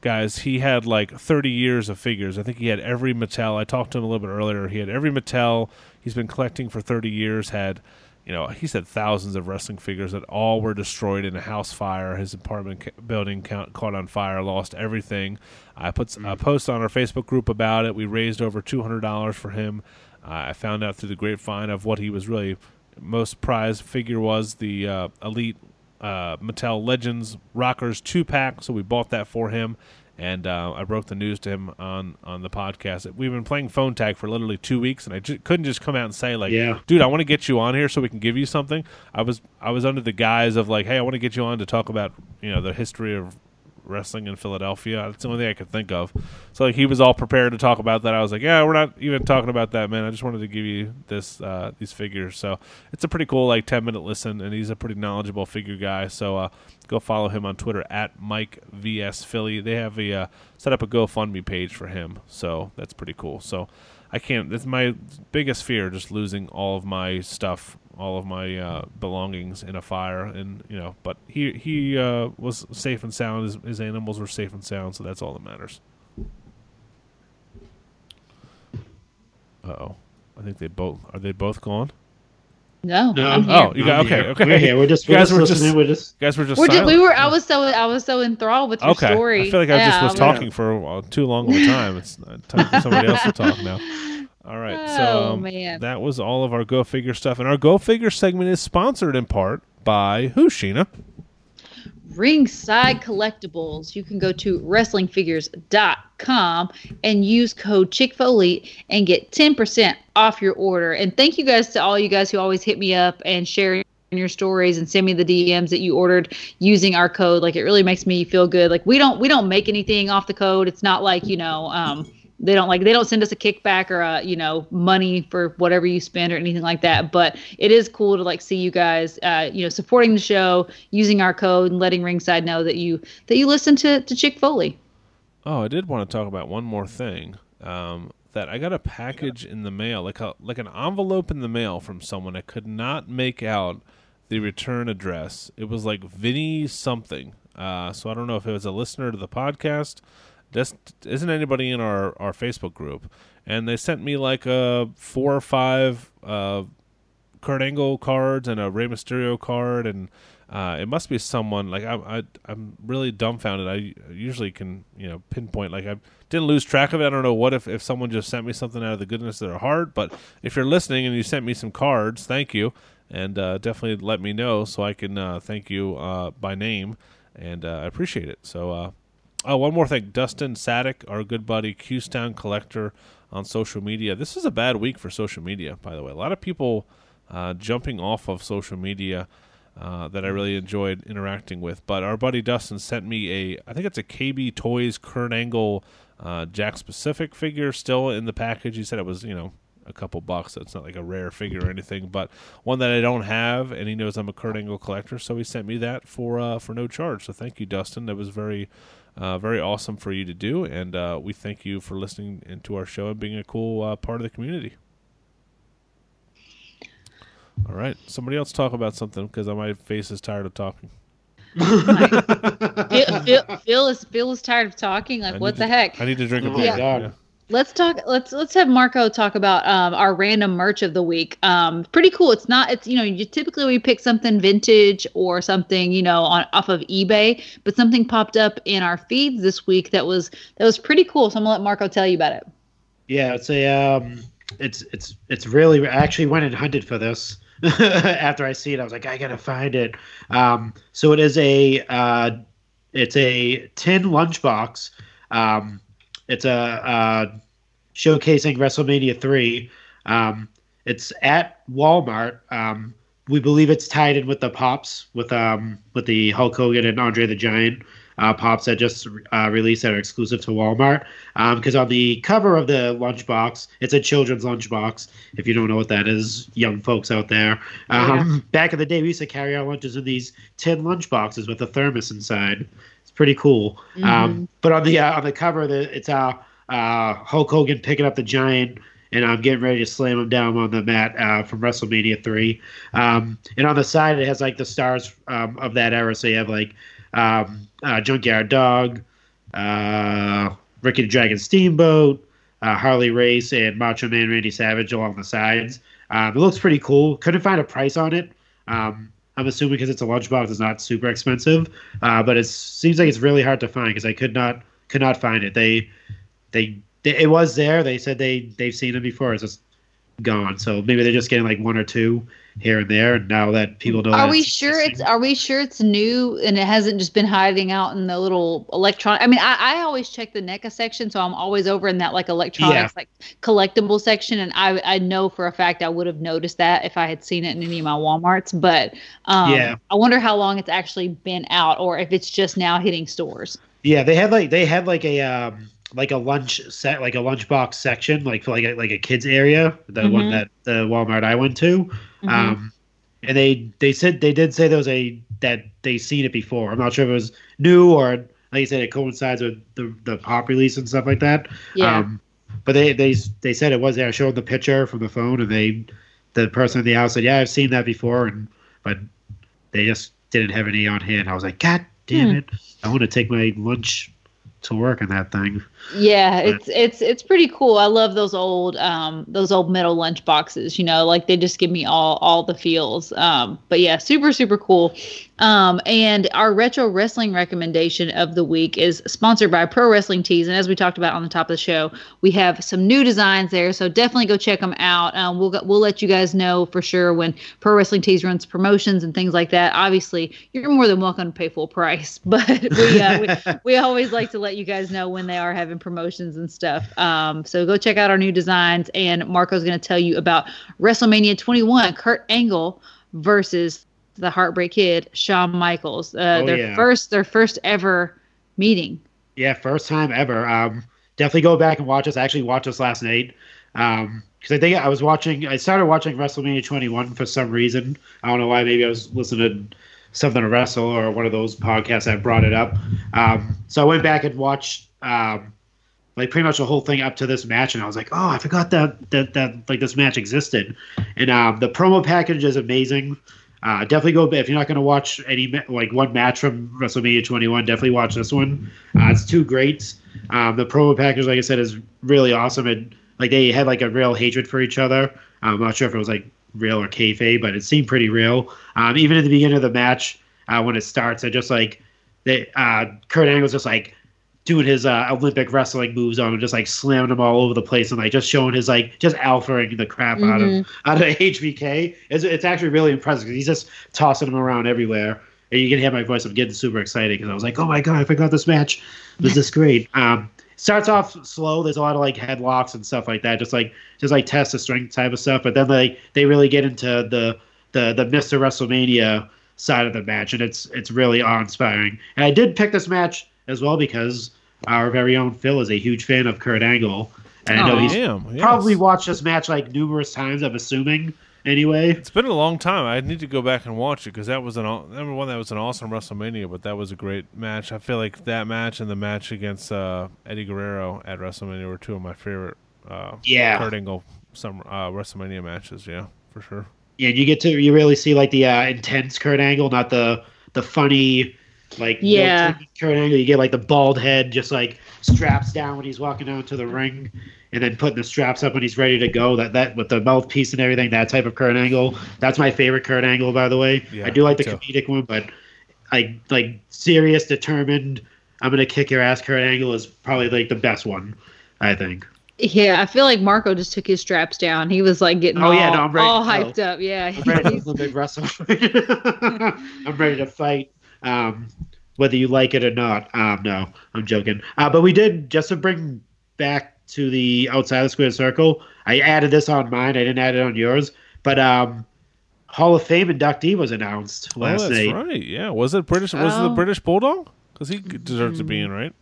Speaker 1: Guys, he had like 30 years of figures. I think he had every Mattel. I talked to him a little bit earlier. He had every Mattel. He's been collecting for 30 years. Had, you know, he said thousands of wrestling figures that all were destroyed in a house fire. His apartment ca- building ca- caught on fire, lost everything. I put a post on our Facebook group about it. We raised over $200 for him. Uh, I found out through the grapevine of what he was really most prized figure was the uh, Elite uh, Mattel Legends Rockers two pack. So we bought that for him, and uh, I broke the news to him on on the podcast. We've been playing phone tag for literally two weeks, and I ju- couldn't just come out and say like,
Speaker 3: Yeah.
Speaker 1: dude, I want to get you on here so we can give you something." I was I was under the guise of like, "Hey, I want to get you on to talk about you know the history of." Wrestling in Philadelphia. That's the only thing I could think of. So like he was all prepared to talk about that. I was like, yeah, we're not even talking about that, man. I just wanted to give you this uh, these figures. So it's a pretty cool like ten minute listen, and he's a pretty knowledgeable figure guy. So uh, go follow him on Twitter at Mike VS Philly. They have a uh, set up a GoFundMe page for him, so that's pretty cool. So I can't. That's my biggest fear, just losing all of my stuff, all of my uh, belongings in a fire, and you know. But he he uh, was safe and sound. His, his animals were safe and sound, so that's all that matters. Uh oh, I think they both are. They both gone.
Speaker 2: No,
Speaker 3: No,
Speaker 2: I'm here.
Speaker 1: Oh, you got
Speaker 3: I'm
Speaker 1: okay.
Speaker 3: here.
Speaker 1: Okay,
Speaker 3: We're here. We're just, we're
Speaker 1: guys
Speaker 3: just
Speaker 1: were just-
Speaker 3: We're just
Speaker 1: guys were just.
Speaker 2: We're just, we were. I was so. I was so enthralled with your
Speaker 1: okay.
Speaker 2: story.
Speaker 1: I feel like I
Speaker 2: Yeah,
Speaker 1: just was
Speaker 2: was-
Speaker 1: talking for uh, too long of a time. It's uh, time for somebody else to talk now. *laughs* All right, so
Speaker 2: Oh,
Speaker 1: um,
Speaker 2: man.
Speaker 1: that was all of our Go Figure stuff, and our Go Figure segment is sponsored in part by who, Sheena?
Speaker 2: Ringside Collectibles. You can go to wrestlingfigures.com and use code Chick Foley and get 10% off your order. And thank you guys to all you guys who always hit me up and share your stories and send me the DMs that you ordered using our code. Like it really makes me feel good. Like we don't we don't make anything off the code. It's not like, you know, um they don't like they don't send us a kickback or a you know money for whatever you spend or anything like that but it is cool to like see you guys uh you know supporting the show using our code and letting ringside know that you that you listen to to chick foley
Speaker 1: Oh, I did want to talk about one more thing. Um, that I got a package in the mail, like a like an envelope in the mail from someone. I could not make out the return address. It was like Vinny something. Uh, so I don't know if it was a listener to the podcast. Just isn't anybody in our our Facebook group, and they sent me like a four or five uh, Kurt Angle cards and a Rey Mysterio card, and uh, it must be someone like I, I I'm really dumbfounded. I usually can you know pinpoint like I didn't lose track of it. I don't know what if if someone just sent me something out of the goodness of their heart, but if you're listening and you sent me some cards, thank you, and uh, definitely let me know so I can uh, thank you uh, by name, and uh, I appreciate it. So. Oh, one more thing. Dustin Sadek, our good buddy, Qstown collector on social media. This is a bad week for social media, by the way. A lot of people uh, jumping off of social media uh, that I really enjoyed interacting with. But our buddy Dustin sent me a, I think it's a KB Toys Kurt Angle uh, Jakks Pacific figure still in the package. He said it was, you know, a couple bucks. So It's not like a rare figure or anything, but one that I don't have, and he knows I'm a Kurt Angle collector, so he sent me that for uh, for no charge. So thank you, Dustin. That was very uh, very awesome for you to do, and uh, we thank you for listening into our show and being a cool uh, part of the community. All right, somebody else talk about something because my face is tired of talking.
Speaker 2: Phil, Phil, Phil is Phil is tired of talking. Like, what
Speaker 1: need
Speaker 2: the heck?
Speaker 1: I need to drink a
Speaker 3: Oh
Speaker 1: beer.
Speaker 3: my God.
Speaker 2: Let's talk. Let's let's have Marco talk about um, our random merch of the week. Um, pretty cool. It's not. It's you know you typically we pick something vintage or something you know on off of eBay, but something popped up in our feeds this week that was that was pretty cool. So I'm gonna let Marco tell you about it.
Speaker 3: Yeah, it's a um, it's it's it's really. I actually went and hunted for this *laughs* after I see it. I was like, I gotta find it. Um, so it is a uh, it's a tin lunchbox. Um, it's a uh, showcasing WrestleMania three. Um, it's at Walmart. Um, we believe it's tied in with the pops with um with the Hulk Hogan and Andre the Giant uh, pops that just uh, released that are exclusive to Walmart. Because on the cover of the lunchbox, it's a children's lunchbox. If you don't know what that is, young folks out there. Um, Back in the day, we used to carry our lunches in these tin lunchboxes with a thermos inside. Pretty cool. Um, but on the uh, on the cover, the, it's uh, uh, Hulk Hogan picking up the Giant. And I'm getting ready to slam him down on the mat uh, from WrestleMania three. Um, and on the side, it has like the stars um, of that era. So you have like um, uh, Junkyard Dog, uh, Ricky the Dragon Steamboat, uh, Harley Race, and Macho Man Randy Savage along the sides. Um, it looks pretty cool. Couldn't find a price on it. Um, I'm assuming because it's a lunchbox, it's not super expensive, uh, but it seems like it's really hard to find because I could not could not find it. They, they they it was there. They said they they've seen it before. It's just gone. So maybe they're just getting like one or two here and there. And now that people don't know,
Speaker 2: Are we
Speaker 3: it's
Speaker 2: sure it's Are we sure it's new and it hasn't just been hiding out in the little electronic? I mean, I, I always check the NECA section, so I'm always over in that like electronics, like collectible section, and I I know for a fact I would have noticed that if I had seen it in any of my WalMarts. But um,
Speaker 3: Yeah.
Speaker 2: I wonder how long it's actually been out, or if it's just now hitting stores.
Speaker 3: Yeah, they had like they had like a um like a lunch set like a lunchbox section like for like a, like a kids area the one
Speaker 2: Mhm.
Speaker 3: that the Walmart I went to um and they they said they did say there was a that they seen it before I'm not sure if it was new or like you said it coincides with the the pop release and stuff like that
Speaker 2: Yeah.
Speaker 3: um but they they they said it was there I showed the picture from the phone and they the person in the house said yeah I've seen that before and but they just didn't have any on hand I was like god damn
Speaker 2: Hmm.
Speaker 3: it I want to take my lunch to work on that thing.
Speaker 2: Yeah, it's it's it's pretty cool. I love those old um those old metal lunch boxes, you know, like they just give me all all the feels. Um but yeah, super super cool. Um and our retro wrestling recommendation of the week is sponsored by Pro Wrestling Tees and as we talked about on the top of the show, we have some new designs there, so definitely go check them out. Um we'll we'll let you guys know for sure when Pro Wrestling Tees runs promotions and things like that. Obviously, you're more than welcome to pay full price, *laughs* but we uh, we, we always like to let you guys know when they are having promotions and stuff. Um, so go check out our new designs, and Marco's going to tell you about WrestleMania 21, Kurt Angle versus the Heartbreak Kid, Shawn Michaels. Uh,
Speaker 3: Oh,
Speaker 2: their
Speaker 3: yeah.
Speaker 2: first, their first ever meeting.
Speaker 3: Yeah, first time ever. Um, definitely go back and watch this. I actually watched this last night. Um, because I think I was watching. I started watching WrestleMania 21 for some reason. I don't know why. Maybe I was listening to something to wrestle or one of those podcasts that brought it up. Um, so I went back and watched um, like pretty much the whole thing up to this match, and I was like, oh, I forgot that that that like this match existed. And um, the promo package is amazing. Uh, definitely go if you're not going to watch any like one match from WrestleMania 21. Definitely watch this one. Uh, it's two greats. Um, the promo package, like I said, is really awesome. And like they had like a real hatred for each other. I'm not sure if it was like real or kayfabe, but it seemed pretty real. Um, even at the beginning of the match, uh, when it starts, I just like they uh, Kurt Angle's just like doing his uh, Olympic wrestling moves on him, just like slamming him all over the place and like just showing his like just alphaing the crap out of out of *laughs* HBK. It's, it's actually really impressive because he's just tossing him around everywhere. And you can hear my voice. I'm getting super excited because I was like, oh my god, I forgot this match was this *laughs* great. Um, starts off slow. There's a lot of like headlocks and stuff like that, just like just like test the strength type of stuff. But then they they really get into the the the Mr. WrestleMania side of the match, and it's it's really awe inspiring. And I did pick this match as well because our very own Phil is a huge fan of Kurt Angle, And I know
Speaker 2: Aw.
Speaker 3: he's
Speaker 1: yes.
Speaker 3: probably watched this match like numerous times. I'm assuming. Anyway,
Speaker 1: It's been a long time. I need to go back and watch it because that was an number one. That was an awesome WrestleMania, but that was a great match. I feel like that match and the match against uh, Eddie Guerrero at WrestleMania were two of my favorite. Uh,
Speaker 3: Yeah.
Speaker 1: Kurt Angle some uh, WrestleMania matches. Yeah, for sure.
Speaker 3: yeah, you get to you really see like the uh, intense Kurt Angle, not the the funny like
Speaker 2: Yeah.
Speaker 3: no-tweaking Angle. You get like the bald head, just like straps down when he's walking out to the ring, and then putting the straps up when he's ready to go. That that with the mouthpiece and everything. That type of Kurt Angle. That's my favorite Kurt Angle, by the way.
Speaker 1: Yeah,
Speaker 3: I do like the
Speaker 1: too.
Speaker 3: comedic one, but like like serious, determined. I'm gonna kick your ass. Kurt Angle is probably like the best one. I think.
Speaker 2: Yeah, I feel like Marco just took his straps down. He was like getting
Speaker 3: Oh,
Speaker 2: all,
Speaker 3: yeah, no, I'm ready
Speaker 2: all
Speaker 3: to go.
Speaker 2: hyped up. Yeah,
Speaker 3: I'm ready to Olympic wrestle. *laughs* I'm ready to fight. Um, whether you like it or not. Um, no, I'm joking. Uh, but we did just to bring back to the outside of the square circle. I added this on mine. I didn't add it on yours. But um, Hall of Fame inductee was announced last
Speaker 1: oh, that's
Speaker 3: night.
Speaker 1: right. Yeah, was it British? Was it the
Speaker 2: Oh.
Speaker 1: British Bulldog? Because he deserves to be in, right?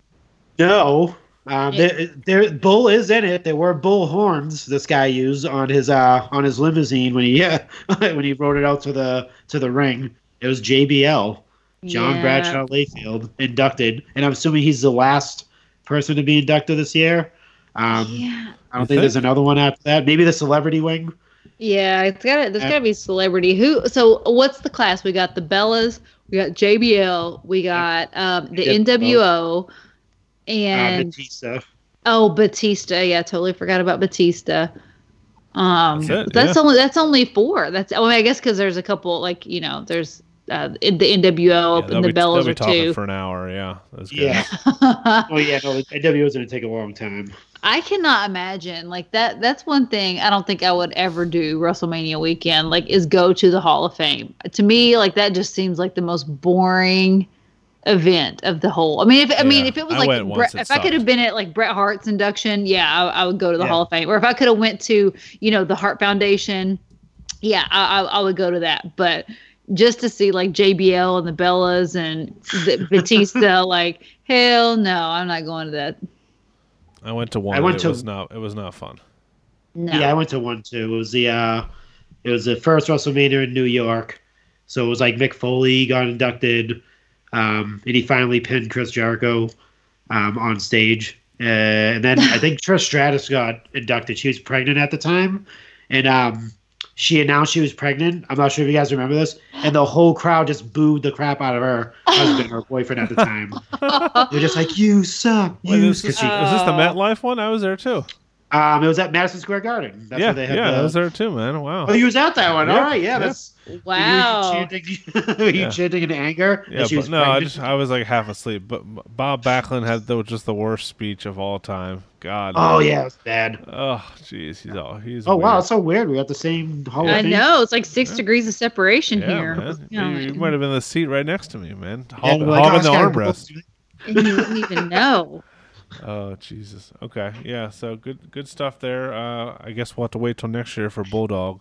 Speaker 3: No. Um, there, there, Bull is in it. There were bull horns this guy used on his uh, on his limousine when he yeah, *laughs* when he rode it out to the to the ring. It was JBL. John
Speaker 2: Yeah.
Speaker 3: Bradshaw Layfield inducted, and I'm assuming he's the last person to be inducted this year. Um,
Speaker 2: yeah,
Speaker 3: I don't
Speaker 1: You
Speaker 3: think there's another one after that. Maybe the celebrity wing.
Speaker 2: yeah. It's got to There's
Speaker 3: Uh,
Speaker 2: got to be celebrity. Who? So what's the class? We got the Bellas. We got JBL. We got um, the
Speaker 3: Yeah,
Speaker 2: NWO,
Speaker 3: Uh,
Speaker 2: and
Speaker 3: Batista.
Speaker 2: oh Batista. Yeah, totally forgot about Batista. Um,
Speaker 1: That's it,
Speaker 2: that's
Speaker 1: yeah.
Speaker 2: only that's only four. That's I mean I guess because there's a couple like you know there's uh, in the NWO
Speaker 1: Yeah,
Speaker 2: and
Speaker 1: they'll
Speaker 2: the
Speaker 1: be, they'll be
Speaker 2: are
Speaker 1: talking
Speaker 2: two.
Speaker 1: for an hour. Yeah, that's good.
Speaker 3: Yeah. *laughs* oh yeah. No, the NWO is going to take a long time.
Speaker 2: I cannot imagine like that. That's one thing I don't think I would ever do WrestleMania weekend. Like, is go to the Hall of Fame. To me, like that just seems like the most boring event of the whole. I mean, if I mean if it was
Speaker 1: I
Speaker 2: like
Speaker 1: went once, it
Speaker 2: if I could have been at like Bret Hart's induction, yeah, I, I would go to the
Speaker 3: Yeah.
Speaker 2: Hall of Fame. Or if I could have went to you know the Hart Foundation, yeah, I, I, I would go to that. But just to see like JBL and the Bellas and the *laughs* Batista, like hell no, I'm not going to that.
Speaker 1: I went to one.
Speaker 3: I went
Speaker 1: it
Speaker 3: to-
Speaker 1: was not. It was not fun.
Speaker 2: No.
Speaker 3: Yeah, I went to one too. It was the uh, it was the first WrestleMania in New York. So it was like Mick Foley got inducted, um, and he finally pinned Chris Jericho um, on stage. Uh, and then I think *laughs* Trish Stratus got inducted. She was pregnant at the time, and um, she announced she was pregnant. I'm not sure if you guys remember this, and the whole crowd just booed the crap out of her husband or boyfriend at the time. *laughs* They're just like, "You suck."
Speaker 1: Wait,
Speaker 3: You
Speaker 1: is, this,
Speaker 3: suck."
Speaker 1: is this the
Speaker 2: Oh.
Speaker 1: MetLife one? I was there too.
Speaker 3: Um, it was at Madison Square Garden. That's
Speaker 1: yeah,
Speaker 3: where they had
Speaker 1: yeah,
Speaker 3: the,
Speaker 1: I was there too, man. Wow.
Speaker 3: Oh, you was at that one.
Speaker 1: Yeah,
Speaker 3: All right, yeah,
Speaker 1: yeah.
Speaker 3: that's
Speaker 2: Wow.
Speaker 3: Were you chanting, *laughs* were you
Speaker 1: Yeah.
Speaker 3: chanting in anger?
Speaker 1: yeah,
Speaker 3: that she
Speaker 1: but no, I just I was like half asleep. But Bob Backlund had the, just the worst speech of all time. God.
Speaker 3: Oh
Speaker 1: man.
Speaker 3: yeah, it was bad.
Speaker 1: Oh, jeez, he's all he's.
Speaker 3: Oh wow, it's so weird. We got the same Hall of
Speaker 2: I
Speaker 3: Fame.
Speaker 2: know it's like six degrees of separation
Speaker 1: Yeah,
Speaker 2: here.
Speaker 1: man.
Speaker 2: You, know,
Speaker 1: you, you might have been in the seat right next to me, man.
Speaker 3: Yeah,
Speaker 1: Hog,
Speaker 3: we're like,
Speaker 1: hogging
Speaker 3: oh,
Speaker 1: the armrest.
Speaker 2: and you wouldn't even know.
Speaker 1: Oh Jesus. Okay. Yeah. So good. Good stuff there. Uh, I guess we'll have to wait till next year for Bulldog.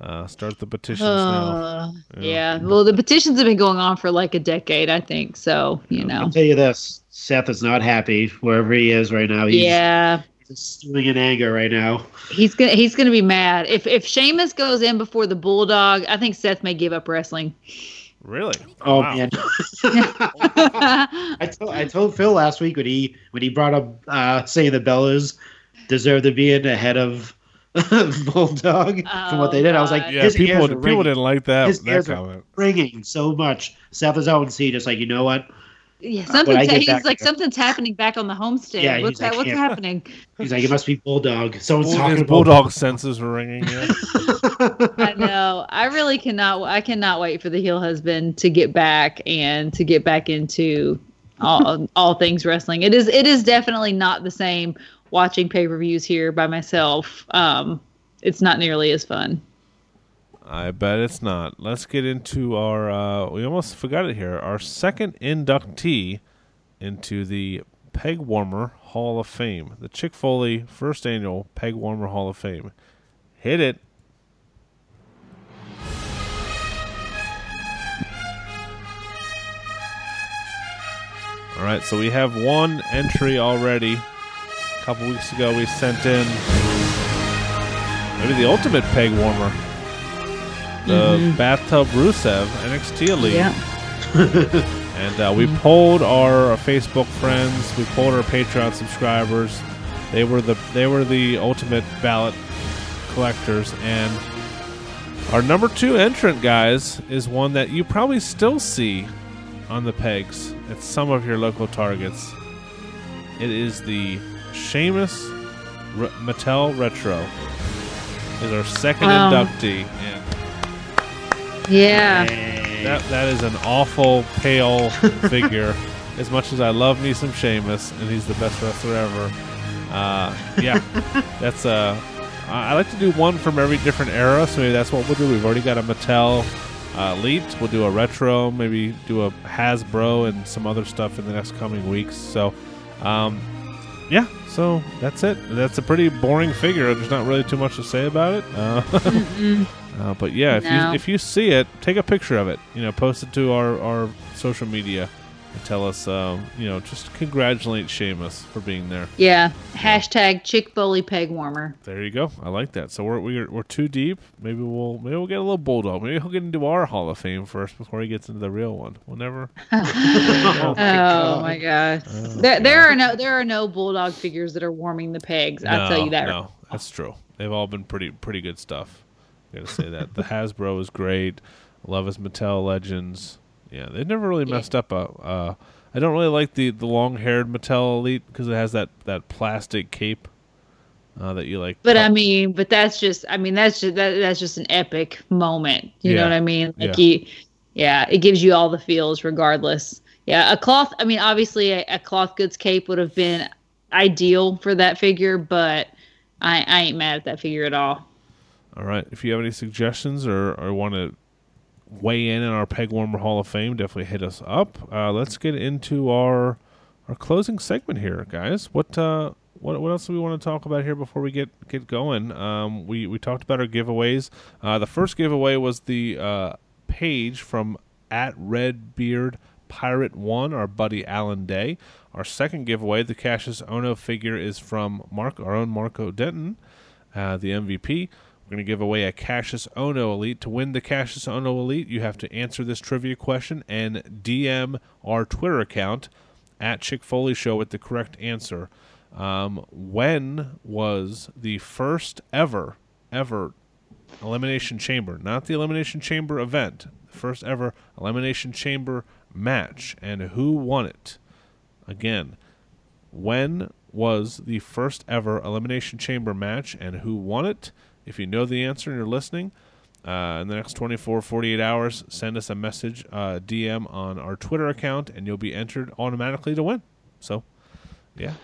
Speaker 1: Uh, start the petitions now.
Speaker 2: Uh,
Speaker 1: Yeah.
Speaker 2: yeah. Well, the petitions have been going on for like a decade, I think. So you know.
Speaker 3: I'll tell you this: Seth is not happy wherever he is right now. He's,
Speaker 2: Yeah,
Speaker 3: he's stewing in anger right now.
Speaker 2: he's gonna he's gonna be mad if if Sheamus goes in before the Bulldog. I think Seth may give up wrestling.
Speaker 1: Really?
Speaker 3: Oh
Speaker 1: Wow.
Speaker 3: man, *laughs* I told I told Phil last week when he when he brought up uh, saying the Bellas deserve to be in ahead of *laughs* Bulldog from what they did. I was like,
Speaker 2: Oh,
Speaker 1: Yeah. People
Speaker 3: ears
Speaker 1: would-
Speaker 3: are
Speaker 1: people
Speaker 3: ringing.
Speaker 1: didn't like that
Speaker 3: His
Speaker 1: that
Speaker 3: ears are
Speaker 1: comment.
Speaker 3: ringing so much. Seth is out and see, just like you know what?
Speaker 2: Yeah,
Speaker 3: something's,
Speaker 2: something. He's
Speaker 3: back
Speaker 2: like something's happening back on the homestead.
Speaker 3: Yeah,
Speaker 2: what's
Speaker 3: he's like.
Speaker 2: What's happening?
Speaker 3: He's like, it must be Bulldog. Someone's
Speaker 1: Bull-
Speaker 3: talking
Speaker 1: his
Speaker 3: about
Speaker 1: bulldog senses were ringing. Yeah. *laughs*
Speaker 2: I know. I really cannot. I cannot wait for the heel husband to get back and to get back into all *laughs* all things wrestling. It is. It is definitely not the same watching pay per views here by myself. Um, it's not nearly as fun.
Speaker 1: I bet it's not. Let's get into our. Uh, we almost forgot it here. Our second inductee into the Peg Warmer Hall of Fame, the Chick Foley first annual Peg Warmer Hall of Fame. Hit it. All right, so we have one entry already A couple weeks ago, we sent in maybe the ultimate peg warmer, the mm-hmm. bathtub Rusev NXT Elite.
Speaker 2: Yeah. *laughs*
Speaker 1: And uh, we mm-hmm. polled our uh, Facebook friends, we polled our Patreon subscribers. They were the they were the ultimate ballot collectors, and our number two entrant, guys, is one that you probably still see on the pegs at some of your local targets. It is the Sheamus Re- Mattel Retro. Is our second
Speaker 2: Wow.
Speaker 1: inductee, and
Speaker 2: Yeah.
Speaker 1: that that is an awful pale *laughs* figure. As much as I love me some Sheamus, and he's the best wrestler ever. Uh, yeah, *laughs* that's uh, I I like to do one from every different era, so maybe that's what we'll do. We've already got a Mattel uh, Elite. We'll do a retro, maybe do a Hasbro and some other stuff in the next coming weeks. So, um, yeah, so that's it. That's a pretty boring figure. There's not really too much to say about it. Uh, *laughs* uh, but yeah, if
Speaker 2: No.
Speaker 1: you if you see it, take a picture of it. You know, post it to our, our social media and tell us. Um, you know, just congratulate Sheamus for being there.
Speaker 2: Yeah. Hashtag Chick Foley peg warmer.
Speaker 1: There you go. I like that. So we're we're, we're too deep. Maybe we'll maybe we'll get a little bulldog. Maybe he'll get into our Hall of Fame first before he gets into the real one. We'll never. *laughs* *laughs*
Speaker 2: Oh my gosh. there, there are no there are no bulldog figures that are warming the pegs. I'll tell you that.
Speaker 1: No, that's true. They've all been pretty pretty good stuff. Gotta say that the Hasbro is great. Love his Mattel Legends. Yeah, they've never really
Speaker 2: Yeah.
Speaker 1: messed up. A, uh, I don't really like the the long haired Mattel Elite because it has that that plastic cape uh, that you like.
Speaker 2: But I mean, but that's just I mean that's just that, that's just an epic moment. You
Speaker 1: Yeah.
Speaker 2: know what I mean? Like
Speaker 1: Yeah.
Speaker 2: you yeah, it gives you all the feels regardless. Yeah, a cloth I mean obviously a, a cloth goods cape would have been ideal for that figure, but I, I ain't mad at that figure at all.
Speaker 1: All right. If you have any suggestions or, or want to weigh in in our Peg Warmer Hall of Fame, definitely hit us up. Uh, let's get into our our closing segment here, guys. What uh what what else do we want to talk about here before we get get going? Um, we we talked about our giveaways. Uh, the first giveaway was the uh, page from at Redbeard Pirate One, our buddy Alan Day. Our second giveaway, the Kassius Ohno figure, is from Mark, our own Marco Denton, uh, the MVP. We're going to give away a Kassius Ohno Elite. To win the Kassius Ohno Elite, you have to answer this trivia question and DM our Twitter account at Chick Foley Show with the correct answer. Um, when was the first ever, ever Elimination Chamber, not the Elimination Chamber event, the first ever Elimination Chamber match, and who won it? Again, when was the first ever Elimination Chamber match and who won it? If you know the answer and you're listening, uh, in the next 24, 48 hours, send us a message, uh, DM on our Twitter account, and you'll be entered automatically to win. So, yeah.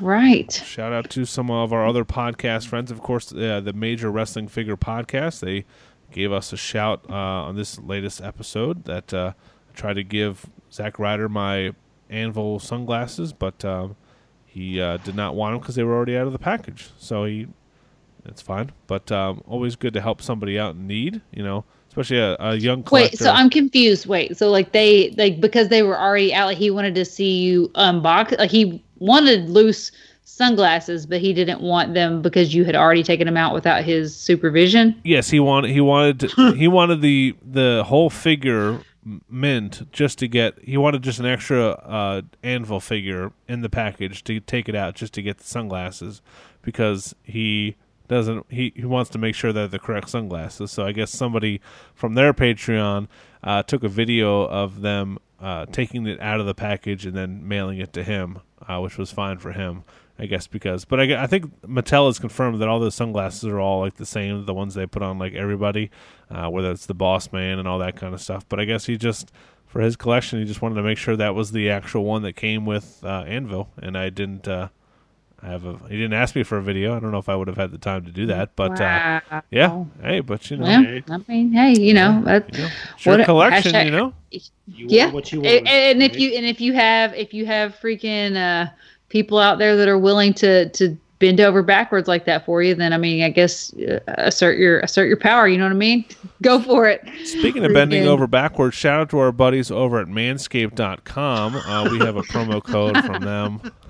Speaker 2: Right.
Speaker 1: Shout out to some of our other podcast friends. Of course, uh, the Major Wrestling Figure Podcast. They gave us a shout uh, on this latest episode that uh, I tried to give Zach Ryder my Anvil sunglasses, but um, he uh, did not want them because they were already out of the package. So he, it's fine. But um, always good to help somebody out in need, you know, especially a, a young collector.
Speaker 2: Wait, so I'm confused. Wait, so like they like because they were already out, like he wanted to see you unbox. Like he wanted loose sunglasses, but he didn't want them because you had already taken them out without his supervision.
Speaker 1: Yes, he wanted he wanted *laughs* he wanted the the whole figure mint just to get he wanted just an extra uh, anvil figure in the package to take it out just to get the sunglasses because he doesn't he, he wants to make sure they're the correct sunglasses. So I guess somebody from their Patreon uh, took a video of them uh, taking it out of the package and then mailing it to him, uh, which was fine for him. I guess because, but I, I think Mattel has confirmed that all those sunglasses are all like the same, the ones they put on like everybody, uh, whether it's the Boss Man and all that kind of stuff. But I guess he just, for his collection, he just wanted to make sure that was the actual one that came with uh, Anvil, and I didn't. Uh, I have a. He didn't ask me for a video. I don't know if I would have had the time to do that, but uh, yeah. Hey, but you know,
Speaker 2: Well, I mean, hey, you know, that,
Speaker 1: you know, it's
Speaker 2: What a-
Speaker 1: collection,
Speaker 2: hashtag-
Speaker 1: you know.
Speaker 3: You
Speaker 2: yeah.
Speaker 3: want what you
Speaker 2: And,
Speaker 3: want.
Speaker 2: and if
Speaker 3: right?
Speaker 2: you and if you have if you have freaking uh, people out there that are willing to to bend over backwards like that for you, then I mean, I guess uh, assert your assert your power. You know what I mean? *laughs* Go for it.
Speaker 1: Speaking of bending over backwards, shout out to our buddies over at manscaped.com. Uh, we have a promo code from them. *laughs*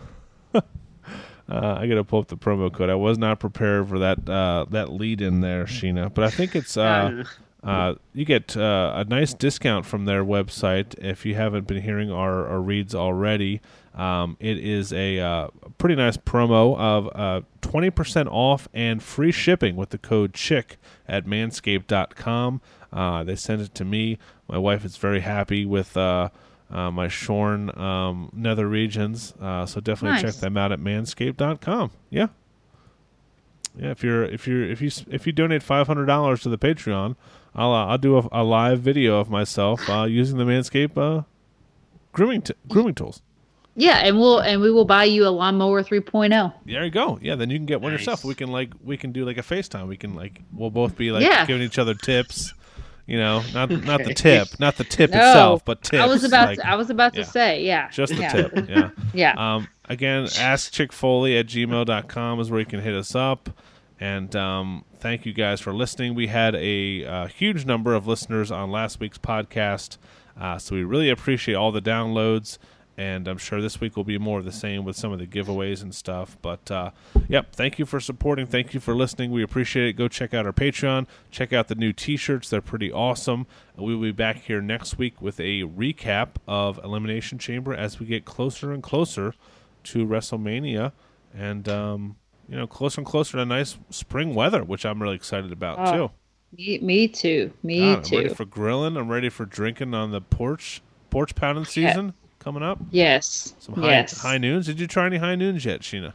Speaker 1: Uh, I gotta pull up the promo code. I was not prepared for that uh, that lead in there, Sheena. But I think it's uh, *laughs* uh, you get uh, a nice discount from their website if you haven't been hearing our, our reads already. Um, it is a uh, pretty nice promo of uh, 20% off and free shipping with the code CHICK at manscaped.com. Uh, they sent it to me. My wife is very happy with uh, my shorn um, nether regions. Uh, so definitely
Speaker 2: Nice.
Speaker 1: check them out at manscaped.com. Yeah. Yeah, if you're if you're if you if you donate five hundred dollars to the Patreon, I'll uh, I'll do a, a live video of myself uh, *laughs* using the Manscaped uh, grooming t- grooming tools.
Speaker 2: Yeah, and we'll and we will buy you a lawnmower 3.0.
Speaker 1: There you go. Yeah, then you can get one
Speaker 3: Nice.
Speaker 1: yourself. We can like we can do like a FaceTime. We can like we'll both be like
Speaker 2: Yeah.
Speaker 1: giving each other tips. You know, not *laughs* not the tip, not the tip
Speaker 2: No,
Speaker 1: itself, but tips.
Speaker 2: I was about
Speaker 1: like,
Speaker 2: to, I was about
Speaker 1: yeah.
Speaker 2: to say, yeah.
Speaker 1: just the
Speaker 2: yeah.
Speaker 1: tip. *laughs* Yeah.
Speaker 2: Yeah.
Speaker 1: Um, again, ask Chick Foley at gmail.com is where you can hit us up. And um, thank you guys for listening. We had a uh, huge number of listeners on last week's podcast. Uh, so we really appreciate all the downloads. And I'm sure this week will be more of the same with some of the giveaways and stuff. But uh, yep, thank you for supporting. Thank you for listening. We appreciate it. Go check out our Patreon. Check out the new t shirts. They're pretty awesome. We will be back here next week with a recap of Elimination Chamber as we get closer and closer to WrestleMania. And, um, you know, closer and closer to nice spring weather, which I'm really excited about,
Speaker 2: Oh,
Speaker 1: too.
Speaker 2: Me, me too. Me
Speaker 1: God, I'm
Speaker 2: too.
Speaker 1: ready for grilling. I'm ready for drinking on the porch. Porch pounding season coming up.
Speaker 2: yes.
Speaker 1: Some high,
Speaker 2: yes.
Speaker 1: high noons. Did you try any high noons yet, Sheena?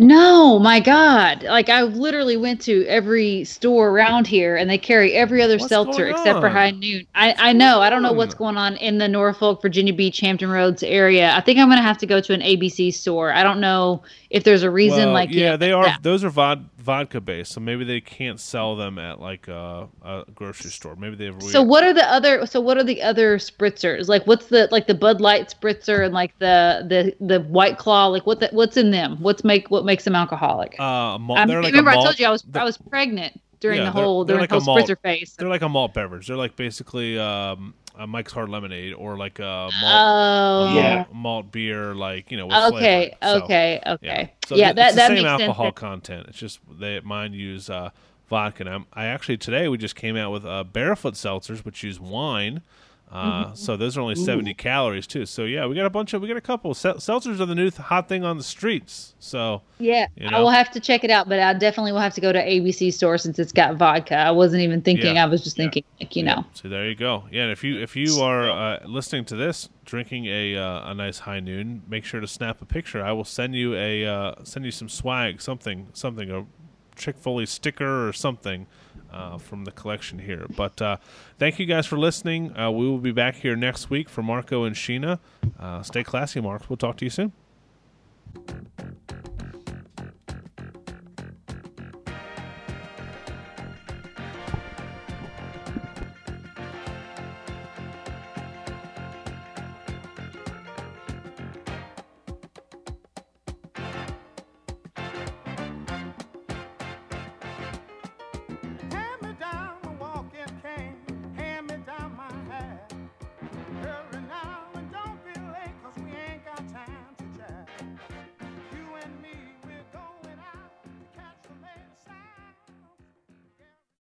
Speaker 2: No, my God. Like I literally went to every store around here and they carry every other
Speaker 1: What's
Speaker 2: seltzer except for? High Noon. I, I know. I don't know what's going on in the Norfolk, Virginia Beach, Hampton Roads area. I think I'm gonna have to go to an ABC store. I don't know if there's a reason
Speaker 1: Well,
Speaker 2: like
Speaker 1: yeah, they are.
Speaker 2: Yeah.
Speaker 1: Those are vod- vodka based, so maybe they can't sell them at like a, a grocery store. Maybe they have.
Speaker 2: So what are the other so what are the other spritzers? Like what's the like the Bud Light spritzer and like the the the White Claw like what the, what's in them? What's make what makes them alcoholic?
Speaker 1: Uh, malt,
Speaker 2: I
Speaker 1: they're like
Speaker 2: remember
Speaker 1: a
Speaker 2: I
Speaker 1: malt,
Speaker 2: told you I was
Speaker 1: they're-
Speaker 2: I was pregnant during
Speaker 1: Yeah,
Speaker 2: the
Speaker 1: they're-
Speaker 2: whole
Speaker 1: they're
Speaker 2: during
Speaker 1: like
Speaker 2: the
Speaker 1: a
Speaker 2: whole
Speaker 1: malt-
Speaker 2: spritzer phase.
Speaker 1: They're like a malt beverage. They're like basically um, a Mike's Hard Lemonade or like a malt,
Speaker 2: Oh,
Speaker 1: a
Speaker 3: Yeah.
Speaker 1: malt, malt beer, like you know. With
Speaker 2: Okay,
Speaker 1: flavoring. So,
Speaker 2: okay,
Speaker 1: Yeah,
Speaker 2: okay.
Speaker 1: so
Speaker 2: Yeah,
Speaker 1: th-
Speaker 2: that
Speaker 1: it's the
Speaker 2: that
Speaker 1: same
Speaker 2: makes
Speaker 1: alcohol
Speaker 2: sense.
Speaker 1: content. It's just they mine use uh, vodka. And I'm, I actually today we just came out with uh, barefoot seltzers, which use wine. Uh,
Speaker 2: Mm-hmm.
Speaker 1: So those are only seventy calories too. So yeah, we got a bunch of we got a couple. Sel- seltzers are the new th- hot thing on the streets. So
Speaker 2: Yeah,
Speaker 1: You
Speaker 2: I
Speaker 1: know?
Speaker 2: will have to check it out, but I definitely will have to go to ABC store since it's got vodka. I wasn't even thinking.
Speaker 1: Yeah.
Speaker 2: I was just
Speaker 1: Yeah.
Speaker 2: thinking, like you know.
Speaker 1: So there you go. Yeah, and if you if you are uh, listening to this, drinking a uh, a nice high noon, make sure to snap a picture. I will send you a uh, send you some swag, something something a Chick Fil A sticker or something uh, from the collection here. But uh, thank you guys for listening. Uh, we will be back here next week for Marco and Sheena. Uh, stay classy, Mark. We'll talk to you soon.